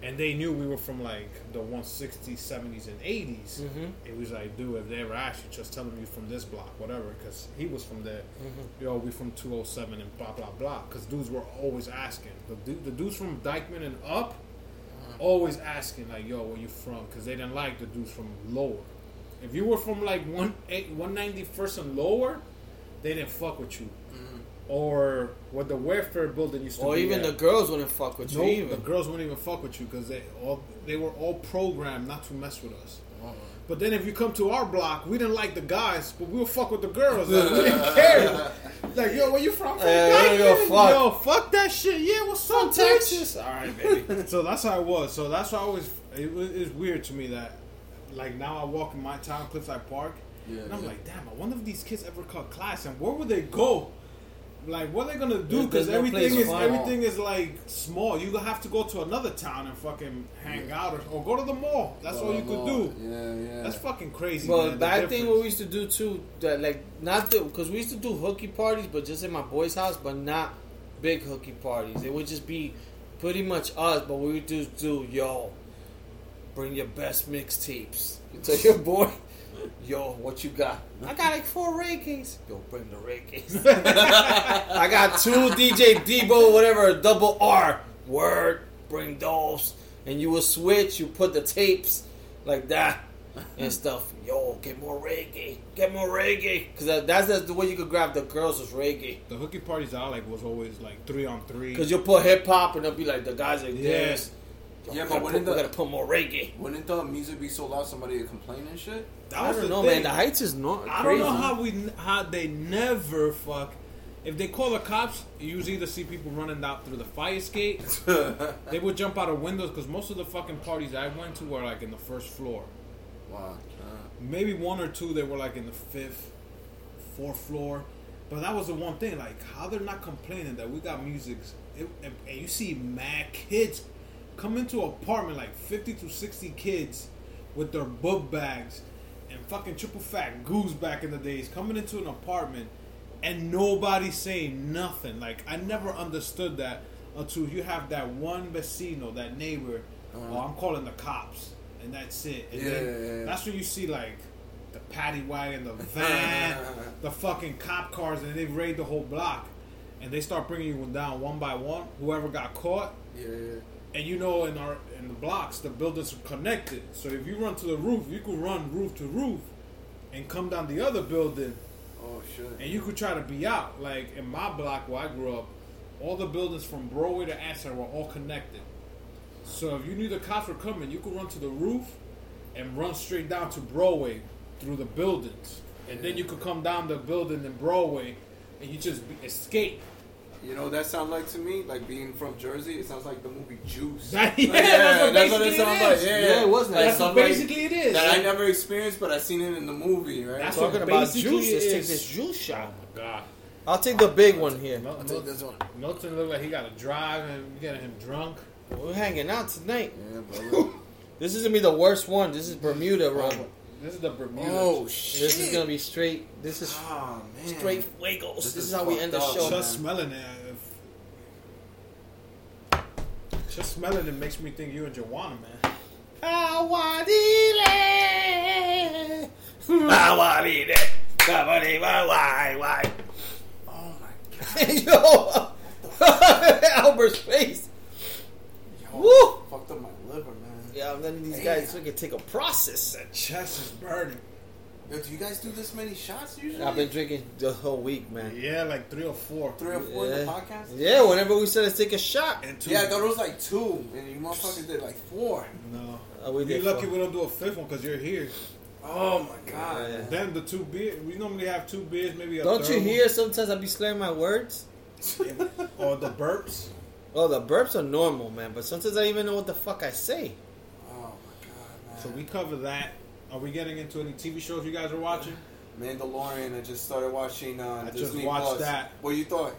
Speaker 3: And they knew we were from like the 160s, 70s, and 80s.
Speaker 1: Mhm.
Speaker 3: It was like, dude, if they ever ask you, just tell them you from this block, whatever, because he was from there.
Speaker 1: Mhm.
Speaker 3: Yo, we from 207 and blah blah blah. Because dudes were always asking. The, the dudes from Dyckman and up, always asking like, "Yo, where you from?" Because they didn't like the dudes from lower. If you were from like one eight, 191st and lower, they didn't fuck with you. Or what the welfare building used to
Speaker 1: Or
Speaker 3: be.
Speaker 1: even
Speaker 3: at.
Speaker 1: the girls wouldn't fuck with you
Speaker 3: no,
Speaker 1: even.
Speaker 3: the girls wouldn't even fuck with you because they all they were all programmed not to mess with us. Uh-uh. But then if you come to our block, we didn't like the guys, but we'll fuck with the girls. Like, we didn't <laughs> care. Like, yo, where you from? From
Speaker 1: Yeah, we don't give a
Speaker 3: Dyckman?
Speaker 1: fuck.
Speaker 3: Yo, fuck that shit. Yeah, what's up?
Speaker 1: Texas. All right, baby. <laughs>
Speaker 3: so that's how it was. So that's why I always it was it's weird to me that like now I walk in my town, Cliffside Park,
Speaker 4: Yeah,
Speaker 3: and I'm
Speaker 4: yeah.
Speaker 3: like, damn, I wonder if these kids ever cut class and where would they go? Like, what are they gonna do? Because
Speaker 1: there's no
Speaker 3: everything is
Speaker 1: fun.
Speaker 3: everything is like small. You have to go to another town and fucking hang out or, or go to the mall. That's all you could do.
Speaker 4: Yeah, yeah.
Speaker 3: That's fucking crazy.
Speaker 1: Well,
Speaker 3: man, the
Speaker 1: thing what we used to do too, that like not the because we used to do hooky parties, but just in my boy's house, but not big hooky parties. It would just be pretty much us, but we would just do yo, bring your best mixtapes. You tell your boy, yo, what you got? I got like four reggae's. Yo, bring the reggae's. <laughs> I got two DJ Debo, whatever, double R. Word, bring those. And you will switch, you put the tapes like that and <laughs> stuff. Yo, get more reggae, get more reggae. Because that, that's, that's the way you could grab the girls was reggae.
Speaker 3: the hooky parties I like was always like three on three.
Speaker 1: Because you'll put hip hop and they'll be like, the guys like
Speaker 3: Yeah.
Speaker 1: this.
Speaker 4: Yeah,
Speaker 1: we
Speaker 4: but
Speaker 1: gotta,
Speaker 4: wouldn't
Speaker 1: put, we
Speaker 4: the-
Speaker 1: gotta put more reggae.
Speaker 4: Wouldn't the music be so loud somebody would complain and shit?
Speaker 3: That
Speaker 1: I
Speaker 3: was
Speaker 1: don't know,
Speaker 3: thing.
Speaker 1: man. The Heights is not
Speaker 3: I
Speaker 1: crazy.
Speaker 3: don't know how we how they never fuck. If they call the cops, you usually either see people running out through the fire escape. <laughs> they would jump out of windows because most of the fucking parties I went to were like in the first floor.
Speaker 4: Wow.
Speaker 3: Maybe one or two they were like in the fifth, fourth floor. But that was the one thing, like how they're not complaining that we got music, it, and, and you see mad kids come into an apartment like fifty to sixty kids with their book bags and fucking triple fat goose back in the days coming into an apartment and nobody saying nothing. Like I never understood that until you have that one vecino, that neighbor. Uh-huh. Oh, I'm calling the cops, and that's it. And
Speaker 4: Yeah,
Speaker 3: then
Speaker 4: yeah, yeah.
Speaker 3: that's when you see like the paddy wagon, the <laughs> van, the fucking cop cars, and they raid the whole block, and they start bringing you down one by one. Whoever got caught,
Speaker 4: Yeah, yeah.
Speaker 3: And you know in our in the blocks the buildings are connected. So if you run to the roof, you could run roof to roof, and come down the other building,
Speaker 4: Oh shit.
Speaker 3: and you could try to be out. Like in my block where I grew up, all the buildings from Broadway to Astor were all connected. So if you knew the cops were coming, you could run to the roof and run straight down to Broadway through the buildings, and then you could come down the building in Broadway, and you just escape.
Speaker 4: You know what that sounds like to me? Like being from Jersey, it sounds like the movie Juice. <laughs>
Speaker 3: Yeah,
Speaker 4: Like,
Speaker 3: that's what
Speaker 4: that's what it sounds
Speaker 3: it
Speaker 4: like. Yeah,
Speaker 1: Yeah, it was
Speaker 4: Like
Speaker 1: like
Speaker 3: That's what
Speaker 4: something
Speaker 3: basically it is.
Speaker 4: that I never experienced, but I seen it in the movie, right?
Speaker 3: That's
Speaker 1: Talking
Speaker 3: what
Speaker 1: about juice, let's take
Speaker 3: is.
Speaker 1: this juice shot.
Speaker 3: Oh my god.
Speaker 1: I'll take the big one here.
Speaker 3: Mil-
Speaker 4: I'll take this one.
Speaker 3: Milton looked like he got to drive and getting him drunk.
Speaker 1: We're hanging out tonight.
Speaker 4: Yeah, brother. <laughs>
Speaker 1: This is gonna be the worst one. This is Bermuda oh, rum.
Speaker 3: This is the Bermuda.
Speaker 4: oh shit.
Speaker 1: This is gonna be straight. This is
Speaker 4: Oh man.
Speaker 1: straight fuegos. This,
Speaker 4: This
Speaker 1: is
Speaker 4: is
Speaker 1: how we
Speaker 4: fucked
Speaker 1: end the
Speaker 4: up,
Speaker 1: show.
Speaker 4: man.
Speaker 3: Just smelling it. if- Just smelling it makes me think you and Juwanaman.
Speaker 1: Awadile. <laughs> Awadile. Kabadi, why, why, why?
Speaker 4: Oh my god. <laughs>
Speaker 1: Yo, <laughs> Albert's face.
Speaker 4: Yo,
Speaker 1: Woo!
Speaker 4: Fucked up my liver, man.
Speaker 1: Yeah, I'm letting these guys we can take a process.
Speaker 3: That chest is burning.
Speaker 4: Yo, do you guys do this many shots usually?
Speaker 1: I've been drinking the whole week, man.
Speaker 3: Yeah, like three or four.
Speaker 4: three or four in the podcast.
Speaker 1: Yeah, whenever we said let's take a shot,
Speaker 3: And two.
Speaker 4: Yeah, I thought it was like two, and you motherfuckers did like four.
Speaker 3: No.
Speaker 1: uh, we
Speaker 3: You're
Speaker 1: did.
Speaker 3: lucky
Speaker 1: four.
Speaker 3: we don't do a fifth one because you're here.
Speaker 4: Oh my god.
Speaker 1: Yeah.
Speaker 3: Then the two beers, we normally have two beers, maybe a
Speaker 1: Don't
Speaker 3: third
Speaker 1: you
Speaker 3: one.
Speaker 1: hear? Sometimes I be slurring my words.
Speaker 3: Or the burps.
Speaker 1: Oh, the burps are normal, man. But sometimes I don't even know what the fuck I say.
Speaker 4: Oh my god, man.
Speaker 3: So we cover that. Are we getting into any TV shows you guys are watching?
Speaker 4: Mandalorian. I just started watching uh,
Speaker 3: I just
Speaker 4: Disney
Speaker 3: watched
Speaker 4: Plus.
Speaker 3: that.
Speaker 4: What you thought?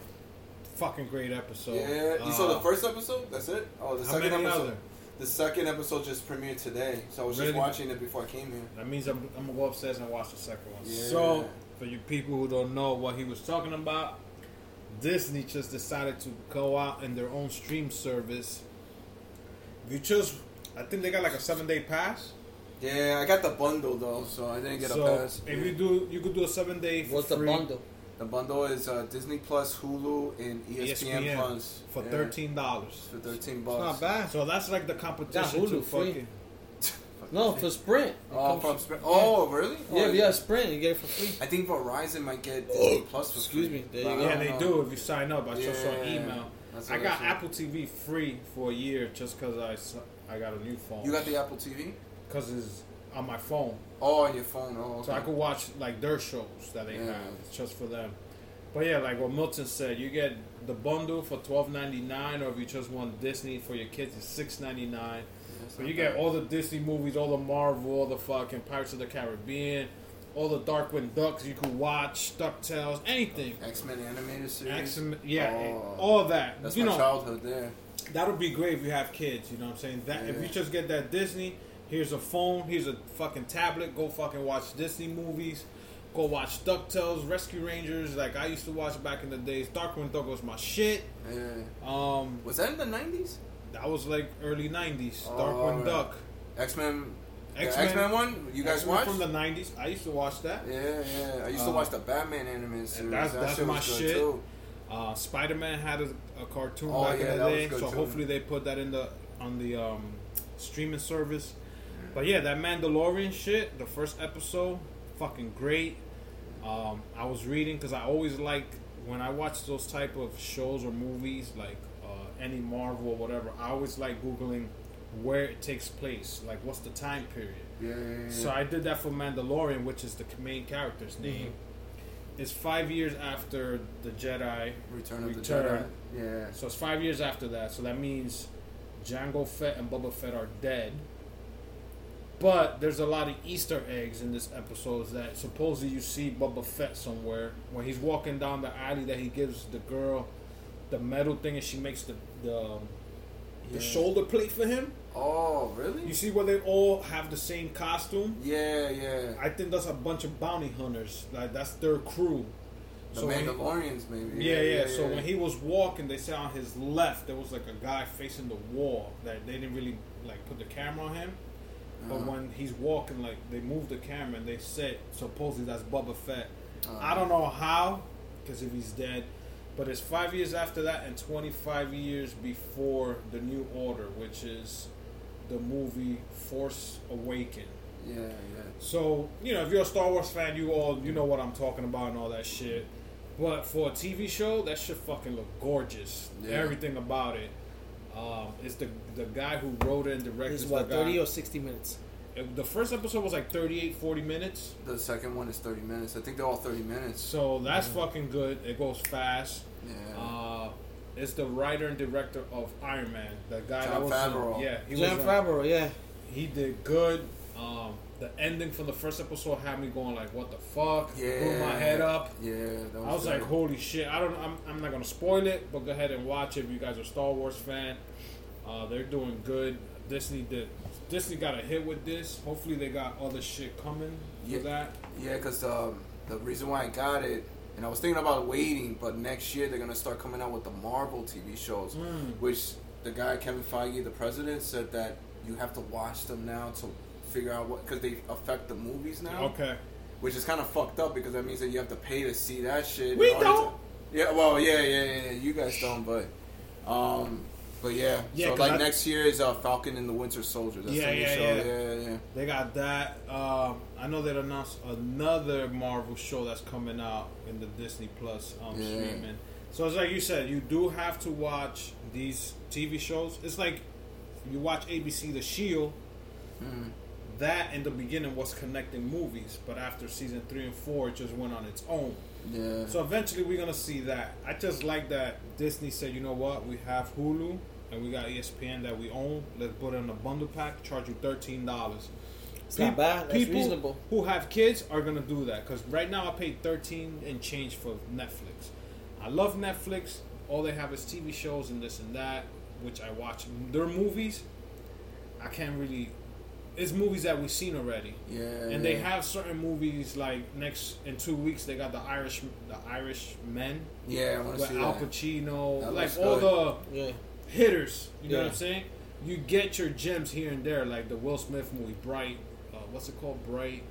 Speaker 3: Fucking great episode.
Speaker 4: yeah, you
Speaker 3: Uh,
Speaker 4: saw the first episode. That's it. Oh, the
Speaker 3: How
Speaker 4: second
Speaker 3: many
Speaker 4: episode.
Speaker 3: other?
Speaker 4: The second episode just premiered today, so I was
Speaker 3: Really?
Speaker 4: just watching it before I came here.
Speaker 3: That means I'm, I'm gonna go upstairs and watch the second one.
Speaker 4: Yeah.
Speaker 3: So, for you people who don't know what he was talking about, Disney just decided to go out in their own stream service. If you just, I think they got like a seven day pass.
Speaker 4: Yeah, I got the bundle though, so I didn't get
Speaker 3: so
Speaker 4: a pass.
Speaker 3: if you do, you could do a seven day. For
Speaker 1: What's the bundle?
Speaker 4: The bundle is uh, Disney Plus, Hulu, and ESPN,
Speaker 3: ESPN
Speaker 4: Plus
Speaker 3: for
Speaker 4: Yeah,
Speaker 3: thirteen dollars.
Speaker 4: For thirteen
Speaker 1: It's
Speaker 4: bucks.
Speaker 1: not bad.
Speaker 3: So that's like the competition yeah,
Speaker 1: Hulu
Speaker 3: to
Speaker 1: free.
Speaker 3: fucking. <laughs>
Speaker 1: No, for Sprint. It
Speaker 4: Oh, from Sprint. Oh, really?
Speaker 1: Yeah,
Speaker 4: Oh,
Speaker 1: if you have Sprint, you get it for free.
Speaker 4: I think Verizon might get Disney Plus for
Speaker 1: excuse
Speaker 4: free.
Speaker 1: me. There you go.
Speaker 3: Yeah, they
Speaker 4: know.
Speaker 3: do if you sign up. I just saw an email.
Speaker 4: that's
Speaker 3: I got. Apple TV free for a year just because I, I got a new phone.
Speaker 4: You got the Apple TV?
Speaker 3: Because it's on my phone.
Speaker 4: Oh, on your phone. Oh,
Speaker 3: So I could watch like their shows that they
Speaker 4: Yeah.
Speaker 3: have just for them. But yeah, like what Milton said, you get the bundle for twelve ninety nine, or if you just want Disney for your kids, it's six ninety nine. So you get all the Disney movies, all the Marvel, all the fucking Pirates of the Caribbean, all the Darkwing Ducks you could watch, Ducktales, anything.
Speaker 4: X Men animated series.
Speaker 3: X-Men, yeah,
Speaker 4: Oh.
Speaker 3: Eh, all that.
Speaker 4: That's
Speaker 3: you
Speaker 4: my
Speaker 3: know,
Speaker 4: childhood there.
Speaker 3: that would be great if you have kids. You know what I'm saying? That if you just get that Disney, here's a phone, here's a fucking tablet. Go fucking watch Disney movies. Go watch Ducktales, Rescue Rangers. Like I used to watch back in the days. Darkwing Duck was my shit.
Speaker 4: Yeah.
Speaker 3: Um,
Speaker 4: Was that in the nineties?
Speaker 3: that was like early '90s.
Speaker 4: Oh,
Speaker 3: Darkwing. Duck.
Speaker 4: X Men.
Speaker 3: X-Men-
Speaker 4: one. You guys
Speaker 3: X-Men
Speaker 4: watch?
Speaker 3: from the '90s. I used to watch that.
Speaker 4: yeah, yeah. I used to
Speaker 3: Uh,
Speaker 4: watch the Batman animated series.
Speaker 3: that's-
Speaker 4: that
Speaker 3: that's my shit. Uh, Spider Man had a, a cartoon
Speaker 4: Oh,
Speaker 3: back
Speaker 4: yeah,
Speaker 3: in
Speaker 4: that
Speaker 3: the day, so
Speaker 4: too.
Speaker 3: hopefully they put that in the on the um, streaming service. But yeah, that Mandalorian shit, the first episode, fucking great. Um, I was reading because I always like when I watch those type of shows or movies, like uh, any Marvel or whatever. I always like googling where it takes place, like what's the time period.
Speaker 4: Yeah, yeah, yeah.
Speaker 3: So I did that for Mandalorian, which is the main character's name. It's five years after the Jedi.
Speaker 4: Return of the Jedi. Yeah.
Speaker 3: So it's five years after that. So that means Jango Fett and Boba Fett are dead. But there's a lot of Easter eggs in this episode Is that supposedly you see Boba Fett somewhere when he's walking down the alley that he gives the girl the metal thing and she makes the the, um, the shoulder plate for him.
Speaker 4: Oh, really?
Speaker 3: You see where they all have the same costume.
Speaker 4: yeah, yeah.
Speaker 3: I think that's a bunch of bounty hunters. Like that's their crew.
Speaker 4: The
Speaker 3: he-
Speaker 4: Mandalorians, maybe.
Speaker 3: yeah, yeah, So when he was walking, they said on his left there was like a guy facing the wall that they didn't really like put the camera on him. But
Speaker 4: Uh-huh.
Speaker 3: when he's walking, like they move the camera and they said supposedly that's Boba Fett.
Speaker 4: Uh-huh.
Speaker 3: I don't know how, because if he's dead. But it's five years after that and 25 years before the New Order, which is the movie Force Awaken.
Speaker 4: Yeah, yeah.
Speaker 3: So you know, if you're a Star Wars fan, you all you know what I'm talking about and all that shit. But for a TV show, that shit fucking look gorgeous.
Speaker 4: Yeah.
Speaker 3: Everything about it. Um, it's the the guy who wrote it and directed.
Speaker 1: It's what
Speaker 3: the guy-
Speaker 1: thirty or sixty minutes.
Speaker 3: the first episode was like 38, 40 minutes.
Speaker 4: The second one is 30 minutes. I think they're all 30 minutes.
Speaker 3: So that's fucking good. It goes fast.
Speaker 4: Yeah.
Speaker 3: Uh, it's the writer and director of Iron Man. The guy that was
Speaker 4: Favreau.
Speaker 3: yeah, he
Speaker 1: John
Speaker 3: was,
Speaker 1: Favreau, yeah.
Speaker 3: he did good. Um, the ending from the first episode had me going like, "What the fuck?"
Speaker 4: yeah.
Speaker 3: Blew my head up.
Speaker 4: Yeah. That was
Speaker 3: I was
Speaker 4: good.
Speaker 3: like, "Holy shit!" I don't. I'm, I'm not gonna spoil it, but go ahead and watch it if you guys are Star Wars fan. Uh, they're doing good. Disney did. Disney got a hit with this. Hopefully, they got other shit coming
Speaker 4: Yeah.
Speaker 3: for that.
Speaker 4: Yeah, because um, the reason why I got it, and I was thinking about waiting, but next year they're gonna start coming out with the Marvel TV shows,
Speaker 3: Mm.
Speaker 4: which the guy Kevin Feige, the president, said that you have to watch them now to figure out what because they affect the movies now,
Speaker 3: Okay.
Speaker 4: which is kind of fucked up because that means that you have to pay to see that shit.
Speaker 3: We don't.
Speaker 4: To, yeah, well, yeah, yeah, yeah, yeah. You guys don't, but. Um, but yeah,
Speaker 3: Yeah,
Speaker 4: so like
Speaker 3: I-
Speaker 4: next year is uh, Falcon and the Winter Soldier. That's
Speaker 3: Yeah,
Speaker 4: the new
Speaker 3: yeah,
Speaker 4: show.
Speaker 3: yeah.
Speaker 4: yeah, yeah.
Speaker 3: They got that. Um, I know they announced another Marvel show that's coming out in the Disney Plus um,
Speaker 4: Yeah.
Speaker 3: streaming. So it's like you said, you do have to watch these TV shows. It's like you watch ABC The Shield.
Speaker 4: Mhm.
Speaker 3: That in the beginning was connecting movies, but after season three and four, it just went on its own.
Speaker 4: Yeah.
Speaker 3: So eventually, we're gonna see that. I just like that Disney said, you know what, we have Hulu and we got ESPN that we own. Let's put it in a bundle pack. Charge you thirteen dollars.
Speaker 1: It's not bad. That's
Speaker 3: people
Speaker 1: reasonable.
Speaker 3: who have kids are gonna do that because right now I pay thirteen and change for Netflix. I love Netflix. All they have is TV shows and this and that, which I watch. Their movies, I can't really. It's movies that we've seen already,
Speaker 4: yeah.
Speaker 3: and they have certain movies like next in two weeks they got the Irish, the Irish Men
Speaker 4: Yeah, I want to see
Speaker 3: Al. Pacino,
Speaker 4: That
Speaker 3: like all
Speaker 4: good.
Speaker 3: the
Speaker 1: Yeah.
Speaker 3: hitters. You know what I'm saying? You get your gems here and there, like the Will Smith movie, Bright. Uh, what's it called? Bright,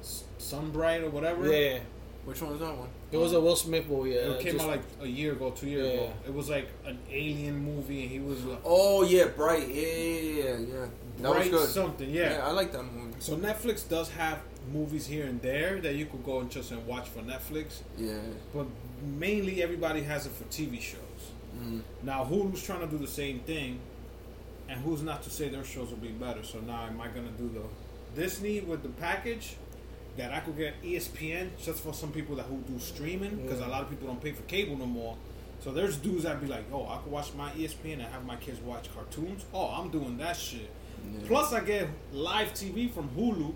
Speaker 3: S- Sunbright or whatever.
Speaker 1: Yeah.
Speaker 4: Which one was that one?
Speaker 1: It was a Will Smith movie. Yeah.
Speaker 3: It came
Speaker 1: just-
Speaker 3: out like a year ago, two years
Speaker 1: Yeah.
Speaker 3: ago. It was like an alien movie, and he was like,
Speaker 4: Oh yeah, Bright. Yeah, yeah, yeah, yeah. That
Speaker 3: Bright
Speaker 4: was good.
Speaker 3: something.
Speaker 4: Yeah.
Speaker 3: Yeah.
Speaker 4: I like that movie.
Speaker 3: So Netflix does have movies here and there that you could go and just and watch for Netflix,
Speaker 4: Yeah.
Speaker 3: but mainly everybody has it for TV shows.
Speaker 4: Mm.
Speaker 3: Now Hulu's trying to do the same thing, and who's not to say their shows will be better? So now am I gonna do the Disney with the package that I could get ESPN just for some people that who do streaming because a lot of people don't pay for cable no more. So there's dudes that be like, oh, I could watch my ESPN and have my kids watch cartoons. Oh, I'm doing that shit.
Speaker 4: Yeah.
Speaker 3: Plus, I get live TV from Hulu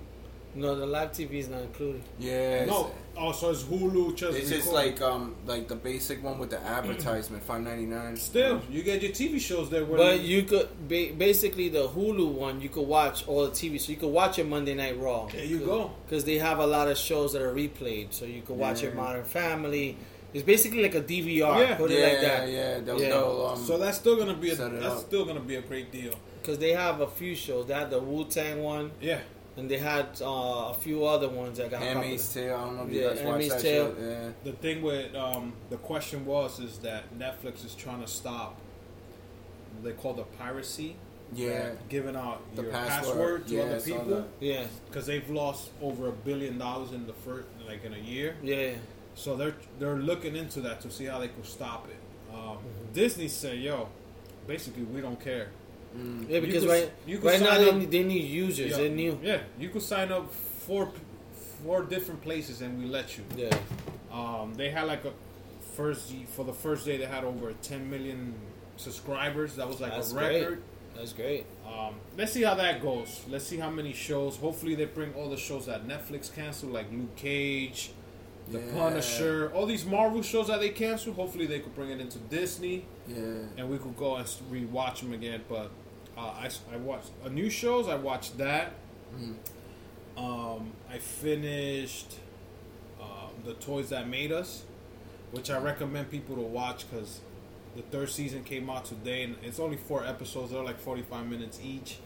Speaker 1: No, the live TV is not included.
Speaker 4: Yeah.
Speaker 3: No, oh, so it's Hulu just.
Speaker 4: It's just like um like the basic one with the advertisement, five ninety nine.
Speaker 3: Still, you get your TV shows there. Where
Speaker 1: But you could ba- basically the Hulu one. You could watch all the TV, so you could watch your Monday Night Raw.
Speaker 3: There you go.
Speaker 1: Because they have a lot of shows that are replayed, so you could watch your Modern Family. It's basically like a DVR.
Speaker 3: Yeah.
Speaker 1: Put
Speaker 4: yeah,
Speaker 1: like that.
Speaker 4: yeah, they'll,
Speaker 1: Yeah.
Speaker 4: they'll, um,
Speaker 3: So that's still gonna be a
Speaker 4: set
Speaker 3: that's
Speaker 4: up.
Speaker 3: still gonna be a great deal.
Speaker 1: Because they have a few shows. They had the Wu Tang one,
Speaker 3: Yeah,
Speaker 1: and they had uh, a few other ones that got
Speaker 4: Handmaid's. Tale. I don't know if you
Speaker 1: Yeah,
Speaker 4: guys watch
Speaker 1: Handmaid's
Speaker 4: that
Speaker 1: Tale.
Speaker 4: shit. Yeah.
Speaker 3: the thing with um, the question was is that Netflix is trying to stop. what They call the piracy.
Speaker 4: Yeah.
Speaker 3: giving out
Speaker 4: The
Speaker 3: your
Speaker 4: password.
Speaker 3: password, to
Speaker 4: Yeah,
Speaker 3: other people.
Speaker 1: Yeah,
Speaker 3: because they've lost over a billion dollars in the first like in a year.
Speaker 1: yeah.
Speaker 3: So they're they're looking into that to see how they could stop it. Um,
Speaker 1: Mm-hmm.
Speaker 3: Disney said, "Yo, basically we don't care."
Speaker 4: Mm.
Speaker 1: Yeah, because
Speaker 3: could-
Speaker 1: right,
Speaker 3: you could
Speaker 1: right now they
Speaker 3: up-
Speaker 1: need, they need users.
Speaker 3: Yeah,
Speaker 1: They new.
Speaker 3: Yeah, you could sign up four four different places and we let you.
Speaker 1: Yeah.
Speaker 3: Um, they had like a first for the first day they had over 10 million subscribers. That was like
Speaker 1: That's
Speaker 3: a
Speaker 1: great.
Speaker 3: record.
Speaker 1: That's great.
Speaker 3: Um, let's see how that goes. Let's see how many shows. Hopefully they bring all the shows that Netflix canceled, like Luke Cage, The
Speaker 4: Yeah.
Speaker 3: Punisher, all these Marvel shows that they canceled. Hopefully they could bring it into Disney
Speaker 4: Yeah.
Speaker 3: and we could go and rewatch them again. But uh, I, I watched a new shows. I watched that.
Speaker 4: Mm.
Speaker 3: Um, I finished um, the Toys That Made Us, which I recommend people to watch because the third season came out today, and it's only four episodes. They're like forty-five minutes each.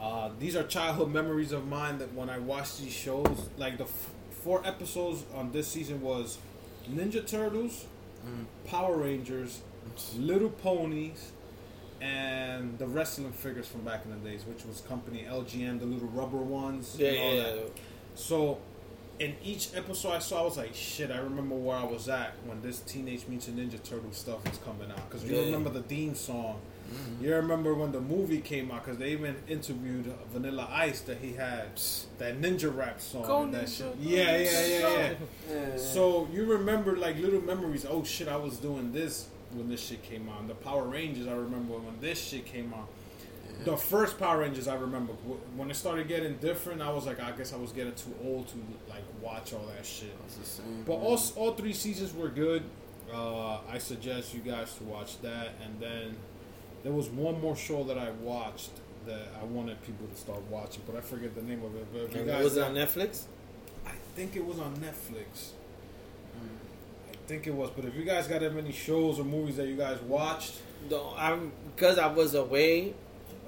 Speaker 3: Uh, these are childhood memories of mine that when I watched these shows, like the f- four episodes on this season was Ninja Turtles,
Speaker 4: Mm.
Speaker 3: Power Rangers, <laughs> Little Ponies, and the wrestling figures from back in the days, which was company LJN, the little rubber ones.
Speaker 1: Yeah,
Speaker 3: and all
Speaker 1: yeah.
Speaker 3: that. So, in each episode I saw, I was like, shit, I remember where I was at when this Teenage Mutant Ninja Turtle stuff was coming out. Because you
Speaker 1: Yeah.
Speaker 3: remember the theme song.
Speaker 4: Mm-hmm.
Speaker 3: You remember when the movie came out, because they even interviewed Vanilla Ice that he had that ninja rap song.
Speaker 4: Go
Speaker 3: and that
Speaker 4: Ninja,
Speaker 3: shit. Yeah, yeah, yeah, yeah.
Speaker 4: Yeah.
Speaker 3: So you remember like little memories. Oh shit, I was doing this when this shit came out. The Power Rangers, I remember when this shit came out. The first Power Rangers, I remember when it started getting different. I was like, I guess I was getting too old to like watch all that shit.
Speaker 4: It's the same.
Speaker 3: But
Speaker 4: man.
Speaker 3: all all three seasons were good. Uh, I suggest you guys to watch that. And then there was one more show that I watched that I wanted people to start watching, but I forget the name of it. But you guys
Speaker 1: was it on Netflix?
Speaker 3: I think it was on Netflix. I think it was, but if you guys got any shows or movies that you guys watched,
Speaker 1: The, I'm because I was away.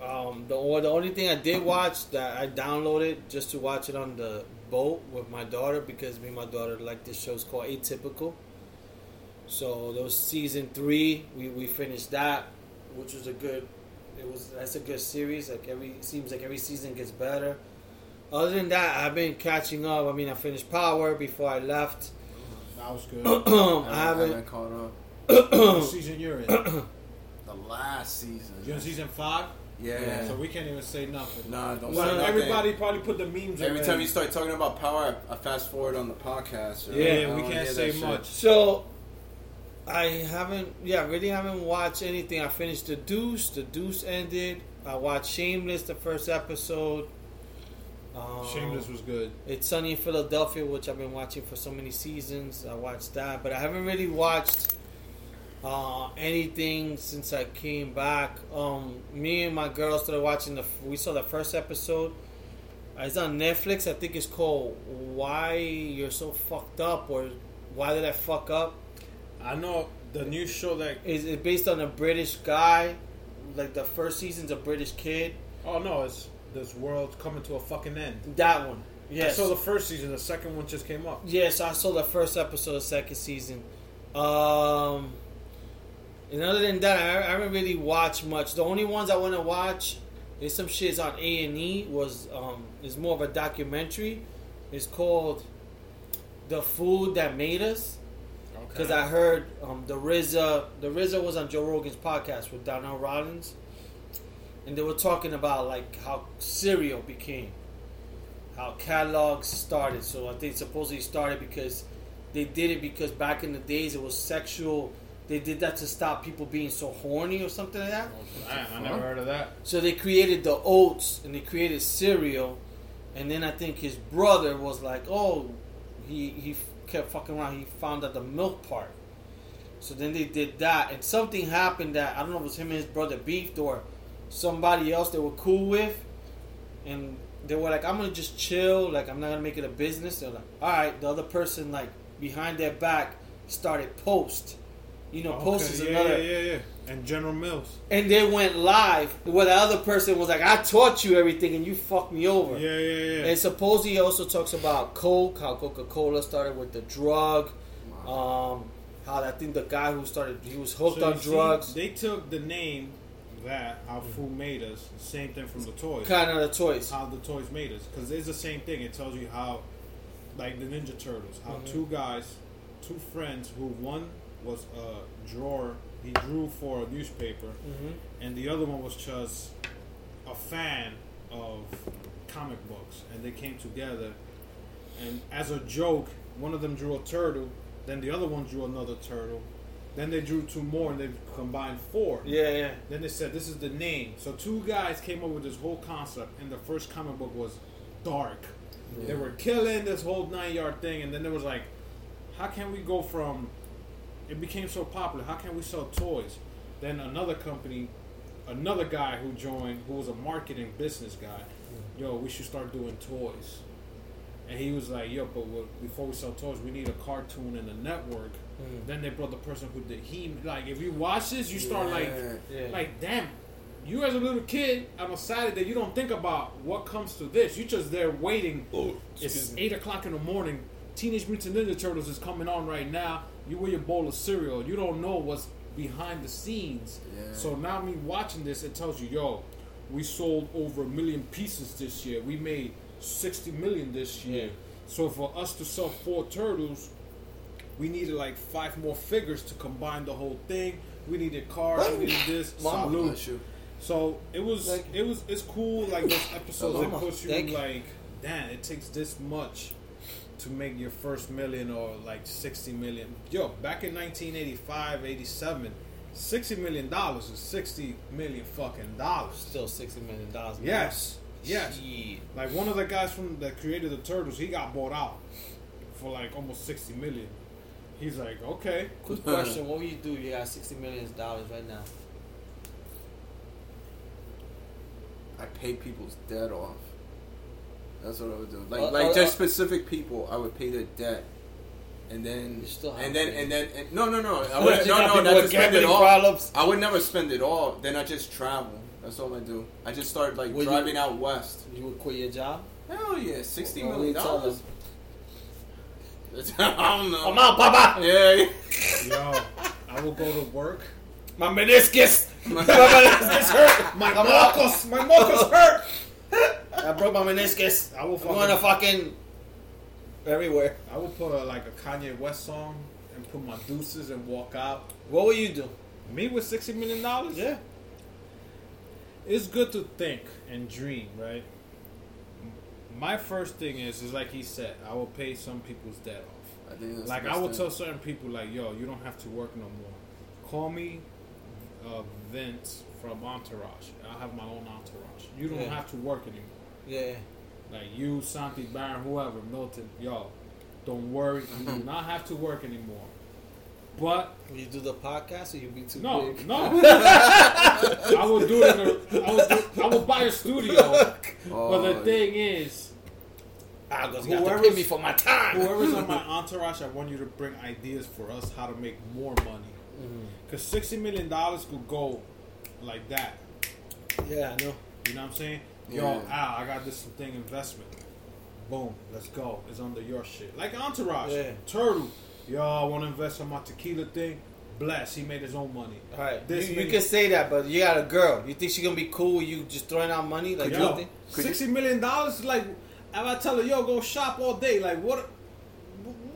Speaker 1: Um, the or the only thing I did watch that I downloaded just to watch it on the boat with my daughter because me and my daughter like this show. It's called Atypical. So those season three. We, we finished that, which was a good. It was that's a good series. Like every seems like every season gets better. Other than that, I've been catching up. I mean, I finished Power before I left. <clears throat>
Speaker 3: that was good.
Speaker 1: I <clears throat>
Speaker 4: I
Speaker 1: haven't.
Speaker 4: haven't caught up. <clears throat>
Speaker 3: what season you're in?
Speaker 4: The last season.
Speaker 3: You're in season five,
Speaker 4: Yeah.
Speaker 3: so we can't even say nothing.
Speaker 4: Nah, don't
Speaker 3: Well,
Speaker 4: say nothing.
Speaker 3: everybody probably put the memes.
Speaker 4: Every
Speaker 3: already.
Speaker 4: time you start talking about power, I, I fast forward on the podcast. so
Speaker 3: Yeah,
Speaker 4: I
Speaker 3: we can't say
Speaker 4: that shit.
Speaker 3: much.
Speaker 1: So, I haven't, yeah, really haven't watched anything. I finished The Deuce. The Deuce ended. I watched Shameless, the first episode. Um,
Speaker 3: Shameless was good.
Speaker 1: It's Sunny in Philadelphia, which I've been watching for so many seasons. I watched that, but I haven't really watched uh, anything since I came back. Um, me and my girl started watching the. We saw the first episode. Uh, It's on Netflix. I think it's called "Why You're So Fucked Up" or "Why Did I Fuck Up."
Speaker 3: I know the new show that.
Speaker 1: Is it based on a British guy? Like the first season's a British kid.
Speaker 3: Oh no, it's this world's coming to a fucking end.
Speaker 1: That one. Yes.
Speaker 3: I saw the first season. The second one just came up.
Speaker 1: Yes, I saw the first episode of second season. Um, and other than that, I, I haven't really watched much. The only ones I want to watch is some shit's on A and E. Was um, is more of a documentary. It's called "The Food That Made Us." Because I heard um, the RZA, the RZA was on Joe Rogan's podcast with Donnell Rawlings, and they were talking about like how cereal became, how Kellogg's started. So I think supposedly started because they did it because back in the days it was sexual. They did that to stop people being so horny or something like that.
Speaker 3: I, I never heard of that.
Speaker 1: So they created the oats and they created cereal and then I think his brother was like, "Oh, he he kept fucking around. He found out the milk part." So then they did that, and something happened that I don't know if it was him and his brother beefed or somebody else they were cool with, and they were like, "I'm gonna just chill. Like I'm not gonna make it a business." They're like, "All right." The other person like behind their back started post. You know, post
Speaker 3: Okay,
Speaker 1: is
Speaker 3: yeah,
Speaker 1: another.
Speaker 3: Yeah, yeah, yeah. And General Mills.
Speaker 1: And they went live where the other person was like, "I taught you everything, and you fucked me over."
Speaker 3: Yeah, yeah, yeah.
Speaker 1: And supposedly he also talks about Coke, how Coca Cola started with the drug. Um, how I think the guy who started, he was hooked
Speaker 3: So
Speaker 1: on
Speaker 3: you see,
Speaker 1: drugs.
Speaker 3: they took the name that how food made us. The same thing from the toys.
Speaker 1: kind of the toys.
Speaker 3: How the toys made us, because it's the same thing. It tells you how, like the Ninja Turtles, how
Speaker 1: Mhm.
Speaker 3: two guys, two friends, who one was a drawer, he drew for a newspaper,
Speaker 1: hmm
Speaker 3: and the other one was just a fan of comic books, and they came together. And as a joke, one of them drew a turtle, then the other one drew another turtle, then they drew two more, and they combined four.
Speaker 1: Yeah, yeah.
Speaker 3: Then they said this is the name. So two guys came up with this whole concept, and the first comic book was dark. They were killing this whole nine yard thing, and then there was like, how can we go from? It became so popular. How can we sell toys? Then another company, another guy who joined, who was a marketing business guy, yo, we should start doing toys. And he was like, yo, but what, before we sell toys, we need a cartoon and a network.
Speaker 1: Mm.
Speaker 3: Then they brought the person who did he like. If you watch this, you start like,
Speaker 1: Yeah.
Speaker 3: like damn. You as a little kid on a Saturday, you don't think about what comes to this. You just there waiting. Oh, it's eight o'clock in the morning. Teenage Mutant Ninja Turtles is coming on right now. You with your bowl of cereal. You don't know what's behind the scenes.
Speaker 4: Yeah.
Speaker 3: So now me watching this, it tells you, yo, we sold over a million pieces this year. We made sixty million this year.
Speaker 1: Yeah.
Speaker 3: So for us to sell four turtles, we needed like five more figures to combine the whole thing. We needed cars. We needed this.
Speaker 1: Mama.
Speaker 3: So it was it was it's cool like those <coughs> episodes that push you
Speaker 1: Thank
Speaker 3: like damn it takes this much to make your first million or like 60 million. Yo, back in 1985, 87, 60 million dollars is 60 million fucking dollars.
Speaker 1: Still sixty million dollars.
Speaker 3: Yes. Yes.
Speaker 1: Shit.
Speaker 3: Like one of the guys from that created the Turtles, he got bought out for like almost 60 million. He's like, "Okay,
Speaker 1: Quick <laughs> question: What would you do? if You got sixty million dollars right now.
Speaker 4: I pay people's debt off. That's what I would do. Like,
Speaker 1: Uh,
Speaker 4: like
Speaker 1: uh,
Speaker 4: just
Speaker 1: uh,
Speaker 4: specific people, I would pay their debt, and then
Speaker 1: still
Speaker 4: and then and then and, no, no, no. I <laughs> would,
Speaker 1: got
Speaker 4: no, no, not to spend it all.
Speaker 1: problems.
Speaker 4: I would never spend it all. Then I just travel. That's all I do. I just start like
Speaker 1: Would you-
Speaker 4: driving out west.
Speaker 1: You would quit your job.
Speaker 4: Hell yeah, sixty
Speaker 1: What
Speaker 4: million
Speaker 1: would you tell
Speaker 4: dollars. <laughs> I don't know.
Speaker 1: I'm out, Papa.
Speaker 4: Yeah, yeah.
Speaker 3: yo, I will go to work.
Speaker 1: My meniscus. my meniscus hurt.
Speaker 3: My
Speaker 1: I'm
Speaker 3: my Marcos hurt."
Speaker 1: I broke my meniscus.
Speaker 3: I will
Speaker 1: I'm going to
Speaker 3: fucking,
Speaker 1: fucking everywhere.
Speaker 3: I will put a, like a Kanye West song and put my deuces and walk out.
Speaker 1: What would you do?
Speaker 3: Me with sixty million dollars?
Speaker 1: Yeah.
Speaker 3: it's good to think and dream, right? My first thing is, is like he said, I will pay some people's debt off.
Speaker 4: I think that's
Speaker 3: Like I will
Speaker 4: thing.
Speaker 3: tell certain people, like, yo, you don't have to work no more. Call me uh, Vince from Entourage. I have my own entourage. You don't
Speaker 1: Yeah.
Speaker 3: have to work anymore.
Speaker 1: Yeah.
Speaker 3: Like you, Santi, Baron, whoever, Milton, y'all, don't worry. You do mm-hmm. not have to work anymore. But
Speaker 1: you do the podcast or you'll be too
Speaker 3: no,
Speaker 1: big?
Speaker 3: no. <laughs> I will do it. In a, I will. Do, I will buy a studio.
Speaker 4: Oh, <laughs>
Speaker 3: But the oh. thing is,
Speaker 1: I was got to
Speaker 3: Whoever's-
Speaker 1: pay me for my time.
Speaker 3: whoever's on my <laughs> entourage, I want you to bring ideas for us how to make more money.
Speaker 1: Mm-hmm.
Speaker 3: Because sixty million dollars could go like that.
Speaker 1: Yeah, I know.
Speaker 3: You know what I'm saying? Yo,
Speaker 4: Yeah.
Speaker 3: Al, ah, I got this thing investment. Boom, let's go. It's under your shit. Like Entourage.
Speaker 1: Yeah.
Speaker 3: Turtle. Yo, I want to invest in my tequila thing. Bless. He made his own money.
Speaker 1: All right,
Speaker 3: This
Speaker 1: you, you can say that, but you got a girl. You think she gonna be cool? with You just throwing out money like
Speaker 3: Yo,
Speaker 1: nothing?
Speaker 4: Could you-
Speaker 3: sixty million dollars. Like, if I tell her, yo, go shop all day. Like, what?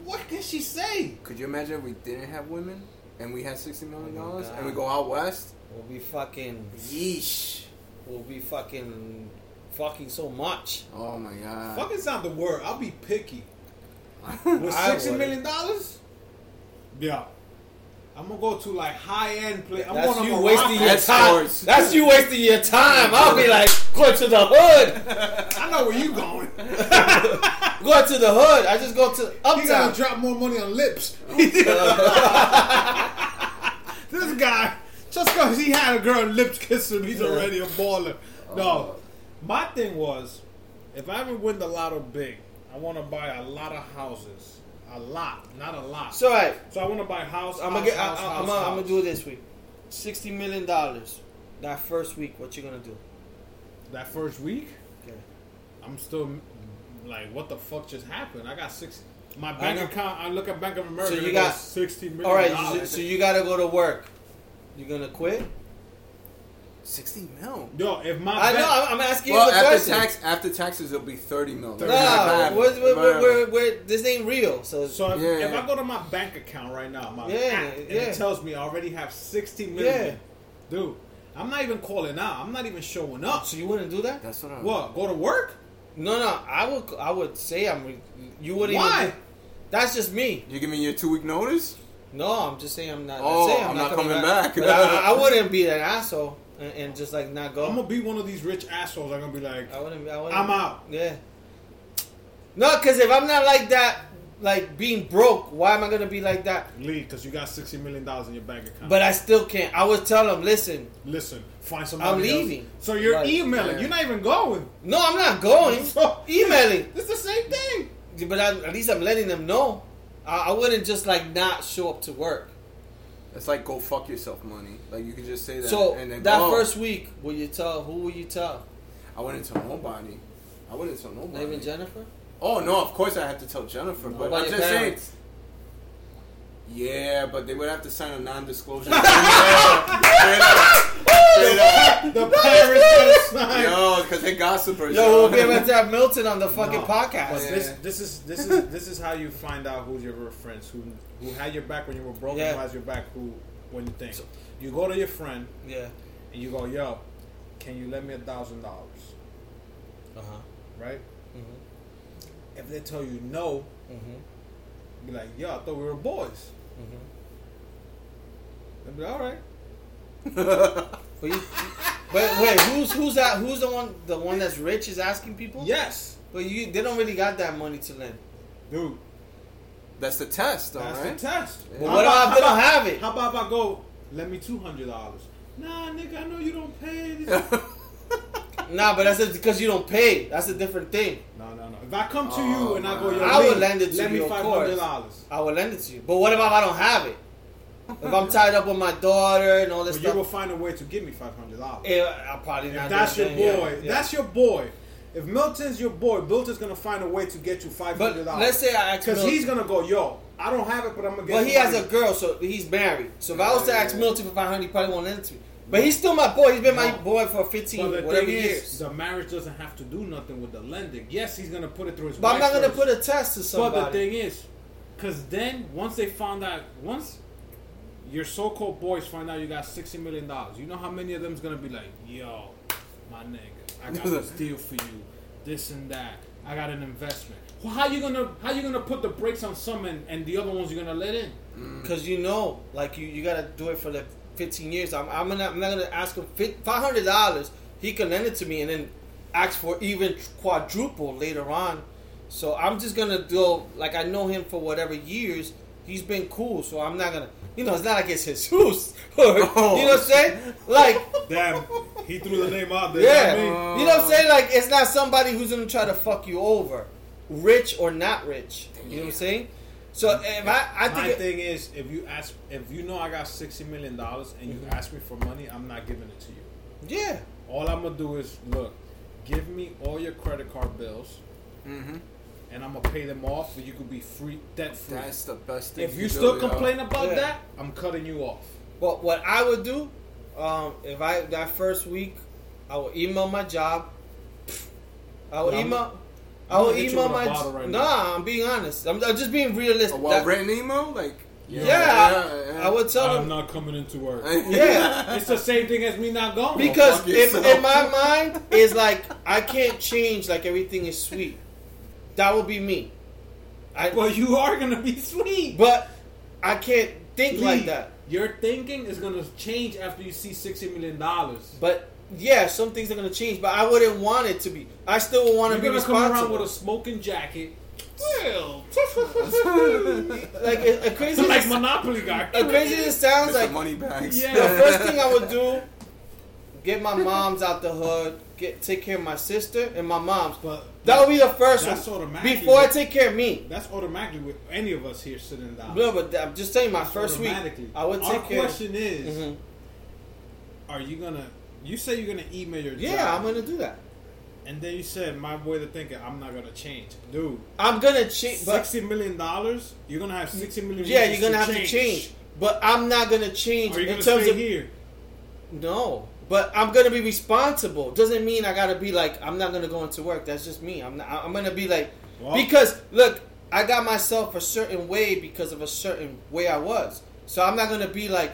Speaker 3: What can she say?
Speaker 4: Could you imagine if we didn't have women and we had sixty million
Speaker 1: oh
Speaker 4: dollars
Speaker 1: God.
Speaker 4: and we go out west?
Speaker 1: We'll be fucking.
Speaker 4: Yeesh.
Speaker 1: We'll be fucking. Fucking so much.
Speaker 4: Oh my god.
Speaker 3: Fucking's not the word. I'll be picky. <laughs> With
Speaker 1: I
Speaker 3: sixty
Speaker 1: wouldn't.
Speaker 3: million dollars? Yeah. I'm gonna go to like high end place. I'm
Speaker 1: That's
Speaker 3: going to
Speaker 1: you wasting your time. That's you wasting your time. I'll be like going to the hood, <laughs>
Speaker 3: I know where you going. <laughs>
Speaker 1: going to the hood. I just go to
Speaker 3: You gotta
Speaker 1: uptown.
Speaker 3: drop more money on lips. this guy, just because he had a girl and lips kiss him, he's already a baller. Uh, no, my thing was, if I ever win the lotto big, I want to buy a lot of houses. A lot, not a lot.
Speaker 1: So, right,
Speaker 3: So I want to buy a house.
Speaker 1: I'm gonna
Speaker 3: house,
Speaker 1: get.
Speaker 3: House,
Speaker 1: I,
Speaker 3: house,
Speaker 1: I'm gonna, I'm gonna do it this week. Sixty million dollars. That first week, what you gonna do?
Speaker 3: that first week.
Speaker 1: Okay.
Speaker 3: I'm still like, what the fuck just happened? I got six. My bank
Speaker 1: know.
Speaker 3: account. I look at Bank of America.
Speaker 1: So you got-
Speaker 3: sixty million.
Speaker 1: All right, so, so you gotta go to work. You gonna quit?
Speaker 4: Sixty mil.
Speaker 3: Yo, if my
Speaker 1: I know. I'm, I'm asking
Speaker 4: Well,
Speaker 1: you the
Speaker 4: after
Speaker 1: question.
Speaker 4: tax, after taxes, it'll be thirty mil.
Speaker 3: Thirty.
Speaker 1: No,
Speaker 3: Half,
Speaker 1: we're, we're, we're, we're, we're- this ain't real. So,
Speaker 3: So if,
Speaker 4: Yeah,
Speaker 3: if
Speaker 4: yeah.
Speaker 3: I go to my bank account right now, my
Speaker 1: Yeah,
Speaker 3: app, and
Speaker 1: yeah.
Speaker 3: it tells me I already have sixty million,
Speaker 1: Yeah.
Speaker 3: dude, I'm not even calling out. I'm not even showing up.
Speaker 1: so you wouldn't do that?
Speaker 4: That's what I.
Speaker 3: What? Go to work?
Speaker 1: No, no. I would. I would say I'm. Re- you wouldn't.
Speaker 3: Why?
Speaker 1: Even, that's just me.
Speaker 4: You give me your two week notice?
Speaker 1: No, I'm just saying I'm not.
Speaker 4: Oh,
Speaker 1: saying
Speaker 4: I'm not coming
Speaker 1: back.
Speaker 4: back.
Speaker 1: I, I <laughs> wouldn't be an asshole and, and just like not go.
Speaker 3: I'm gonna be one of these rich assholes. I'm gonna be like,
Speaker 1: I wouldn't. I wouldn't.
Speaker 3: I'm out.
Speaker 1: Yeah. No, because if I'm not like that, like being broke, why am I gonna be like that?
Speaker 3: leave because you got sixty million dollars in your bank account.
Speaker 1: But I still can't. I would tell them, listen.
Speaker 3: listen, find somebody.
Speaker 1: I'm
Speaker 3: else.
Speaker 1: leaving.
Speaker 3: So you're
Speaker 1: Like,
Speaker 3: emailing.
Speaker 4: yeah.
Speaker 3: You're not even going.
Speaker 1: No, I'm not going. <laughs>
Speaker 3: So-
Speaker 1: Emailing. <laughs>
Speaker 3: It's the same thing.
Speaker 1: But I, at least I'm letting them know. I, I wouldn't just like not show up to work.
Speaker 4: It's like go fuck yourself money. Like you could just say that.
Speaker 1: So
Speaker 4: and then
Speaker 1: that
Speaker 4: go.
Speaker 1: first week, will you tell? Who will you tell?
Speaker 4: I went into nobody. I went into nobody.
Speaker 1: Not even Jennifer.
Speaker 4: Oh no, of course I have to tell Jennifer, but I'm just saying.
Speaker 1: Parents?
Speaker 4: Yeah, but they would have to sign a non-disclosure. Straight <laughs> up. Straight up.
Speaker 3: The parents gotta sign.
Speaker 4: Yo, because they gossipers.
Speaker 1: Yo, we'll be able to have Milton on the fucking
Speaker 3: No,
Speaker 1: podcast.
Speaker 3: But
Speaker 4: Yeah.
Speaker 3: this, this is this is this is how you find out who's your real friends, who who had your back when you were broke,
Speaker 1: Yeah.
Speaker 3: and who has your back who when you think. You go to your friend
Speaker 1: Yeah.
Speaker 3: and you go, "Yo, can you lend me a thousand dollars?"
Speaker 1: Uh huh.
Speaker 3: Right?
Speaker 1: Mhm.
Speaker 3: If they tell you no,
Speaker 1: Mhm.
Speaker 3: be like, "Yo, I thought we were boys."
Speaker 1: Mhm.
Speaker 3: They'll be "All right." <laughs>
Speaker 1: But you, but wait, who's who's that? Who's the one? The one that's rich is asking people.
Speaker 3: Yes,
Speaker 1: But you, they don't really got that money to lend.
Speaker 3: dude.
Speaker 4: That's the test, though,
Speaker 3: That's
Speaker 4: right?
Speaker 3: the test.
Speaker 1: But what
Speaker 3: about-
Speaker 1: if they don't have it?
Speaker 3: How about if I go, lend me two hundred dollars? Nah, nigga, I know you don't pay. <laughs> This.
Speaker 1: Nah, but that's because you don't pay. That's a different thing.
Speaker 3: no, no, no. If I come to
Speaker 4: Oh,
Speaker 3: you and I go, yo,
Speaker 1: I would lend it to you,
Speaker 3: me
Speaker 1: of
Speaker 3: five hundred dollars.
Speaker 1: I will lend it to you. But what if I don't have it? If I'm tied up with my daughter and all this
Speaker 3: But you will
Speaker 1: stuff,
Speaker 3: find a way to give me five hundred dollars.
Speaker 1: I'll probably
Speaker 3: If
Speaker 1: not.
Speaker 3: that's your
Speaker 1: then,
Speaker 3: boy,
Speaker 1: yeah,
Speaker 3: that's your boy. If Milton's your boy, Milton's gonna find a way to get you five hundred dollars.
Speaker 1: let's say I
Speaker 3: because he's gonna go, yo, I don't have it, but I'm gonna get.
Speaker 1: But he has a girl, so he's married. So if I was to ask. Milton for 500, he probably won't lend it to me. But he's still my boy. He's been my boy for 15,
Speaker 3: But the
Speaker 1: whatever
Speaker 3: thing
Speaker 1: years.
Speaker 3: is, the marriage doesn't have to do nothing with the lending. Yes, he's gonna put it through his.
Speaker 1: but I'm not gonna
Speaker 3: first.
Speaker 1: put a test to somebody.
Speaker 3: But the thing is, because then once they found out, once your so-called boys find out you got sixty million dollars, you know how many of them's gonna be like, "Yo, my nigga, I got this <laughs> deal for you, this and that. I got an investment." Well, how you gonna how you gonna put the brakes on some and, and the other ones you're gonna let in? Mm.
Speaker 1: Because you know, like you, you gotta do it for like 15 years. I'm, I'm, gonna, I'm not gonna ask him $500. He can lend it to me and then ask for even quadruple later on. So I'm just gonna go like I know him for whatever years. He's been cool, so I'm not gonna. You know, it's not like it's Jesus. Or, <laughs> you know what I'm saying? Like, <laughs>
Speaker 3: Damn, he threw the name out there.
Speaker 1: yeah,
Speaker 3: not me.
Speaker 1: you know what I'm saying? Like, it's not somebody who's gonna try to fuck you over, rich or not rich. You know what I'm saying? So if I, I
Speaker 3: My
Speaker 1: think it-
Speaker 3: thing is, if you ask, if you know I got sixty million dollars and you
Speaker 1: Mhm.
Speaker 3: ask me for money, I'm not giving it to you.
Speaker 1: yeah.
Speaker 3: All I'm gonna do is look, give me all your credit card bills,
Speaker 4: Mm-hmm.
Speaker 3: and I'm gonna pay them off, so you could be free, debt free.
Speaker 4: That's the best thing.
Speaker 3: If
Speaker 4: to
Speaker 3: you
Speaker 4: do,
Speaker 3: still
Speaker 4: yo.
Speaker 3: complain about
Speaker 1: Yeah.
Speaker 3: that, I'm cutting you off.
Speaker 1: But what I would do, um, if I that first week, I will email my job. I will
Speaker 3: No, I'm-
Speaker 1: email.
Speaker 3: I'm
Speaker 1: will
Speaker 3: gonna hit you
Speaker 1: email my.
Speaker 3: bottle right
Speaker 1: nah,
Speaker 3: now.
Speaker 1: I'm being honest. I'm, I'm just being realistic.
Speaker 4: a
Speaker 1: That-
Speaker 4: well-written email, like
Speaker 1: yeah, I would tell her.
Speaker 3: I'm
Speaker 1: them.
Speaker 3: not coming into work. <laughs>
Speaker 1: Yeah.
Speaker 3: it's the same thing as me not going.
Speaker 1: Because
Speaker 4: fuck
Speaker 1: in, in my mind, is like I can't change like everything is sweet. That would be me. I,
Speaker 3: well, you are gonna be sweet.
Speaker 1: but I can't think
Speaker 3: Lee,
Speaker 1: like that.
Speaker 3: your thinking is gonna change after you see sixty million dollars.
Speaker 1: But yeah, some things are gonna change. But I wouldn't want it to be. I still would want
Speaker 3: You're
Speaker 1: to be
Speaker 3: gonna come around with a smoking jacket. Well, <laughs>
Speaker 1: like a, a crazy,
Speaker 3: like <laughs> Monopoly guy.
Speaker 1: a crazy as it sounds
Speaker 4: Mr.
Speaker 1: like
Speaker 4: Moneybags.
Speaker 3: Yeah.
Speaker 1: the first thing I would <laughs> do, get my mom's out the hood, get take care of my sister and my mom's.
Speaker 3: But
Speaker 1: That would be the first
Speaker 3: That's
Speaker 1: one
Speaker 3: automatic.
Speaker 1: before I take care of me.
Speaker 3: That's automatically with any of us here sitting down.
Speaker 1: No, but I'm just saying, my
Speaker 3: That's
Speaker 1: first week,
Speaker 3: automatically.
Speaker 1: I would
Speaker 3: Our
Speaker 1: take care.
Speaker 3: question is,
Speaker 1: Mhm.
Speaker 3: are you gonna? You say you're gonna email your
Speaker 1: Yeah,
Speaker 3: job,
Speaker 1: I'm gonna do that.
Speaker 3: and then you said my way to thinking. I'm not gonna change, dude.
Speaker 1: I'm gonna change,
Speaker 3: Sixty million dollars. You're gonna have sixty million.
Speaker 1: yeah, you're gonna have to change. But I'm not gonna change
Speaker 3: Are you
Speaker 1: in
Speaker 3: gonna
Speaker 1: terms
Speaker 3: stay
Speaker 1: of
Speaker 3: here?
Speaker 1: no. But I'm gonna be responsible. Doesn't mean I gotta be like I'm not gonna go into work. That's just me. I'm not, I'm gonna be like
Speaker 3: Well-
Speaker 1: because look, I got myself a certain way because of a certain way I was. So I'm not gonna be like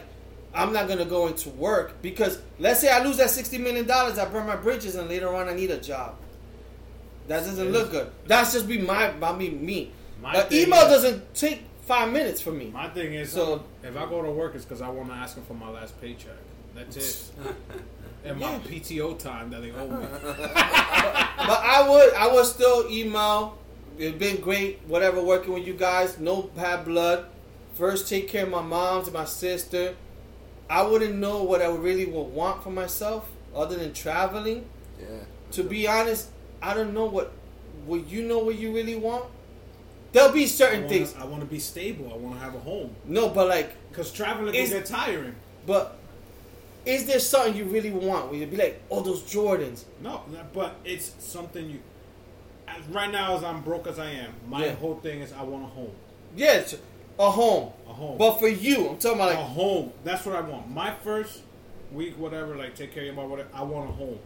Speaker 1: I'm not gonna go into work because let's say I lose that sixty million dollars, I burn my bridges, and later on I need a job. That doesn't look good. That's just be my, I mean me.
Speaker 3: My thing
Speaker 1: email
Speaker 3: is-
Speaker 1: doesn't take five minutes for me.
Speaker 3: My thing is,
Speaker 1: So- um,
Speaker 3: if I go to work, it's because I want to ask them for my last paycheck. That's it. <laughs> and my
Speaker 1: Yeah.
Speaker 3: PTO time that they owe me. <laughs>
Speaker 1: But I would, I would still email. It's been great, whatever, working with you guys. No bad blood. First, take care of my moms and my sister. I wouldn't know what I really would want for myself other than traveling.
Speaker 4: Yeah.
Speaker 1: To be honest, I don't know what. Would you know what you really want? There'll be
Speaker 3: I
Speaker 1: certain
Speaker 3: wanna,
Speaker 1: things.
Speaker 3: I want to be stable. I want to have a home.
Speaker 1: No, but like,
Speaker 3: Because traveling
Speaker 1: Is-
Speaker 3: can get tiring.
Speaker 1: but is there something you really want? Where you'd be like, oh, those Jordans.
Speaker 3: No, but it's something you. Right now, as I'm broke as I am, my
Speaker 1: Yeah.
Speaker 3: whole thing is I want a home.
Speaker 1: Yeah, it's a home.
Speaker 3: A home.
Speaker 1: But for you, I'm talking about
Speaker 3: a home. That's what I want. My first week, whatever, like take care of your mom, whatever. I want a home.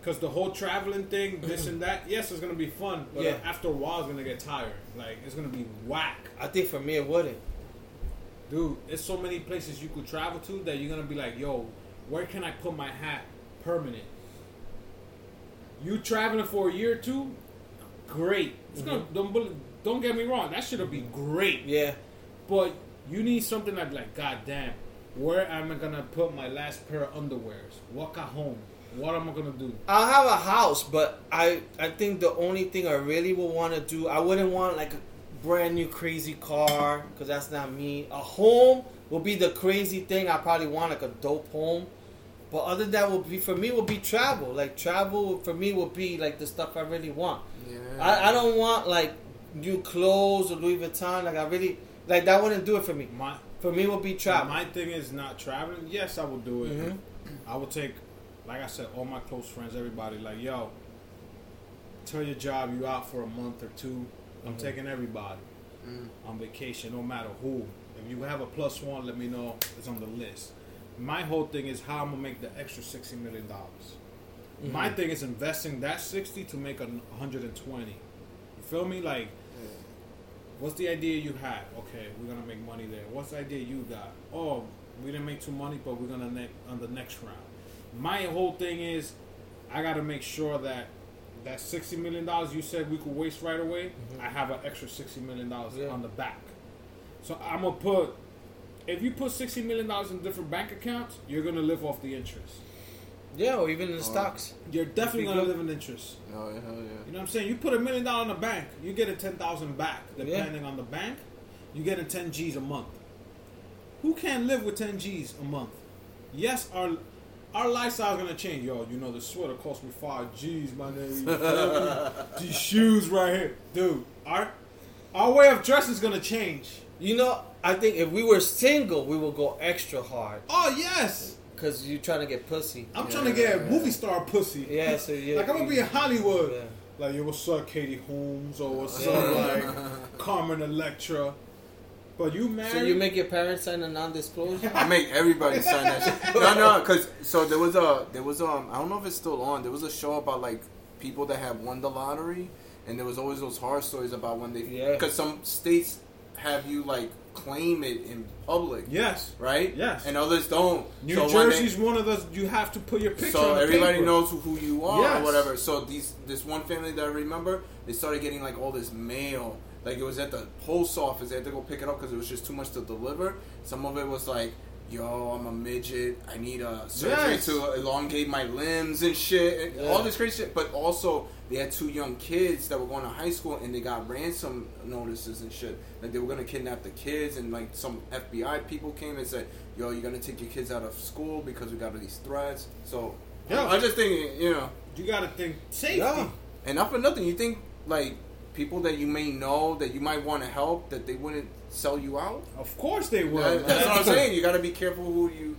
Speaker 3: Because the whole traveling thing, <clears throat> this and that, yes, it's gonna be fun, but
Speaker 1: Yeah.
Speaker 3: after a while, it's gonna get tired. Like it's gonna be whack,
Speaker 1: I think for me it wouldn't.
Speaker 3: dude. There's so many places you could travel to that you're gonna be like, yo, where can I put my hat permanent? You traveling for a year or two, great. It's gonna mm-hmm. don't don't get me wrong, that should be mm-hmm. great.
Speaker 1: Yeah.
Speaker 3: But you need something that like, God damn, where am I gonna put my last pair of underwears? Walk at home. What am I gonna do?
Speaker 1: I'll have a house, but I I think the only thing I really would want to do, I wouldn't want like a brand new crazy car because that's not me. A home will be the crazy thing. I probably want like a dope home, but other than that will be for me will be travel. Like travel for me will be like the stuff I really want.
Speaker 4: Yeah.
Speaker 1: I, I don't want like new clothes or Louis Vuitton. Like I really like that wouldn't do it for me.
Speaker 3: My
Speaker 1: For me will be travel.
Speaker 3: my thing is not traveling. Yes, I will do it.
Speaker 1: Mhm.
Speaker 3: I will take, like I said, all my close friends, everybody. Like, yo, tell your job you out for a month or 2 i I'm
Speaker 1: Mhm.
Speaker 3: taking everybody
Speaker 4: Mm.
Speaker 3: on vacation, no matter who. If you have a plus one, let me know. It's on the list. My whole thing is how I'm gonna make the extra sixty million dollars. My thing is investing that sixty to make a hundred and twenty. You feel me? Like, what's the idea you had? Okay, we're gonna make money there. What's the idea you got? Oh, we didn't make too money, but we're gonna make on the next round. My whole thing is, I gotta make sure that that sixty million dollars you said we could waste right away, mm-hmm. I have an extra sixty million dollars
Speaker 1: Yeah.
Speaker 3: on the back. So I'm gonna put. If you put sixty million dollars in different bank accounts, you're gonna live off the interest.
Speaker 1: Yeah, or even in the stocks.
Speaker 3: You're definitely gonna live in interest.
Speaker 4: Oh, yeah,
Speaker 3: hell
Speaker 4: yeah.
Speaker 3: You know what I'm saying? You put a million dollar in the bank, you get a ten thousand back.
Speaker 1: Yeah.
Speaker 3: Depending on the bank, you get a ten G's a month. Who can't live with ten G's a month? Yes, our our lifestyle's gonna change. Yo, you know the sweater cost me five G's, my nigga. <laughs> These shoes right here, dude. Our our way of dressing is gonna change.
Speaker 1: You know, I think if we were single, we would go extra hard
Speaker 3: Oh yes,
Speaker 1: because you're trying to get pussy.
Speaker 3: I'm
Speaker 4: Yeah,
Speaker 3: trying to get
Speaker 4: yeah.
Speaker 3: movie star pussy.
Speaker 1: Yeah, so yeah,
Speaker 3: like I'm gonna be in Hollywood.
Speaker 1: Yeah.
Speaker 3: Like, yo, what's up, Katie Holmes? Or what's
Speaker 1: Yeah.
Speaker 3: up, like, <laughs> Carmen Electra? But you married?
Speaker 1: So you make your parents sign a non-disclosure?
Speaker 4: I make everybody sign that shit. <laughs> No, no, because so there was a there was um I don't know if it's still on. There was a show about like people that have won the lottery, and there was always those horror stories about when they
Speaker 1: Yeah.
Speaker 4: because some states have you like claim it in public,
Speaker 3: Yes.
Speaker 4: right?
Speaker 3: Yes.
Speaker 4: and others don't.
Speaker 3: New
Speaker 4: So when they-
Speaker 3: Jersey's one of those you have to put your picture
Speaker 4: so everybody
Speaker 3: paper.
Speaker 4: knows who, you are
Speaker 3: Yes.
Speaker 4: or whatever. So these this one family that I remember, they started getting like all this mail. Like it was at the post office. They had to go pick it up because it was just too much to deliver. Some of it was like yo, I'm a midget. I need a surgery
Speaker 3: Yes.
Speaker 4: to elongate my limbs and shit. And All this crazy shit. But also, they had two young kids that were going to high school and they got ransom notices and shit. Like they were gonna kidnap the kids and like some FBI people came and said, yo, you're gonna take your kids out of school because we got all these threats. So
Speaker 3: Yeah.
Speaker 4: I'm just thinking, you know,
Speaker 3: You gotta think safety.
Speaker 1: Yeah.
Speaker 4: and not for nothing, you think like people that you may know that you might want to help that they wouldn't sell you out.
Speaker 3: Of course they would.
Speaker 4: That- that's what I'm saying. You got to be careful who you,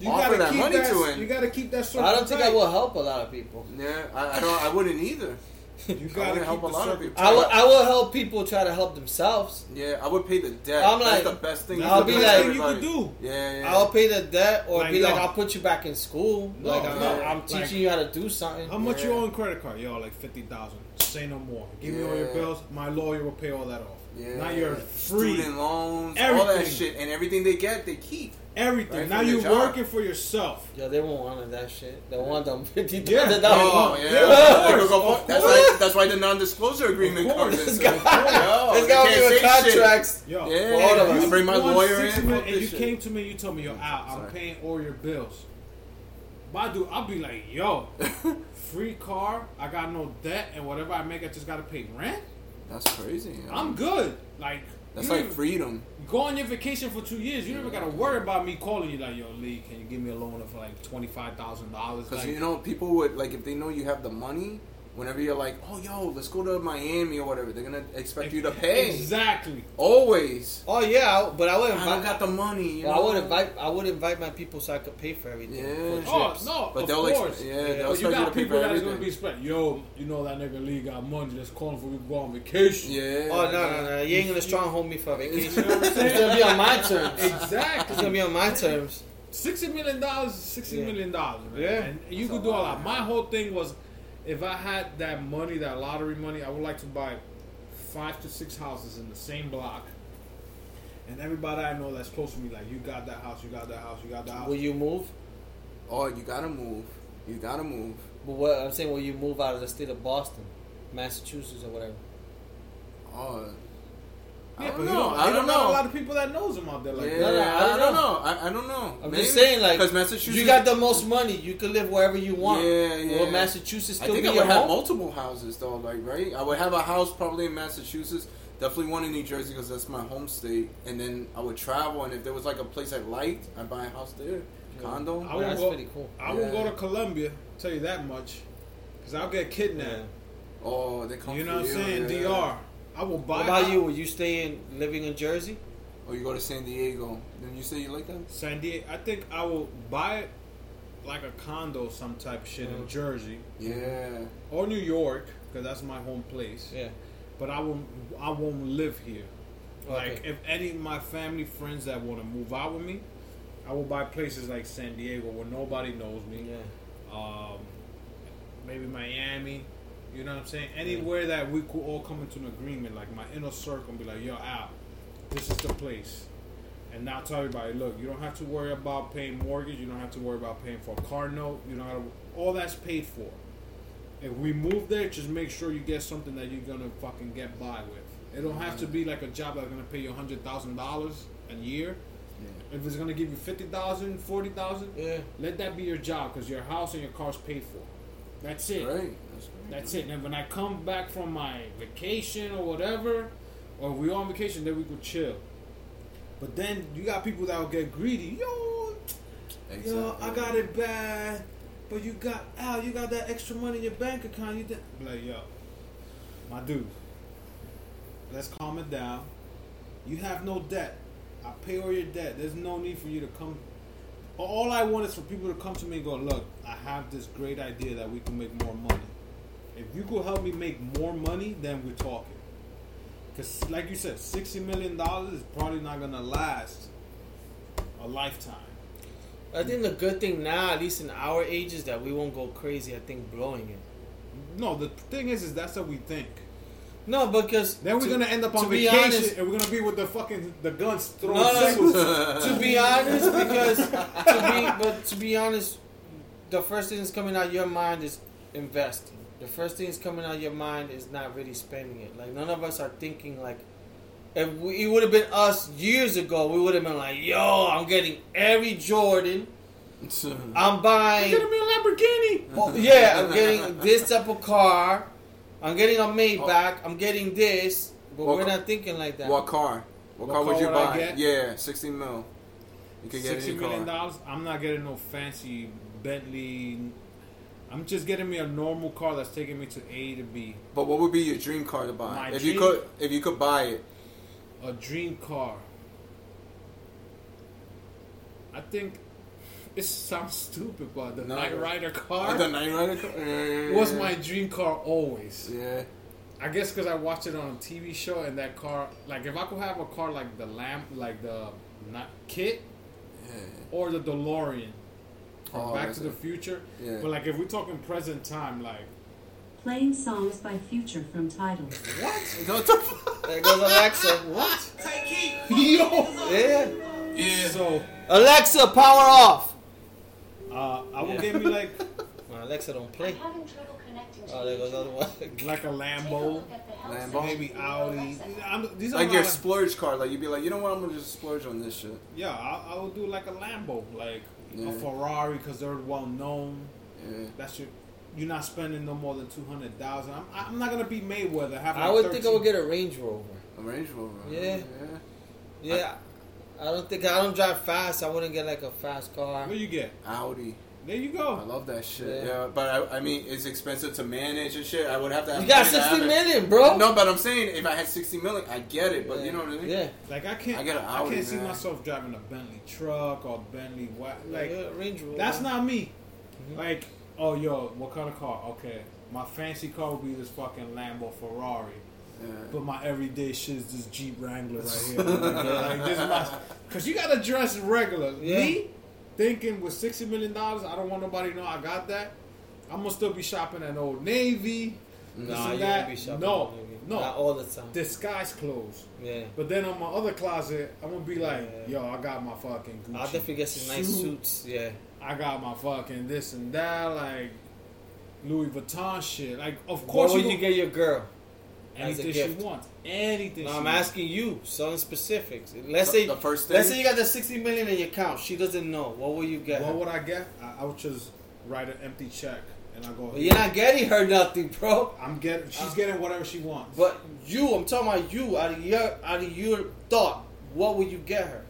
Speaker 3: You
Speaker 4: offer
Speaker 3: gotta
Speaker 4: that
Speaker 3: keep
Speaker 4: money
Speaker 3: that,
Speaker 4: to. And
Speaker 3: You gotta keep that. circle
Speaker 1: I don't think I will help a lot of people.
Speaker 4: yeah, I, I don't. I wouldn't either. <laughs>
Speaker 3: You
Speaker 4: I
Speaker 3: gotta keep
Speaker 4: help
Speaker 3: the
Speaker 4: a lot of people.
Speaker 1: I will. I will help people try to help themselves.
Speaker 4: Yeah, I would pay the debt.
Speaker 1: I'm
Speaker 4: That's
Speaker 1: like-
Speaker 4: the best thing.
Speaker 1: I'll be like-
Speaker 3: you could do.
Speaker 4: Yeah, yeah.
Speaker 1: I'll pay the debt or
Speaker 3: Like,
Speaker 1: be like,
Speaker 3: yo.
Speaker 1: I'll put you back in school.
Speaker 3: No,
Speaker 1: like, I'm,
Speaker 3: no.
Speaker 1: I'm teaching
Speaker 3: Like-
Speaker 1: you how to do something.
Speaker 3: How much you
Speaker 4: Yeah.
Speaker 3: owe on credit card? Yo, like fifty thousand. Say no more. Give me all your bills. My lawyer will pay all that off.
Speaker 4: yeah.
Speaker 3: Now you're free.
Speaker 4: Student loans, all that shit, and everything they get, they keep.
Speaker 3: Everything.
Speaker 4: Right,
Speaker 3: now you're
Speaker 4: job.
Speaker 3: working for yourself.
Speaker 1: Yeah, they won't want that shit. They want them fifty
Speaker 3: Yeah.
Speaker 1: thousand
Speaker 4: Oh,
Speaker 1: dollars.
Speaker 4: yeah.
Speaker 3: Oh, yeah, of course,
Speaker 4: go-
Speaker 3: of
Speaker 4: that's
Speaker 3: course.
Speaker 4: why. That's why the non-disclosure agreement
Speaker 3: Of course.
Speaker 4: comes.
Speaker 1: This
Speaker 4: in.
Speaker 1: guy,
Speaker 4: Yo,
Speaker 1: this
Speaker 4: they
Speaker 1: guy
Speaker 4: can't
Speaker 1: with
Speaker 4: shit.
Speaker 1: contracts.
Speaker 3: Yo,
Speaker 4: Yeah,
Speaker 1: For all of us.
Speaker 4: I bring my
Speaker 3: you won
Speaker 4: lawyer
Speaker 3: 60
Speaker 4: in.
Speaker 3: minutes and you
Speaker 4: shit.
Speaker 3: came to me, you told me, yo, mm-hmm. Al, I'm
Speaker 4: Sorry.
Speaker 3: paying all your bills. Badu, I'll be like, yo, <laughs> free car, I got no debt, and whatever I make, I just gotta pay rent.
Speaker 4: That's crazy. yo.
Speaker 3: I'm good. Like,
Speaker 4: That's
Speaker 3: you
Speaker 4: like
Speaker 3: don't
Speaker 4: freedom.
Speaker 3: go on your vacation for two years. You never gotta worry about me calling you like, yo, Lee, can you give me a loan of like twenty five thousand dollars?
Speaker 4: Because
Speaker 3: Like,
Speaker 4: you know, people would like if they know you have the money. Whenever you're like, oh yo, let's go to Miami or whatever, they're gonna expect you to pay.
Speaker 3: exactly.
Speaker 4: Always.
Speaker 1: Oh yeah, I- but I would
Speaker 4: I don't
Speaker 1: invite.
Speaker 4: got the money. You
Speaker 1: well, I would invite. I would invite my people so I could pay for everything.
Speaker 4: Yeah.
Speaker 1: For
Speaker 3: Oh
Speaker 1: trips.
Speaker 3: no,
Speaker 4: But
Speaker 3: of
Speaker 4: they'll ex-
Speaker 3: course.
Speaker 4: yeah,
Speaker 1: Yeah.
Speaker 4: they'll
Speaker 3: But you
Speaker 4: expect you,
Speaker 3: got
Speaker 4: pay
Speaker 3: people
Speaker 4: for
Speaker 3: that is gonna be expect. Yo, you know that nigga Lee got money. Let's call him for we go on vacation.
Speaker 4: yeah.
Speaker 1: Oh no no no! You ain't gonna stronghold me for a vacation. <laughs>
Speaker 3: You know what I'm saying?
Speaker 1: It's gonna be on my terms.
Speaker 3: Exactly.
Speaker 1: It's gonna be on my terms.
Speaker 3: Sixty million dollars is sixty
Speaker 1: Yeah.
Speaker 3: million dollars, man.
Speaker 1: Yeah.
Speaker 3: And you could do all that. My whole thing was, if I had that money, that lottery money, I would like to buy five to six houses in the same block. And everybody I know that's close to me, like you got that house, you got that house, you got that house.
Speaker 1: Will you move?
Speaker 4: Oh, you gotta move. You gotta move.
Speaker 1: But what I'm saying, will you move out of the state of Boston, Massachusetts, or whatever?
Speaker 4: Oh. I don't know.
Speaker 3: you don't,
Speaker 4: I don't
Speaker 3: don't a lot of people that knows him out there. Like
Speaker 4: yeah,
Speaker 3: that.
Speaker 1: No, no,
Speaker 4: I,
Speaker 1: I don't
Speaker 4: don't
Speaker 1: know.
Speaker 4: know. I, I don't know.
Speaker 1: I'm
Speaker 4: Maybe.
Speaker 1: just saying, like,
Speaker 4: because Massachusetts,
Speaker 1: you got the most money. You can live wherever you want.
Speaker 4: Yeah, yeah.
Speaker 1: Will Massachusetts
Speaker 4: I think
Speaker 1: be
Speaker 4: I would have
Speaker 1: home?
Speaker 4: multiple houses though, like right. I would have a house probably in Massachusetts, definitely one in New Jersey because that's my home state, and then I would travel. And if there was like a place I liked, I'd buy a house there, condo.
Speaker 3: I would
Speaker 1: That's
Speaker 3: go,
Speaker 1: pretty cool.
Speaker 3: I won't go to Colombia. Tell you that much, because I'll get kidnapped.
Speaker 1: Yeah.
Speaker 4: Oh, they come.
Speaker 3: You know what I'm saying?
Speaker 4: yeah.
Speaker 3: Dr. I will buy.
Speaker 1: What about you? Will you stay in living in Jersey?
Speaker 4: Or you go to San Diego. Then you say you like that?
Speaker 3: San Diego. I think I will buy like a condo, some type of shit in
Speaker 1: Mhm.
Speaker 3: Jersey
Speaker 4: Yeah.
Speaker 3: or New York, because that's my home place.
Speaker 1: Yeah.
Speaker 3: But I won't. I won't live here. Like
Speaker 1: Okay.
Speaker 3: if any of my family friends that want to move out with me, I will buy places like San Diego where nobody knows me.
Speaker 1: Yeah.
Speaker 3: Um, maybe Miami. You know what I'm saying? Anywhere that we could all come into an agreement, like my inner circle, and be like, "Yo, out. this is the place." And now tell everybody, look, you don't have to worry about paying mortgage. You don't have to worry about paying for a car note. You don't have to, all that's paid for. If we move there, just make sure you get something that you're gonna fucking get by with. It don't have to be like a job that's gonna pay you hundred thousand dollars a year. If it's gonna give you fifty thousand, forty thousand,
Speaker 1: Yeah.
Speaker 3: let that be your job because your house and your car's paid for. That's it.
Speaker 4: Right. That's
Speaker 3: it. And when I come back from my vacation or whatever, or we on vacation, then we could chill. But then you got people that will get greedy. Yo,
Speaker 4: Exactly.
Speaker 3: yo, I got it bad. But you got Al, you got that extra money in your bank account. You did like yo, my dude. Let's calm it down. You have no debt. I pay all your debt. There's no need for you to come. All I want is for people to come to me and go, look, I have this great idea that we can make more money. If you could help me make more money, then we're talking. Because, like you said, $60 million is probably not going to last a lifetime.
Speaker 1: I think the good thing now, at least in our age, is that we won't go crazy. I think blowing it.
Speaker 3: No, the thing is, is that's what we think.
Speaker 1: No, because
Speaker 3: Then we're
Speaker 1: to-
Speaker 3: gonna end up on vacation
Speaker 1: honest-
Speaker 3: and we're gonna be with the fucking the guns throwing
Speaker 1: No, no, <laughs> to be honest, because to be, but to be honest, the first thing that's coming out of your mind is investing. The first thing that's coming out of your mind is not really spending it. Like none of us are thinking like if we, it would have been us years ago, we would have been like, "Yo, I'm getting every Jordan. <laughs> I'm buying."
Speaker 3: Get me a Lamborghini.
Speaker 1: Oh, yeah, I'm getting this type of car. I'm getting a Maybach. Oh. I'm getting this. But
Speaker 4: What
Speaker 1: we're
Speaker 4: ca-
Speaker 1: not thinking like that.
Speaker 4: What car? What,
Speaker 3: What
Speaker 4: car would you
Speaker 3: would I
Speaker 4: buy?
Speaker 3: get?
Speaker 4: Yeah, sixty mil. You could get
Speaker 3: Sixty
Speaker 4: any
Speaker 3: million
Speaker 4: car.
Speaker 3: dollars. I'm not getting no fancy Bentley. I'm just getting me a normal car that's taking me to A to B.
Speaker 4: But what would be your dream car to buy?
Speaker 3: My
Speaker 4: if you could, if you could buy it,
Speaker 3: A dream car. I think it sounds stupid, but the
Speaker 4: No.
Speaker 3: Knight Rider car oh,
Speaker 4: the Knight Rider car yeah,
Speaker 3: was my dream car always.
Speaker 4: Yeah.
Speaker 3: I guess because I watched it on a TV show, and that car, like if I could have a car like the lamp, like the not Kit
Speaker 4: Yeah.
Speaker 3: or the DeLorean from
Speaker 4: Oh,
Speaker 3: Back
Speaker 4: that's
Speaker 3: to the. Future,
Speaker 4: Yeah.
Speaker 3: but like if we're talking present time, like
Speaker 5: Playing songs by Future from Tidal.
Speaker 4: What the fuck?
Speaker 1: There goes Alexa.
Speaker 3: what?
Speaker 2: Yo. <laughs>
Speaker 1: Yeah.
Speaker 2: Yeah.
Speaker 3: So
Speaker 1: Alexa, power off.
Speaker 3: uh, I will
Speaker 1: Yeah.
Speaker 3: give you like <laughs>
Speaker 1: Well, Alexa don't play.
Speaker 6: having trouble connecting to
Speaker 1: Oh, there goes the other one.
Speaker 3: like a Lambo,
Speaker 4: Lambo.
Speaker 3: maybe Audi. I'm, these are
Speaker 4: Like
Speaker 3: not
Speaker 4: your
Speaker 3: like-
Speaker 4: splurge car. Like you'd be like, you know what? I'm gonna just splurge on this shit.
Speaker 3: Yeah, I, I would do like a Lambo, like
Speaker 4: Yeah.
Speaker 3: a Ferrari, because they're well known.
Speaker 4: Yeah.
Speaker 3: That's your. You're not spending no more than two hundred thousand. I'm, I'm not gonna be Mayweather. Have
Speaker 1: I
Speaker 3: like
Speaker 1: would think I would get a Range Rover.
Speaker 4: A Range Rover.
Speaker 1: Yeah.
Speaker 4: Yeah.
Speaker 1: Yeah. I don't think I don't drive fast. I wouldn't get like a fast car.
Speaker 3: What do you get?
Speaker 4: Audi.
Speaker 3: There you go.
Speaker 4: I love that shit.
Speaker 1: Yeah.
Speaker 4: Yeah, but I, I mean, it's expensive to manage and shit. I would have to have.
Speaker 1: You got
Speaker 4: money to have
Speaker 1: sixty
Speaker 4: it.
Speaker 1: million, bro.
Speaker 4: No, but I'm saying if I had 60 million, I get it. But
Speaker 1: Yeah.
Speaker 4: you know what I mean?
Speaker 1: Yeah.
Speaker 3: Like I can't.
Speaker 4: I get an
Speaker 3: I can't see
Speaker 4: man.
Speaker 3: myself driving a Bentley truck or Bentley what. Like
Speaker 1: yeah, Range Rover.
Speaker 3: that's not me.
Speaker 1: Mhm.
Speaker 3: Like oh yo, what kind of car? Okay, my fancy car would be this fucking Lambo Ferrari.
Speaker 4: Yeah.
Speaker 3: But my everyday shit is this Jeep Wrangler right <laughs> here. like, this is my, Cause you gotta dress regular.
Speaker 1: Yeah.
Speaker 3: Me thinking with sixty million dollars, I don't want nobody to know I got that. I'm gonna still be shopping at Old Navy, this
Speaker 1: Nah,
Speaker 3: and
Speaker 1: you
Speaker 3: that.
Speaker 1: won't be shopping.
Speaker 3: No, no.
Speaker 1: Not all the time.
Speaker 3: disguise clothes.
Speaker 1: Yeah.
Speaker 3: But then on my other closet, I'm gonna be like,
Speaker 1: Yeah.
Speaker 3: yo, I got my fucking Gucci.
Speaker 1: I'll definitely get some nice
Speaker 3: suit.
Speaker 1: suits. Yeah.
Speaker 3: I got my fucking this and that, like Louis Vuitton shit. Like, of course
Speaker 1: would
Speaker 3: you,
Speaker 1: you get your girl? As a
Speaker 3: anything she wants. Anything.
Speaker 1: No,
Speaker 3: she
Speaker 1: I'm
Speaker 3: wants.
Speaker 1: asking you some specifics. Let's
Speaker 4: The-
Speaker 1: say
Speaker 4: the first
Speaker 1: Let's say you got the sixty million in your account. She doesn't know. What will you get?
Speaker 3: What
Speaker 1: her?
Speaker 3: would I get? I, I would just write an empty check and I go.
Speaker 1: But you're not getting her nothing, bro.
Speaker 3: I'm getting. She's uh, getting whatever she wants.
Speaker 1: But you, I'm talking about you. Out of your, out of your thought, what would you get her?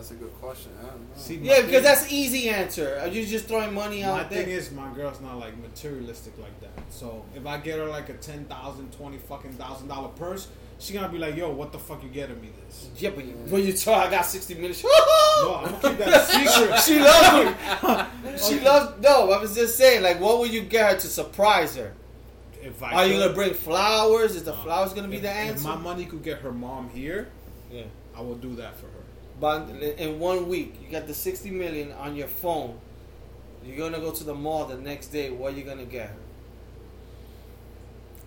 Speaker 4: That's a good question. I don't know.
Speaker 3: See, my
Speaker 1: Yeah, because
Speaker 3: thing-
Speaker 1: that's easy answer. Are you just throwing money
Speaker 3: my
Speaker 1: out there?
Speaker 3: My thing is my girl's not like materialistic like that. So if I get her like a ten thousand, twenty fucking thousand dollar purse, she gonna be like, "Yo, what the fuck you getting me this?"
Speaker 1: yeah, but you, when you tell her I got sixty minutes,
Speaker 3: No, I'm gonna keep that <laughs> secret.
Speaker 1: she loves me. <laughs> she loves. No, I was just saying, like, what would you get her to surprise her?
Speaker 3: If I
Speaker 1: Are you gonna bring flowers? Is the
Speaker 3: Uh,
Speaker 1: flowers gonna be
Speaker 3: if,
Speaker 1: the
Speaker 3: If
Speaker 1: answer?
Speaker 3: my money could get her mom here,
Speaker 1: yeah.
Speaker 3: I will do that for her.
Speaker 1: But in one week, you got the sixty million on your phone. You're gonna go to the mall the next day. What are you gonna get?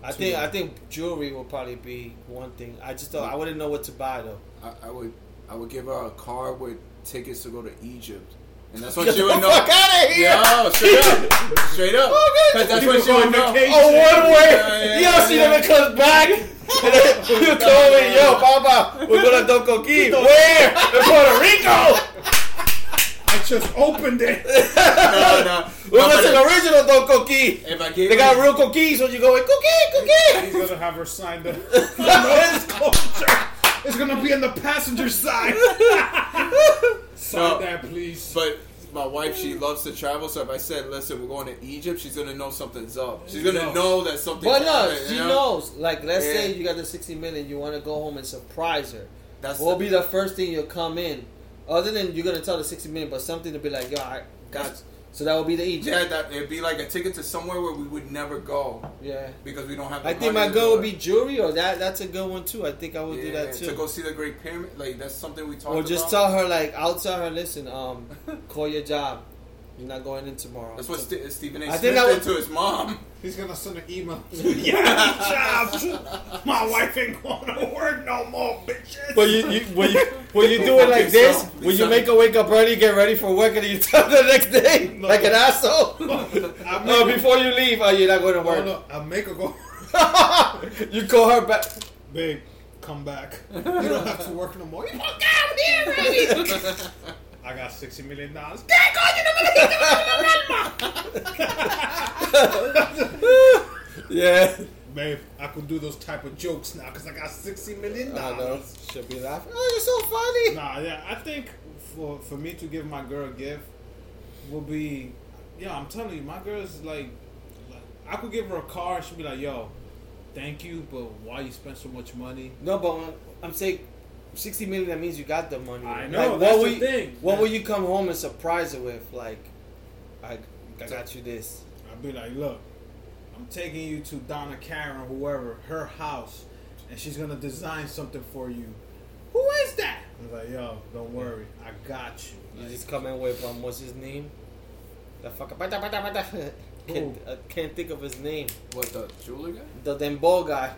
Speaker 1: I
Speaker 3: Two.
Speaker 1: think I think jewelry will probably be one thing. I just don't, I wouldn't know what to buy though.
Speaker 4: I, I would I would give her a car with tickets to go to Egypt, and that's <laughs> what she would know.
Speaker 1: fuck outta here!
Speaker 4: Yo, straight up, straight up. Oh, because that's what she would know.
Speaker 3: vacation.
Speaker 1: Oh, one way.
Speaker 4: Yeah, yeah,
Speaker 1: Yo,
Speaker 4: yeah,
Speaker 1: she
Speaker 4: yeah.
Speaker 1: never comes back. And then you told me, yo, Papa, we're going to Doco Key. Where? In Puerto Rico.
Speaker 3: I just opened it. <laughs>
Speaker 4: No, no.
Speaker 1: We're
Speaker 4: No,
Speaker 1: going to
Speaker 4: but
Speaker 1: the original Doco Key.
Speaker 4: If I gave
Speaker 1: They got real cookies when you go in, cookie, cookie.
Speaker 3: He's gonna have her sign the <laughs> non-disclosure. It's gonna be in the passenger side. <laughs> Sign
Speaker 4: No.
Speaker 3: that, please.
Speaker 4: but my wife, she loves to travel. So if I said, "Listen, we're going to Egypt," she's gonna know something's up. She's gonna
Speaker 3: No.
Speaker 4: know that something.
Speaker 1: But no,
Speaker 4: happened,
Speaker 1: she
Speaker 4: you know?
Speaker 1: knows. Like, let's say you got the 60 million, you want to go home and surprise her.
Speaker 4: That's
Speaker 1: What will be the first thing you'll come in? Other than you're going to tell the 60 million, but something to be like, yo, I got
Speaker 4: That's-
Speaker 1: So that would be the Egypt.
Speaker 4: yeah. That it'd be like a ticket to somewhere where we would never go
Speaker 1: Yeah.
Speaker 4: because we don't have. The
Speaker 1: I think my
Speaker 4: do
Speaker 1: would be jewelry, or that that's a good one too. I think I would do that too.
Speaker 4: To go see the Great Pyramid, like that's something we talked
Speaker 1: or just
Speaker 4: about.
Speaker 1: tell her like, I'll tell her, listen, um, <laughs> call your job. You're not going in tomorrow.
Speaker 4: That's what St- uh, Stephen A.
Speaker 1: I think
Speaker 4: Smith
Speaker 1: that
Speaker 4: did to his mom.
Speaker 3: He's gonna send an email. <laughs> <laughs> yeah, jobs. My wife ain't going to work no more, bitches.
Speaker 1: But you, you when you when you <laughs> do it like this,
Speaker 4: so.
Speaker 1: when you make her wake up early, get ready for work, and you tell her the next day like an asshole. No, before you leave, oh, you're not going to work.
Speaker 3: no, I make her go.
Speaker 1: you call her back.
Speaker 3: Babe, come back. you don't have to work no more. You fuck out here, baby. I got sixty million dollars. <laughs>
Speaker 1: Dang on you, <laughs> Yeah.
Speaker 3: Babe, I could do those type of jokes now because I got sixty million
Speaker 1: I know.
Speaker 3: dollars.
Speaker 1: She'll be laughing. Oh, you're so funny.
Speaker 3: Nah, yeah, I think for for me to give my girl a gift will be, yeah, I'm telling you, my girl's like, like I could give her a car she'd be like, yo, thank you, but why you spend so much money?
Speaker 1: No, but I'm saying 60 million, that means you got the money.
Speaker 3: I know,
Speaker 1: what
Speaker 3: that's
Speaker 1: will
Speaker 3: the
Speaker 1: you,
Speaker 3: thing.
Speaker 1: What
Speaker 3: Yeah.
Speaker 1: will you come home and surprise her with? Like, I, I got you this.
Speaker 3: I'd be like, look, I'm taking you to Donna Karan, whoever, her house, and she's gonna design something for you. Who is that? I was like, yo, don't worry, I got you.
Speaker 1: You
Speaker 3: Like,
Speaker 1: just come in with, um, what's his name? The fucker. <laughs>
Speaker 3: Who?
Speaker 1: Can't, I can't think of his name.
Speaker 4: What the jeweler guy?
Speaker 1: The Dembo guy.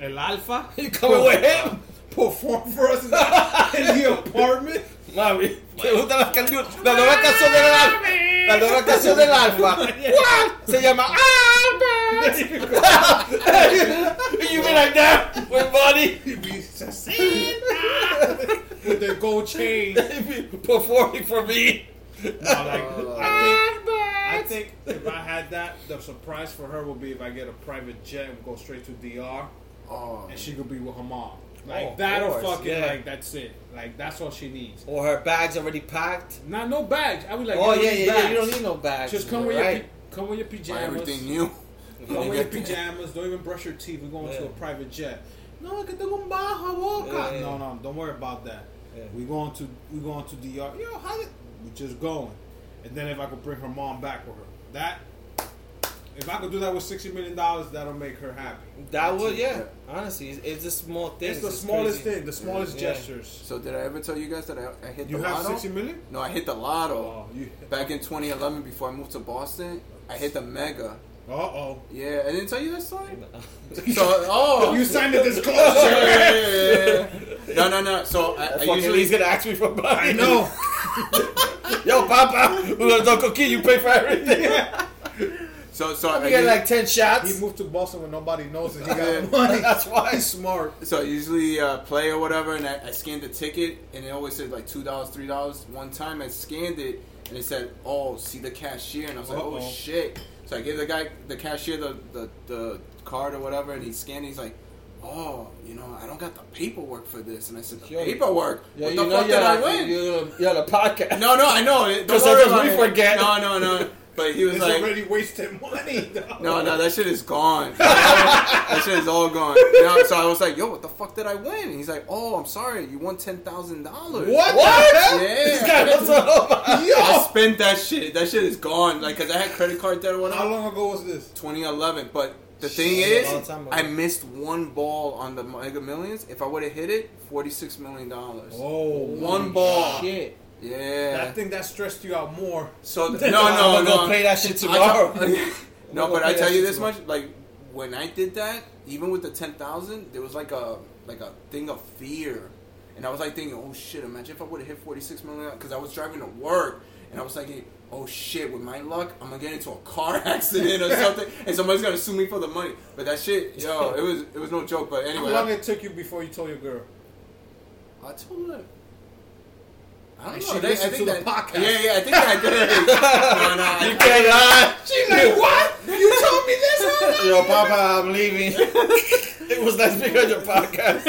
Speaker 3: El Alfa,
Speaker 1: You coming with him?
Speaker 3: perform for us in the, apartment.
Speaker 1: Mami, ¿te gustan las canciones? La nueva canción del Alfa. La nueva canción del Alfa. What? Se llama Albert. <laughs> you be like that with money?
Speaker 3: Be Santa with the gold chain.
Speaker 1: Performing for me.
Speaker 3: No, like, I think, I think if I had that, the surprise for her would be if I get a private jet and go straight to DR,
Speaker 4: Oh,
Speaker 3: and she could be with her mom. Like
Speaker 1: Oh,
Speaker 3: that'll
Speaker 1: course,
Speaker 3: fucking
Speaker 1: yeah.
Speaker 3: like that's it. Like that's all she needs.
Speaker 1: Or her bags already packed.
Speaker 3: Not no bags. I would like.
Speaker 1: oh
Speaker 3: you don't
Speaker 1: yeah,
Speaker 3: need
Speaker 1: yeah, yeah. You don't need no bags.
Speaker 3: Just come with
Speaker 1: right.
Speaker 3: your come with your
Speaker 4: buy
Speaker 3: pajamas.
Speaker 4: everything new.
Speaker 3: Come with your <laughs> pajamas. Don't even brush your teeth. We're going to a private jet. No, que tengo un bajo boca.
Speaker 1: Yeah, yeah.
Speaker 3: No, no, don't worry about that.
Speaker 1: Yeah.
Speaker 3: We going to we going to DR. Yo, how did we just going? And then if I could bring her mom back with her, that if I could do that with sixty million dollars, that'll make her happy.
Speaker 1: That would, yeah.
Speaker 4: Yeah.
Speaker 1: Honestly, it's, it's a small thing.
Speaker 3: It's the smallest
Speaker 1: crazy.
Speaker 3: thing, the smallest
Speaker 1: Yeah.
Speaker 3: gestures.
Speaker 4: So did I ever tell you guys that I, I hit
Speaker 3: You
Speaker 4: the
Speaker 3: have
Speaker 4: lotto?
Speaker 3: sixty million?
Speaker 4: No, I hit the lotto.
Speaker 3: Oh, you.
Speaker 4: Back in 2011, before I moved to Boston, I hit the mega.
Speaker 3: Uh oh.
Speaker 4: Yeah, I didn't tell you that story. <laughs> So, oh,
Speaker 3: You signed a
Speaker 4: Yeah,
Speaker 3: disclosure.
Speaker 4: yeah, yeah, yeah. No, no, no. So I, I
Speaker 1: Fucking
Speaker 4: usually
Speaker 1: he's gonna ask me for money.
Speaker 3: I know. <laughs>
Speaker 1: Yo, Papa, we're gonna do cookie. You pay for everything. <laughs>
Speaker 4: so so
Speaker 1: I
Speaker 4: I
Speaker 1: get like ten shots.
Speaker 3: He moved to Boston when nobody knows that he got <laughs> money. <laughs>
Speaker 1: That's why.
Speaker 3: He's smart.
Speaker 4: so I usually uh, play or whatever, and I, I scanned the ticket, and it always said like two dollars, three dollars. One time I scanned it, and it said, "Oh, see the cashier," and I was like,
Speaker 3: Uh-oh.
Speaker 4: "Oh shit!" So I gave the guy, the cashier, the the, the card or whatever, and he scanned. it. He's like. Oh, you know, I don't got the paperwork for this, and I said, "The
Speaker 1: Yo,
Speaker 4: paperwork?
Speaker 1: Yo,
Speaker 4: what
Speaker 1: you
Speaker 4: the
Speaker 1: know
Speaker 4: fuck
Speaker 1: you're,
Speaker 4: did I win?"
Speaker 1: You're, you're the podcast.
Speaker 4: No, no, I know. Don't <laughs>
Speaker 1: Because
Speaker 4: worry about
Speaker 1: we forget.
Speaker 4: No, no, no. But he was
Speaker 3: It's
Speaker 4: like,
Speaker 3: already wasted money. though.
Speaker 4: no, no, that shit is gone. <laughs> that shit is all gone. You so I was like, yo, what the fuck did I win? And he's like, oh, I'm sorry, you won ten thousand dollars.
Speaker 3: What?
Speaker 1: What?
Speaker 3: the hell?
Speaker 4: Yeah.
Speaker 1: This guy knows all. Oh
Speaker 4: I <laughs> spent that shit. That shit is gone. Like, cause I had credit card debt or
Speaker 3: How
Speaker 4: whatever.
Speaker 3: long ago was this?
Speaker 4: 2011. But the thing
Speaker 1: Shit,
Speaker 4: is,
Speaker 1: a long time ago.
Speaker 4: I missed one ball on the Mega Millions. If I would have hit it, 46 million dollars.
Speaker 3: Oh,
Speaker 4: One ball.
Speaker 1: Shit.
Speaker 4: Yeah.
Speaker 3: I think that stressed you out more.
Speaker 4: So <laughs> th-
Speaker 1: I'm
Speaker 4: no, <laughs> no,
Speaker 1: gonna
Speaker 4: no.
Speaker 1: go play that shit tomorrow.
Speaker 4: no, but I tell you this much: like when I did that, even with the ten thousand, there was like a like a thing of fear, and I was like thinking, "Oh shit! Imagine if I would have hit forty six million because I was driving to work, and I was thinking." Oh shit! With my luck, I'm gonna get into a car <laughs> accident or something, and somebody's gonna sue me for the money. But that shit, yo, it was it was no joke. But anyway, How
Speaker 3: long
Speaker 4: I,
Speaker 3: it took you before you told your girl?
Speaker 4: I told her. I don't know.
Speaker 3: she
Speaker 4: I think- I
Speaker 3: listened
Speaker 4: think
Speaker 3: to the
Speaker 4: that-
Speaker 3: podcast.
Speaker 4: Yeah, yeah, I think I did. <laughs> no, no, I,
Speaker 1: You can't lie.
Speaker 3: She's like, what? You told me this?
Speaker 1: Yo, Papa, I'm leaving. <laughs> it was nice being on your podcast.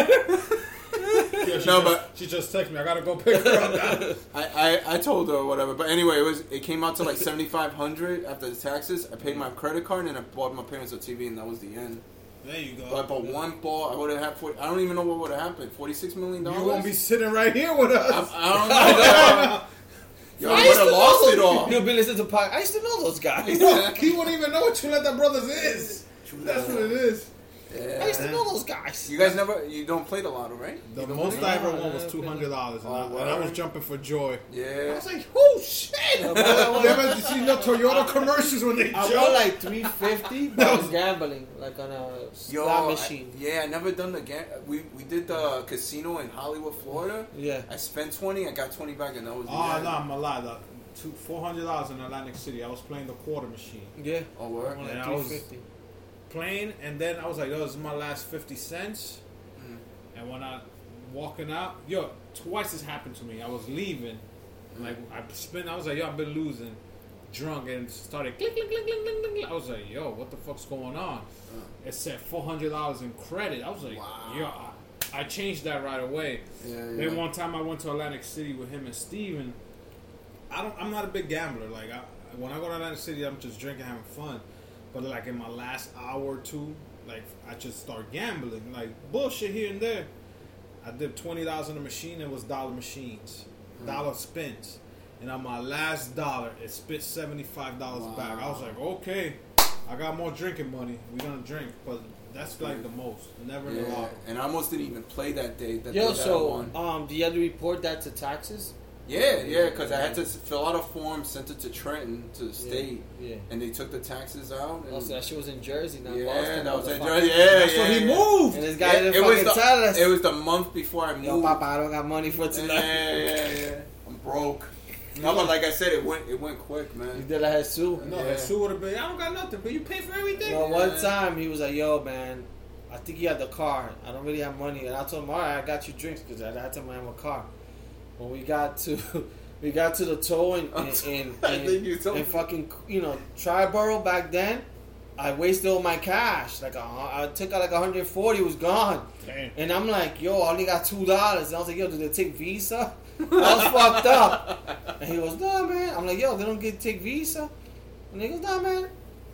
Speaker 3: Yeah, she
Speaker 4: No,
Speaker 3: just,
Speaker 4: but-
Speaker 3: she just texted me. I gotta go pick her up. now. <laughs>
Speaker 4: I, I, I told her whatever. But anyway, it was it came out to like seventy five hundred after the taxes. I paid my credit card and I bought my parents a TV, and that was the end.
Speaker 3: There you go.
Speaker 4: But but one ball, I would have had. 40, I don't even know what would have happened. Forty six million dollars.
Speaker 3: you won't be sitting right here with us.
Speaker 4: I don't <laughs> know. Yo, I would have lost it all.
Speaker 1: He'll be listening to podcast. I used to know those guys.
Speaker 3: he won't even know what Chuleta Brothers is. That's what it is.
Speaker 1: I used to know those guys.
Speaker 4: You guys never, you don't play the lotto, right?
Speaker 3: The most? I ever won was two hundred dollars, and,
Speaker 4: Oh,
Speaker 3: I- and I was
Speaker 4: word.
Speaker 3: jumping for joy. Yeah. I
Speaker 4: Yeah.
Speaker 3: was like, "Oh shit!" <laughs> Never seen no Toyota commercials when they
Speaker 1: I
Speaker 3: jump.
Speaker 1: won like 350 but I was gambling, like on a
Speaker 4: Yo,
Speaker 1: slot
Speaker 4: I-
Speaker 1: machine.
Speaker 4: yeah, I never done the game. We we did the casino in Hollywood, Florida.
Speaker 1: Yeah.
Speaker 4: I spent twenty. I got twenty back, and that was the
Speaker 3: Oh
Speaker 4: end.
Speaker 3: no, I'm a lie. The two four hundred dollars in Atlantic City. I was playing the quarter machine,
Speaker 1: Yeah.
Speaker 4: Oh,
Speaker 1: I
Speaker 4: word.
Speaker 1: won like
Speaker 3: Yeah, I was-
Speaker 1: 350.
Speaker 3: Playing, and then I was like, "Oh, this is my last fifty cents."
Speaker 4: Mm.
Speaker 3: And when I walking out, yo, twice this happened to me. I was leaving, like I spent. I was like, yo, I've been losing, drunk, and started click click click click click click. I was like, yo, what the fuck's going on? It said four hundred dollars in credit. I was like,
Speaker 4: Wow.
Speaker 3: yo, I, I changed that right away.
Speaker 4: Yeah, yeah.
Speaker 3: Then one time I went to Atlantic City with him and Steven. I don't. I'm not a big gambler. Like I, when I go to Atlantic City, I'm just drinking, having fun. But like in my last hour or two, like I just start gambling, like bullshit here and there. I did twenty dollars in the machine. It was dollar machines, dollar spins, and on my last dollar, it spit seventy five dollars back. I was like, okay, I got more drinking money. We gonna drink, but that's like the most. Never in the
Speaker 4: Yeah, and I almost didn't even play that day. That
Speaker 1: Yo,
Speaker 4: day that I
Speaker 1: so
Speaker 4: won.
Speaker 1: um, do you have to report that to taxes?
Speaker 4: Yeah, yeah, because I had to fill out a form, sent it to Trenton, to the state,
Speaker 1: Yeah.
Speaker 4: and they took the taxes out. Oh, and
Speaker 1: Also, that shit was in Jersey, not
Speaker 4: yeah,
Speaker 1: Boston.
Speaker 4: that was in. Jersey. Yeah,
Speaker 3: That's
Speaker 4: yeah,
Speaker 3: he moved.
Speaker 1: And this guy
Speaker 4: Yeah,
Speaker 1: didn't
Speaker 4: it was
Speaker 1: fucking
Speaker 4: the
Speaker 1: tell us.
Speaker 4: it was the month before I moved.
Speaker 1: Yo, Papa, I don't got money for
Speaker 4: yeah,
Speaker 1: tonight.
Speaker 4: yeah, yeah. <laughs> I'm broke. No, but like I said, it went it went quick, man.
Speaker 1: You
Speaker 4: man.
Speaker 1: did a Jesus.
Speaker 3: No,
Speaker 4: Yeah.
Speaker 3: that Sue would have been. I don't got nothing, but you pay for everything.
Speaker 1: Well, one
Speaker 4: Yeah.
Speaker 1: time he was like, "Yo, man, I think you had the car. I don't really have money." And I told him, "All right, I got you drinks because at that time I have a car." When we got to, <laughs> we got to the toll and in, in, <laughs>
Speaker 4: I think you told
Speaker 1: in
Speaker 4: me.
Speaker 1: fucking you know Triborough back then. I wasted all my cash. Like a, I took out like 140, it was gone.
Speaker 3: Damn.
Speaker 1: And I'm like, yo, I only got two dollars. And I was like, yo, do they take Visa? <laughs> I was fucked up. And he goes, no, man. I'm like, yo, they don't get take Visa. And he goes, no, man.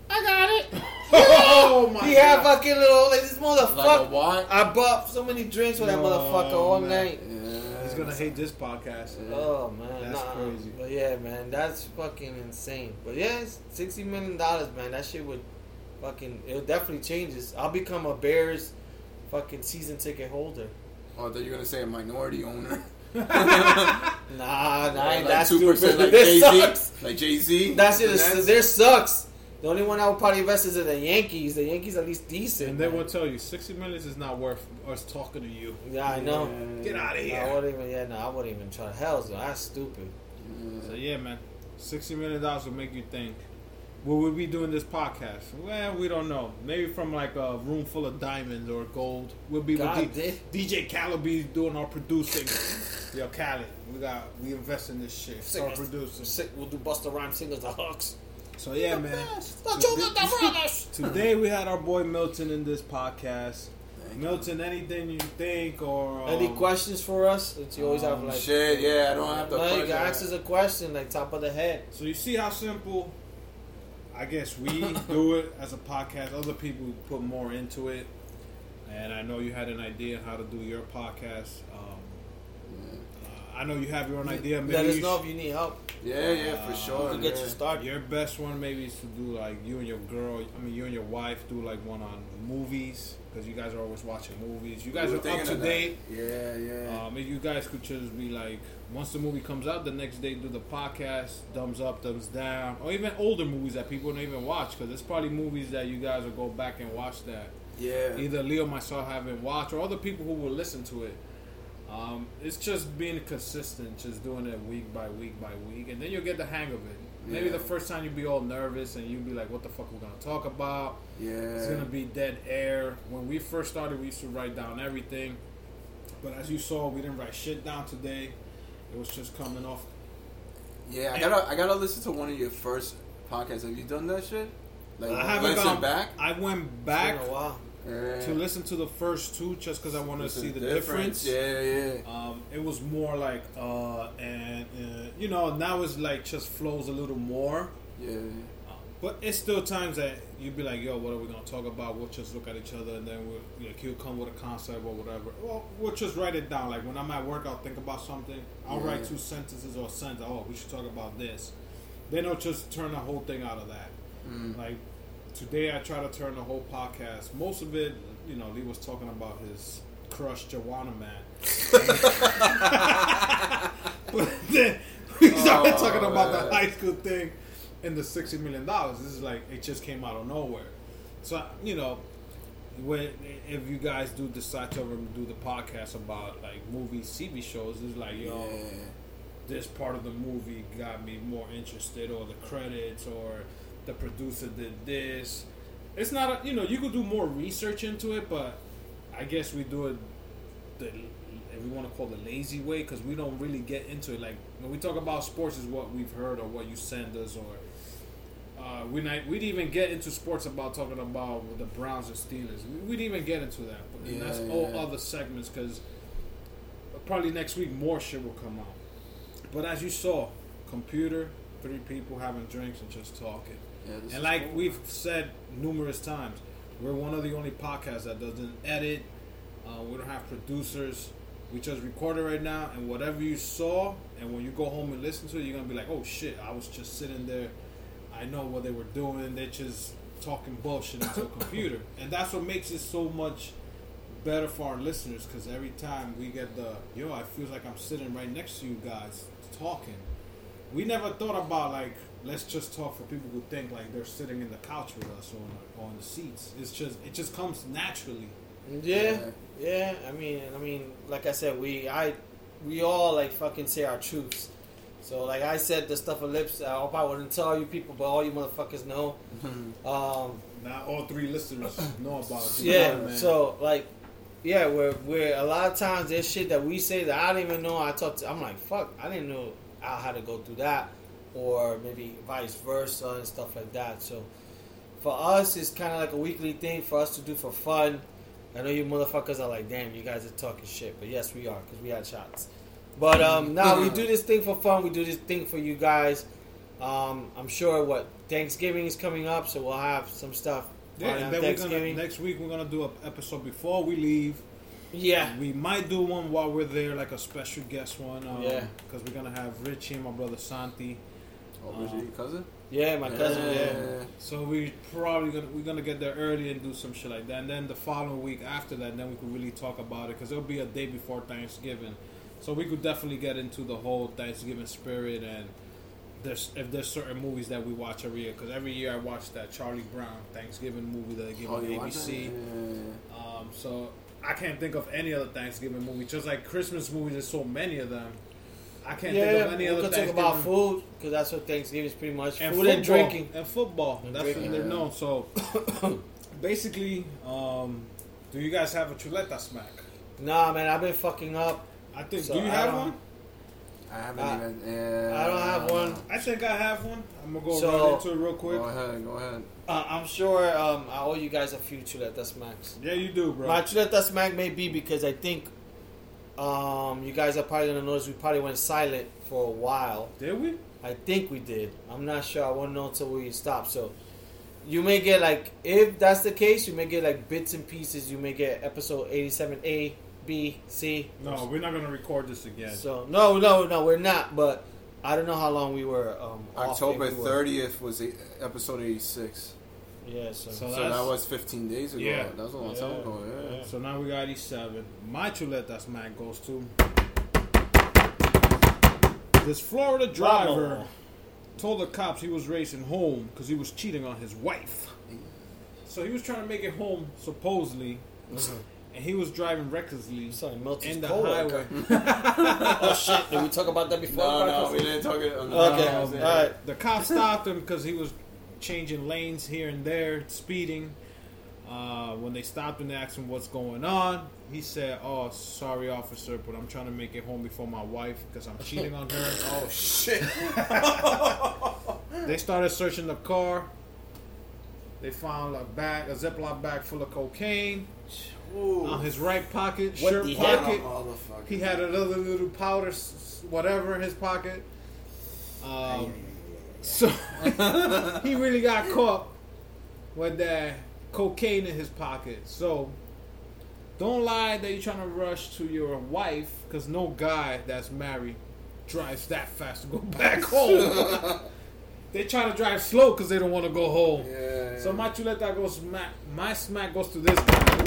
Speaker 1: I got it.
Speaker 3: Oh my god.
Speaker 1: He had fucking little like this
Speaker 4: Like a
Speaker 1: motherfucker.
Speaker 4: what?
Speaker 1: I bought so many drinks with that
Speaker 3: No,
Speaker 1: motherfucker all
Speaker 3: man.
Speaker 1: night.
Speaker 4: Yeah.
Speaker 3: He's gonna hate this podcast.
Speaker 1: Oh man,
Speaker 3: That's
Speaker 1: nah.
Speaker 3: crazy.
Speaker 1: But yeah, man, that's fucking insane. But yeah, it's sixty million dollars, man. That shit would fucking it'll definitely changes. I'll become a Bears fucking season ticket holder.
Speaker 4: Oh, I thought you were gonna say a minority owner. <laughs>
Speaker 1: Nah, nah,
Speaker 4: like
Speaker 1: that's
Speaker 4: two percent, like
Speaker 1: this
Speaker 4: Jay
Speaker 1: sucks.
Speaker 4: Z, like Jay Z.
Speaker 1: That shit is this sucks. The only one I would probably invest is in the Yankees. The Yankees at least decent.
Speaker 3: And they
Speaker 1: man.
Speaker 3: will tell you sixty minutes is not worth us talking to you.
Speaker 1: Yeah, I know.
Speaker 3: Get out of here.
Speaker 1: I wouldn't even. Yeah, no, I wouldn't even try. Hell, so that's stupid.
Speaker 3: So yeah, man, sixty million dollars will make you think. Will we be doing this podcast? Well, we don't know. Maybe from like a room full of diamonds or gold. We'll be
Speaker 1: God
Speaker 3: with D- DJ Calabi doing our producing. Yo, Cali, we got we invest in this shit. Start producing.
Speaker 1: Sick. We'll do Busta Rhyme singles, the hooks.
Speaker 3: So yeah, man.
Speaker 1: The Jonas, the brothers.
Speaker 3: Today we had our boy Milton in this podcast. Milton, anything you think or um,
Speaker 1: Any questions for us? That you always have
Speaker 3: um,
Speaker 1: like.
Speaker 4: Shit, yeah, I don't have to.
Speaker 1: Like, you can ask us a question, like top of the head.
Speaker 3: So you see how simple. I guess we <laughs> do it as a podcast. Other people put more into it, and I know you had an idea how to do your podcast. Um, I know you have your own idea. Maybe
Speaker 1: Let us
Speaker 3: you
Speaker 1: know if you need help.
Speaker 4: Yeah, yeah, for
Speaker 3: Uh,
Speaker 4: sure.
Speaker 1: We'll get
Speaker 4: yeah.
Speaker 1: you started.
Speaker 3: Your best one maybe is to do like you and your girl. I mean, you and your wife do like one on movies because you guys are always watching movies. You guys
Speaker 4: We were
Speaker 3: are up to date.
Speaker 4: Yeah, yeah.
Speaker 3: Um, if you guys could just be like, once the movie comes out, the next day do the podcast, thumbs up, thumbs down, or even older movies that people don't even watch because it's probably movies that you guys will go back and watch that
Speaker 4: yeah.
Speaker 3: either Leo myself haven't watched, or other people who will listen to it. Um, it's just being consistent, just doing it week by week by week, and then you'll get the hang of it. Maybe the first time you'll be all nervous and you'll be like, "What the fuck are we gonna talk about?"
Speaker 4: Yeah.
Speaker 3: It's gonna be dead air. When we first started, we used to write down everything, but as you saw, we didn't write shit down today. It was just coming off.
Speaker 4: Yeah, I gotta, I gotta listen to one of your first podcasts. Have you done that shit? Like,
Speaker 3: I haven't gone
Speaker 4: back.
Speaker 3: I went back
Speaker 1: a while.
Speaker 4: Yeah.
Speaker 3: to listen to the first two just because I want to see the difference.
Speaker 4: Yeah, yeah.
Speaker 3: Um, it was more like, uh, and uh, you know, now it's like just flows a little more.
Speaker 4: Yeah.
Speaker 3: Uh, But it's still times that you'd be like, yo, what are we gonna talk about? We'll just look at each other and then we'll like he'll come with a concept or whatever. Well, we'll just write it down. Like when I'm at work, I'll think about something. I'll
Speaker 4: Yeah.
Speaker 3: write two sentences or a sentence. Oh, we should talk about this. Then I'll just turn the whole thing out of that.
Speaker 4: Mm.
Speaker 3: Like today, I try to turn the whole podcast. Most of it, you know, Lee was talking about his crush, Juwanaman. but then we started
Speaker 4: Oh,
Speaker 3: talking about the high school thing and the sixty million dollars. This is like it just came out of nowhere. So you know, when if you guys do decide to ever do the podcast about like movies, TV shows, it's like yo,
Speaker 4: Yeah.
Speaker 3: this part of the movie got me more interested, or the credits, or the producer did this. It's not, a, you know, you could do more research into it, but I guess we do it the if we want to call it the lazy way because we don't really get into it. Like when we talk about sports, is what we've heard or what you send us, or uh, we not we'd even get into sports about talking about the Browns and Steelers. We, we'd even get into that, but
Speaker 4: Yeah,
Speaker 3: that's
Speaker 4: yeah,
Speaker 3: all other segments because probably next week more shit will come out. But as you saw, computer, three people having drinks and just talking.
Speaker 4: Yeah,
Speaker 3: And like
Speaker 4: cool.
Speaker 3: we've said numerous times, we're one of the only podcasts that doesn't edit. Uh, we don't have producers. We just record it right now, and whatever you saw, and when you go home and listen to it, you're gonna be like, "Oh shit! I was just sitting there. I know what they were doing. They're just talking bullshit into a <coughs> computer." And that's what makes it so much better for our listeners, because every time we get the yo, I feel like I'm sitting right next to you guys talking we never thought about like let's just talk for people who think like they're sitting in the couch with us or, or in the seats. It's just it just comes naturally.
Speaker 1: Yeah, yeah. I mean, I mean, like I said, we I we all like fucking say our truths. So like I said, the stuff of lips. I hope I wouldn't tell you people, but all you motherfuckers know. <laughs> Um,
Speaker 3: Now all three listeners know about it.
Speaker 1: yeah.
Speaker 3: man.
Speaker 1: So like, yeah, we're we're a lot of times there's shit that we say that I don't even know. I talk to. I'm like, fuck, I didn't know I had to go through that, or maybe vice versa and stuff like that. So for us, it's kind of like a weekly thing for us to do for fun. I know you motherfuckers are like, damn, you guys are talking shit, but yes, we are because we had shots. But um, now we do this thing for fun. We do this thing for you guys. Um, I'm sure what Thanksgiving is coming up, so we'll have some stuff
Speaker 3: yeah, and then we're gonna, next week we're gonna do an episode before we leave.
Speaker 1: yeah,
Speaker 3: We might do one while we're there, like a special guest one. Um,
Speaker 1: Yeah.
Speaker 3: Because we're gonna have Richie and my brother Santi.
Speaker 4: Oh, was your cousin?
Speaker 1: yeah, my cousin. Yeah, yeah.
Speaker 3: So we probably gonna we're gonna get there early and do some shit like that, and then the following week after that, then we could really talk about it because it'll be a day before Thanksgiving, so we could definitely get into the whole Thanksgiving spirit and there's if there's certain movies that we watch every year because every year I watch that Charlie Brown Thanksgiving movie that they give
Speaker 4: Oh,
Speaker 3: on? ABC.
Speaker 4: Yeah.
Speaker 3: Um, so I can't think of any other Thanksgiving movie. Just like Christmas movies, there's so many of them. I can't think
Speaker 1: yeah.
Speaker 3: of any
Speaker 1: We
Speaker 3: other
Speaker 1: could talk about food because that's what Thanksgiving is pretty much.
Speaker 3: and
Speaker 1: food
Speaker 3: football,
Speaker 1: and drinking.
Speaker 3: and football.
Speaker 1: And
Speaker 3: That's
Speaker 1: drinking.
Speaker 3: what they're known. So <coughs> basically, um, do you guys have a chuleta smack?
Speaker 1: Nah, man, I've been fucking up.
Speaker 3: I think.
Speaker 1: So
Speaker 3: do you
Speaker 1: I
Speaker 3: have one?
Speaker 4: I haven't
Speaker 1: I-
Speaker 4: even. Yeah,
Speaker 1: I don't have one.
Speaker 3: I think I have one. I'm gonna go
Speaker 1: So-
Speaker 3: right into it real quick.
Speaker 4: Go ahead, go ahead.
Speaker 1: Uh, I'm sure um, I owe you guys a few chuleta smacks.
Speaker 3: Yeah, you do, bro.
Speaker 1: My chuleta smack may be because I think um, you guys are probably gonna notice we probably went silent for a while.
Speaker 3: Did we?
Speaker 1: I think we did. I'm not sure. I won't know until we stop. So you may get like, if that's the case, you may get like bits and pieces. You may get episode 87 A, B, C.
Speaker 3: No, we're not gonna record this again.
Speaker 1: So no, no, no, we're not. But I don't know how long we were. Um,
Speaker 4: October
Speaker 1: if we were.
Speaker 4: 30th was a, episode 86.
Speaker 1: Yeah. So,
Speaker 3: So
Speaker 4: So that was 15 days ago.
Speaker 3: Yeah.
Speaker 4: That was a long
Speaker 1: Yeah.
Speaker 4: time ago, yeah.
Speaker 1: Yeah.
Speaker 3: So now we got these seven. My chuleta smack goes to this Florida driver
Speaker 1: Bravo.
Speaker 3: told the cops he was racing home because he was cheating on his wife. So he was trying to make it home supposedly, and he was driving recklessly
Speaker 1: Sorry, Milton's
Speaker 3: in the
Speaker 1: cold.
Speaker 3: highway. <laughs>
Speaker 1: oh shit! Did we talk about that before?
Speaker 4: No, no, we didn't talk it.
Speaker 1: Okay,
Speaker 3: Um,
Speaker 1: all right.
Speaker 3: The cop stopped him because he was changing lanes here and there, speeding. Uh, when they stopped and asked him what's going on, he said, "Oh, sorry, officer, but I'm trying to make it home before my wife because I'm cheating on her." <laughs>
Speaker 1: Oh shit!
Speaker 3: They started searching the car. They found a bag, a Ziploc bag full of cocaine on his right pocket,
Speaker 1: What
Speaker 3: shirt pocket. He had another little powder, whatever, in his pocket. Um, so <laughs> he really got caught with that cocaine in his pocket. So don't lie that you're trying to rush to your wife, because no guy that's married drives that fast to go <laughs> back home. <laughs> they try to drive slow because they don't want to go home.
Speaker 4: Yeah.
Speaker 3: So my chuleta goes smack. My smack goes to this guy.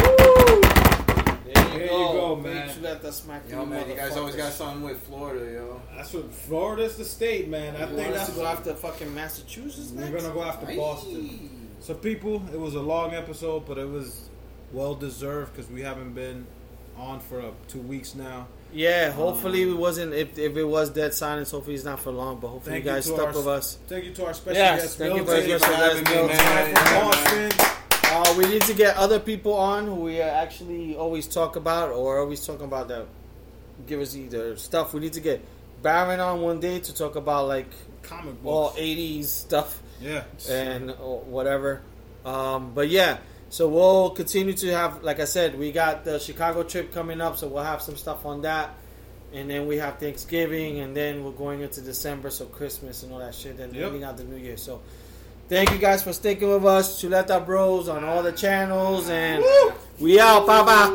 Speaker 1: There you
Speaker 3: There you
Speaker 1: go,
Speaker 3: go,
Speaker 1: Big
Speaker 3: man.
Speaker 1: Chuleta smack to
Speaker 4: Yo, man, you guys always got something with Florida, yo.
Speaker 3: That's what Florida's the state, man. I
Speaker 1: You
Speaker 3: think
Speaker 1: want us
Speaker 3: that's
Speaker 1: to go after fucking Massachusetts
Speaker 3: we're
Speaker 1: next?
Speaker 3: gonna go after Boston. So, people, it was a long episode, but it was well deserved because we haven't been on for uh, two weeks now.
Speaker 1: Yeah, hopefully
Speaker 3: Um,
Speaker 1: it wasn't. If, if it was dead silence, hopefully it's not for long. But hopefully you
Speaker 3: you
Speaker 1: guys
Speaker 3: to
Speaker 1: stuck
Speaker 3: our-
Speaker 1: with us.
Speaker 3: Thank you to our special
Speaker 1: Yes,
Speaker 3: guest,
Speaker 1: thank you
Speaker 3: Milton.
Speaker 1: very much
Speaker 4: for
Speaker 1: for
Speaker 4: having me, man.
Speaker 3: From
Speaker 4: Yeah,
Speaker 3: Boston.
Speaker 1: Uh, we need to get other people on who we actually always talk about or always talking about that give us either stuff. We need to get Baron on one day to talk about like
Speaker 3: Comic
Speaker 1: all 80s stuff
Speaker 3: yeah.
Speaker 1: and uh, whatever. Um, but yeah, so we'll continue to have, like I said, we got the Chicago trip coming up, so we'll have some stuff on that. And then we have Thanksgiving, and then we're going into December, so Christmas and all that shit, and
Speaker 3: Yep.
Speaker 1: ending out the New Year. So thank you guys for sticking with us, Chuleta Bros on all the channels, and we out, bye bye.